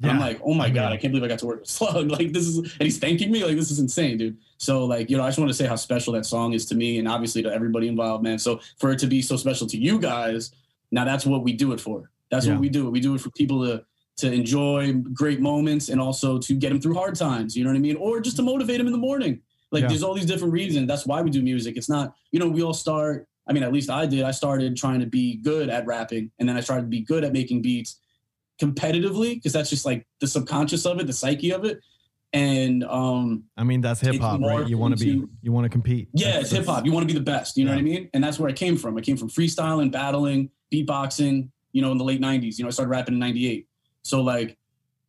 S7: And I'm like, oh my
S3: Yeah.
S7: god, I can't believe I got to work with Slug. Like this is, and he's thanking me. Like this is insane, dude. So like, you know, I just want to say how special that song is to me, and obviously to everybody involved, man. So for it to be so special to you guys, now that's what we do it for. That's
S3: Yeah.
S7: what we do. We do it for people to to enjoy great moments and also to get them through hard times. You know what I mean? Or just to motivate them in the morning. Like
S3: Yeah.
S7: there's all these different reasons. That's why we do music. It's not, you know, we all start. I mean, at least I did. I started trying to be good at rapping, and then I started to be good at making beats competitively because that's just like the subconscious of it, the psyche of it. And um,
S3: I mean, that's hip hop, right? You want to be, you want to compete.
S7: yeah,
S3: That's-
S7: it's hip hop. You want to be the best. You know
S3: Yeah.
S7: what I mean? And that's where I came from. I came from freestyling, battling, beatboxing. You know, in the late '90s. You know, I started rapping in '98. So like,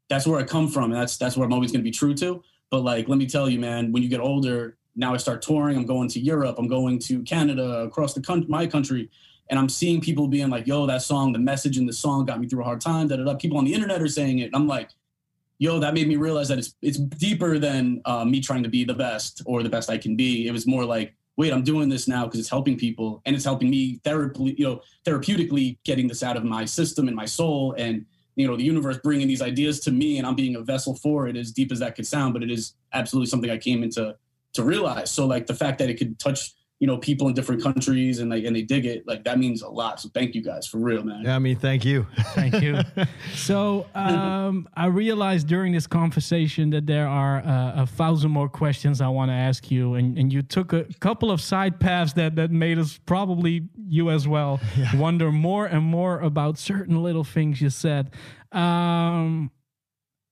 S7: that's where I come from, and that's that's where I'm always going to be true to. But like, let me tell you, man, when you get older, now I start touring. I'm going to Europe. I'm going to Canada, across the country, my country, and I'm seeing people being like, "Yo, that song, the message in the song got me through a hard time." Da da da. People on the internet are saying it, and I'm like, "Yo, that made me realize that it's it's deeper than uh, me trying to be the best or the best I can be." It was more like, "Wait, I'm doing this now because it's helping people, and it's helping me therapy, you know, therapeutically getting this out of my system and my soul, and you know, the universe bringing these ideas to me, and I'm being a vessel for it. As deep as that could sound, but it is absolutely something I came into to realize. So like the fact that it could touch you know people in different countries and like and they dig it like that means a lot so thank you guys for real man
S3: Yeah, I mean, thank you.
S2: Thank you. so um, I realized during this conversation that there are uh, a thousand more questions I want to ask you, and, and you took a couple of side paths that that made us probably you as well wonder more and more about certain little things you said. Um,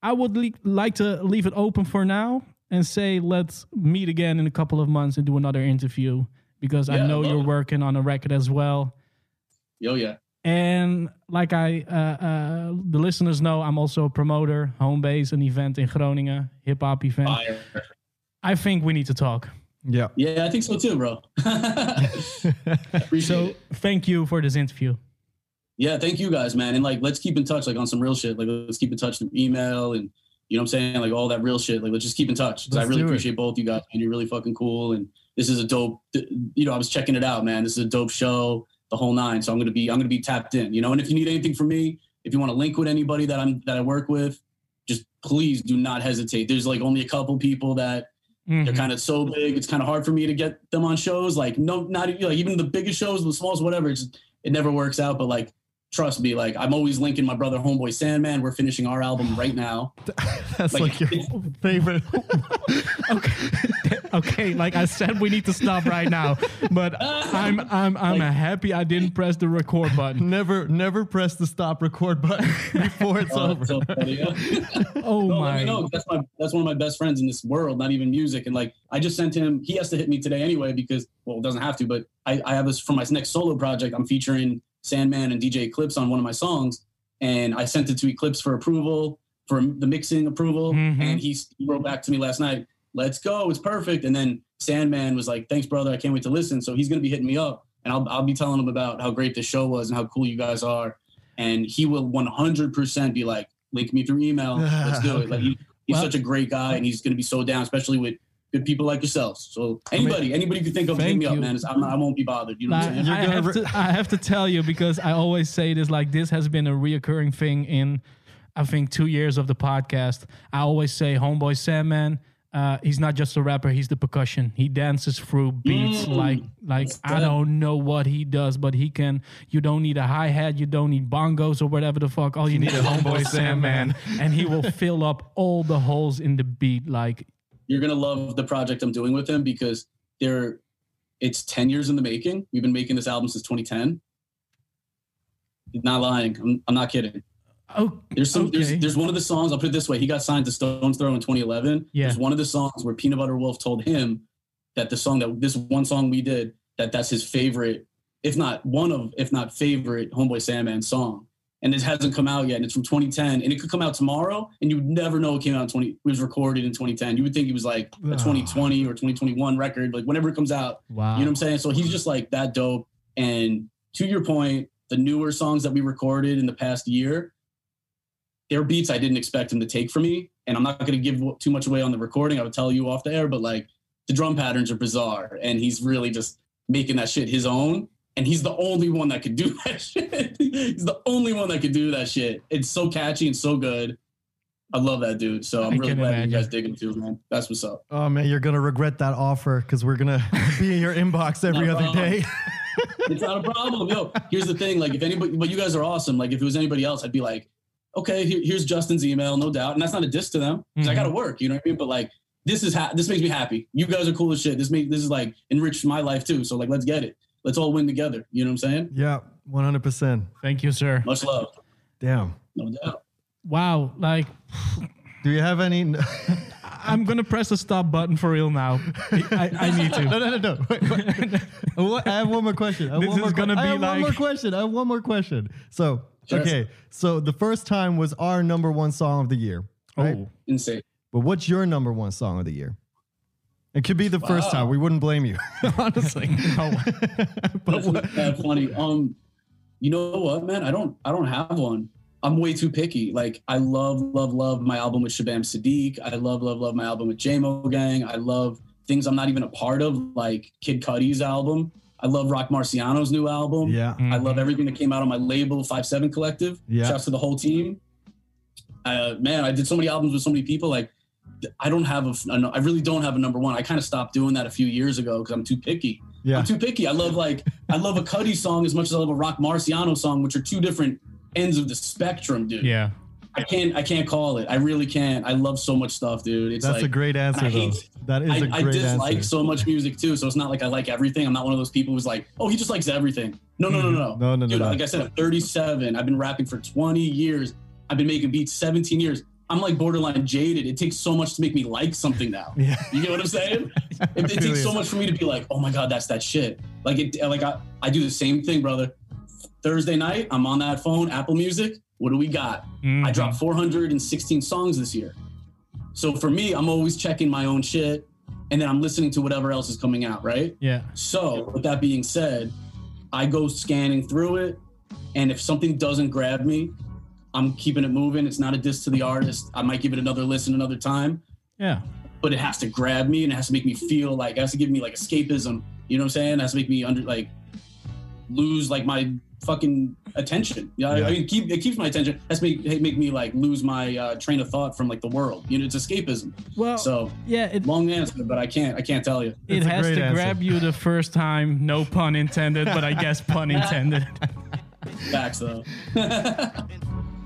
S2: I would like to leave it open for now and say let's meet again in a couple of months and do another interview because I know
S7: love
S2: you're
S7: it.
S2: working on a record as well.
S7: yo yeah
S2: And like I, uh, uh, the listeners know, I'm also a promoter, Homebase, an event in Groningen, hip hop event.
S7: Fire.
S2: I think we need to talk.
S3: Yeah.
S7: yeah i think so too bro
S2: So
S7: it.
S2: thank you for this interview.
S7: yeah thank you guys man and like let's keep in touch like on some real shit like let's keep in touch through email and you know what i'm saying like all that real shit like let's just keep in touch 'cause i
S3: Let's
S7: really
S3: do it.
S7: appreciate both you guys and you're really fucking cool and this is a dope you know i was checking it out man. This is a dope show the whole nine. So i'm gonna be i'm gonna be tapped in you know? And if you need anything from me if you want to link with anybody that i'm that i work with just please do not hesitate. There's like only a couple people that
S2: Mhm.
S7: they're kind of so big it's kind of hard for me to get them on shows. Like no not even like even the biggest shows the smallest whatever it's it never works out. But like trust me like i'm always linking my brother homeboy sandman. We're finishing our album right now.
S3: That's
S7: Like,
S3: like, your favorite.
S2: okay, okay. Like I said, we need to stop right now. But I'm, I'm, I'm
S7: Like-
S2: happy I didn't press the record button.
S3: never, never press the stop record button before it's
S7: Oh,
S3: over.
S7: so funny, yeah.
S2: Oh
S7: No,
S2: my!
S7: me know. That's my that's one of my best friends in this world, not even music. And like I just sent him, he has to hit me today anyway because well, it doesn't have to, but I, I have this for my next solo project. I'm featuring Sandman and DJ Eclipse on one of my songs, and I sent it to Eclipse for approval for the mixing approval,
S2: Mhm.
S7: and he wrote back to me last night. Let's go, it's perfect. And then Sandman was like, "Thanks, brother. I can't wait to listen." So he's gonna be hitting me up, and I'll I'll be telling him about how great the show was and how cool you guys are, and he will 100% be like, "Link me through email. Let's do it." Like he, he's
S2: Well-
S7: such a great guy, and he's going to be so down, especially with good people like yourselves. So anybody, anybody you can think of, hit
S2: Thank
S7: me up, man. I'm not, I won't be bothered. You know what I'm saying?
S2: I, have to, I have to tell you because I always say this like this has been a reoccurring thing in I think two years of the podcast. I always say homeboy Sandman. Uh, he's not just a rapper; he's the percussion. He dances through beats
S7: Mm,
S2: like like I don't know what he does, but he can. You don't need a hi hat, you don't need bongos or whatever the fuck. All you need is homeboy Sandman, and he will fill up all the holes in the beat. Like
S7: You're going to love the project I'm doing with him because they're, it's 10 years in the making. We've been making this album since 2010. Not lying. I'm, I'm not kidding.
S2: Oh,
S7: There's some.
S2: Okay.
S7: There's, there's one of the songs. I'll put it this way. He got signed to Stone's Throw in 2011.
S2: Yeah.
S7: There's one of the songs where Peanut Butter Wolf told him that the song that this one song we did that that's his favorite if not one of, if not favorite Homeboy Sandman song. And it hasn't come out yet. And it's from 2010. And it could come out tomorrow. And you would never know it came out in 20, it was recorded in 2010. You would think it was like a ah. 2020 or 2021 record, like whenever it comes out.
S2: Wow.
S7: You know what I'm saying? So he's just like that dope. And to your point, the newer songs that we recorded in the past year, they're beats I didn't expect him to take from me. And I'm not going to give too much away on the recording. I would tell you off the air, but like the drum patterns are bizarre. And he's really just making that shit his own. And he's the only one that could do that shit. he's the only one that could do that shit. It's so catchy and so good. I love that dude. So I'm
S2: I
S7: really glad
S2: imagine.
S7: you guys dig him too, man. That's what's up.
S3: Oh man, you're gonna regret that offer because we're gonna be in your inbox every other
S7: problem.
S3: day.
S7: it's not a problem. Yo, here's the thing. Like, if anybody, but you guys are awesome. Like, if it was anybody else, I'd be like, okay, here, here's Justin's email, no doubt. And that's not a diss to them because I
S2: mm-hmm.
S7: got to work. You know what I mean? But like, this is ha- this makes me happy. You guys are cool as shit. This make this is like enriched my life too. So like, let's get it. Let's all win together. You know what I'm saying?
S3: yeah, 100. percent
S2: Thank you, sir.
S7: Much love,
S3: Damn.
S7: no doubt.
S2: Wow. Like,
S3: Do you have any?
S2: I'm going to press the stop button for real now. I, I need to.
S3: no, no, no. Wait, wait. I have one more question. I have
S2: This
S3: one more
S2: is gonna
S3: que- I
S2: be
S3: have one more question. I have one more question. So,
S7: Sure.
S3: Okay, so the first time was our number one song of the year, right?
S2: Oh.
S7: Insane.
S3: But what's your number one song of the year? It could be the first time. We wouldn't blame you.
S2: Honestly. No.
S3: but
S7: That's kind of funny. Um, you know what, man? I don't, I don't have one. I'm way too picky. Like, I love, love, love my album with Shabam Sadiq. I love, love, love my album with JMO Gang. I love things I'm not even a part of, like Kid Cudi's album. I love Rock Marciano's new album.
S3: yeah.
S7: I love everything that came out on my label, Five Seven Collective.
S3: Yeah.
S7: Shouts to the whole team. Uh, man, I did so many albums with so many people. Like, I don't have a, I really don't have a number one. I kind of stopped doing that a few years ago because I'm too picky.
S3: Yeah.
S7: I'm too picky. I love like I love a Cuddy song as much as I love a Rock Marciano song, which are two different ends of the spectrum, dude.
S2: Yeah.
S7: I can't I can't call it. I really can't. I love so much stuff, dude. It's
S3: That's
S7: like
S3: a great answer,
S7: I
S3: though.
S7: hate-
S3: That is a
S7: I, I
S3: great I
S7: dislike
S3: answer.
S7: so much music too, so it's not like I like everything. I'm not one of those people who's like, oh, he just likes everything. No, no, no, no,
S3: Mm-hmm. No, no, no,
S7: Dude,
S3: no.
S7: like I said, I'm 37. I've been rapping for 20 years. I've been making beats 17 years. I'm like borderline jaded. It takes so much to make me like something now.
S3: Yeah.
S7: You get what I'm saying? It, it takes so much for me to be like, oh my god, that's that shit. Like it, like I, I do the same thing, brother. Thursday night, I'm on that phone, Apple Music. What do we got? I
S2: Mhm.
S7: dropped 416 songs this year. So for me, I'm always checking my own shit, and then I'm listening to whatever else is coming out, right?
S2: Yeah.
S7: So with that being said, I go scanning through it, and if something doesn't grab me, I'm keeping it moving. It's not a diss to the artist. I might give it another listen another time
S2: Yeah.
S7: but it has to grab me and it has to make me feel like it has to give me like escapism. You know what I'm saying? It has to make me under like lose like my fucking attention. Yeah, I-
S3: Yeah.
S7: I mean, keep it keeps my attention. That's make make me like lose my uh, train of thought from like the world. You know, it's escapism.
S2: Well,
S7: So
S2: yeah, it,
S7: long answer, but I can't I can't tell you.
S2: it
S3: It's a
S2: has to
S3: answer.
S2: grab you the first time. No pun intended, but I guess pun intended.
S7: Facts though.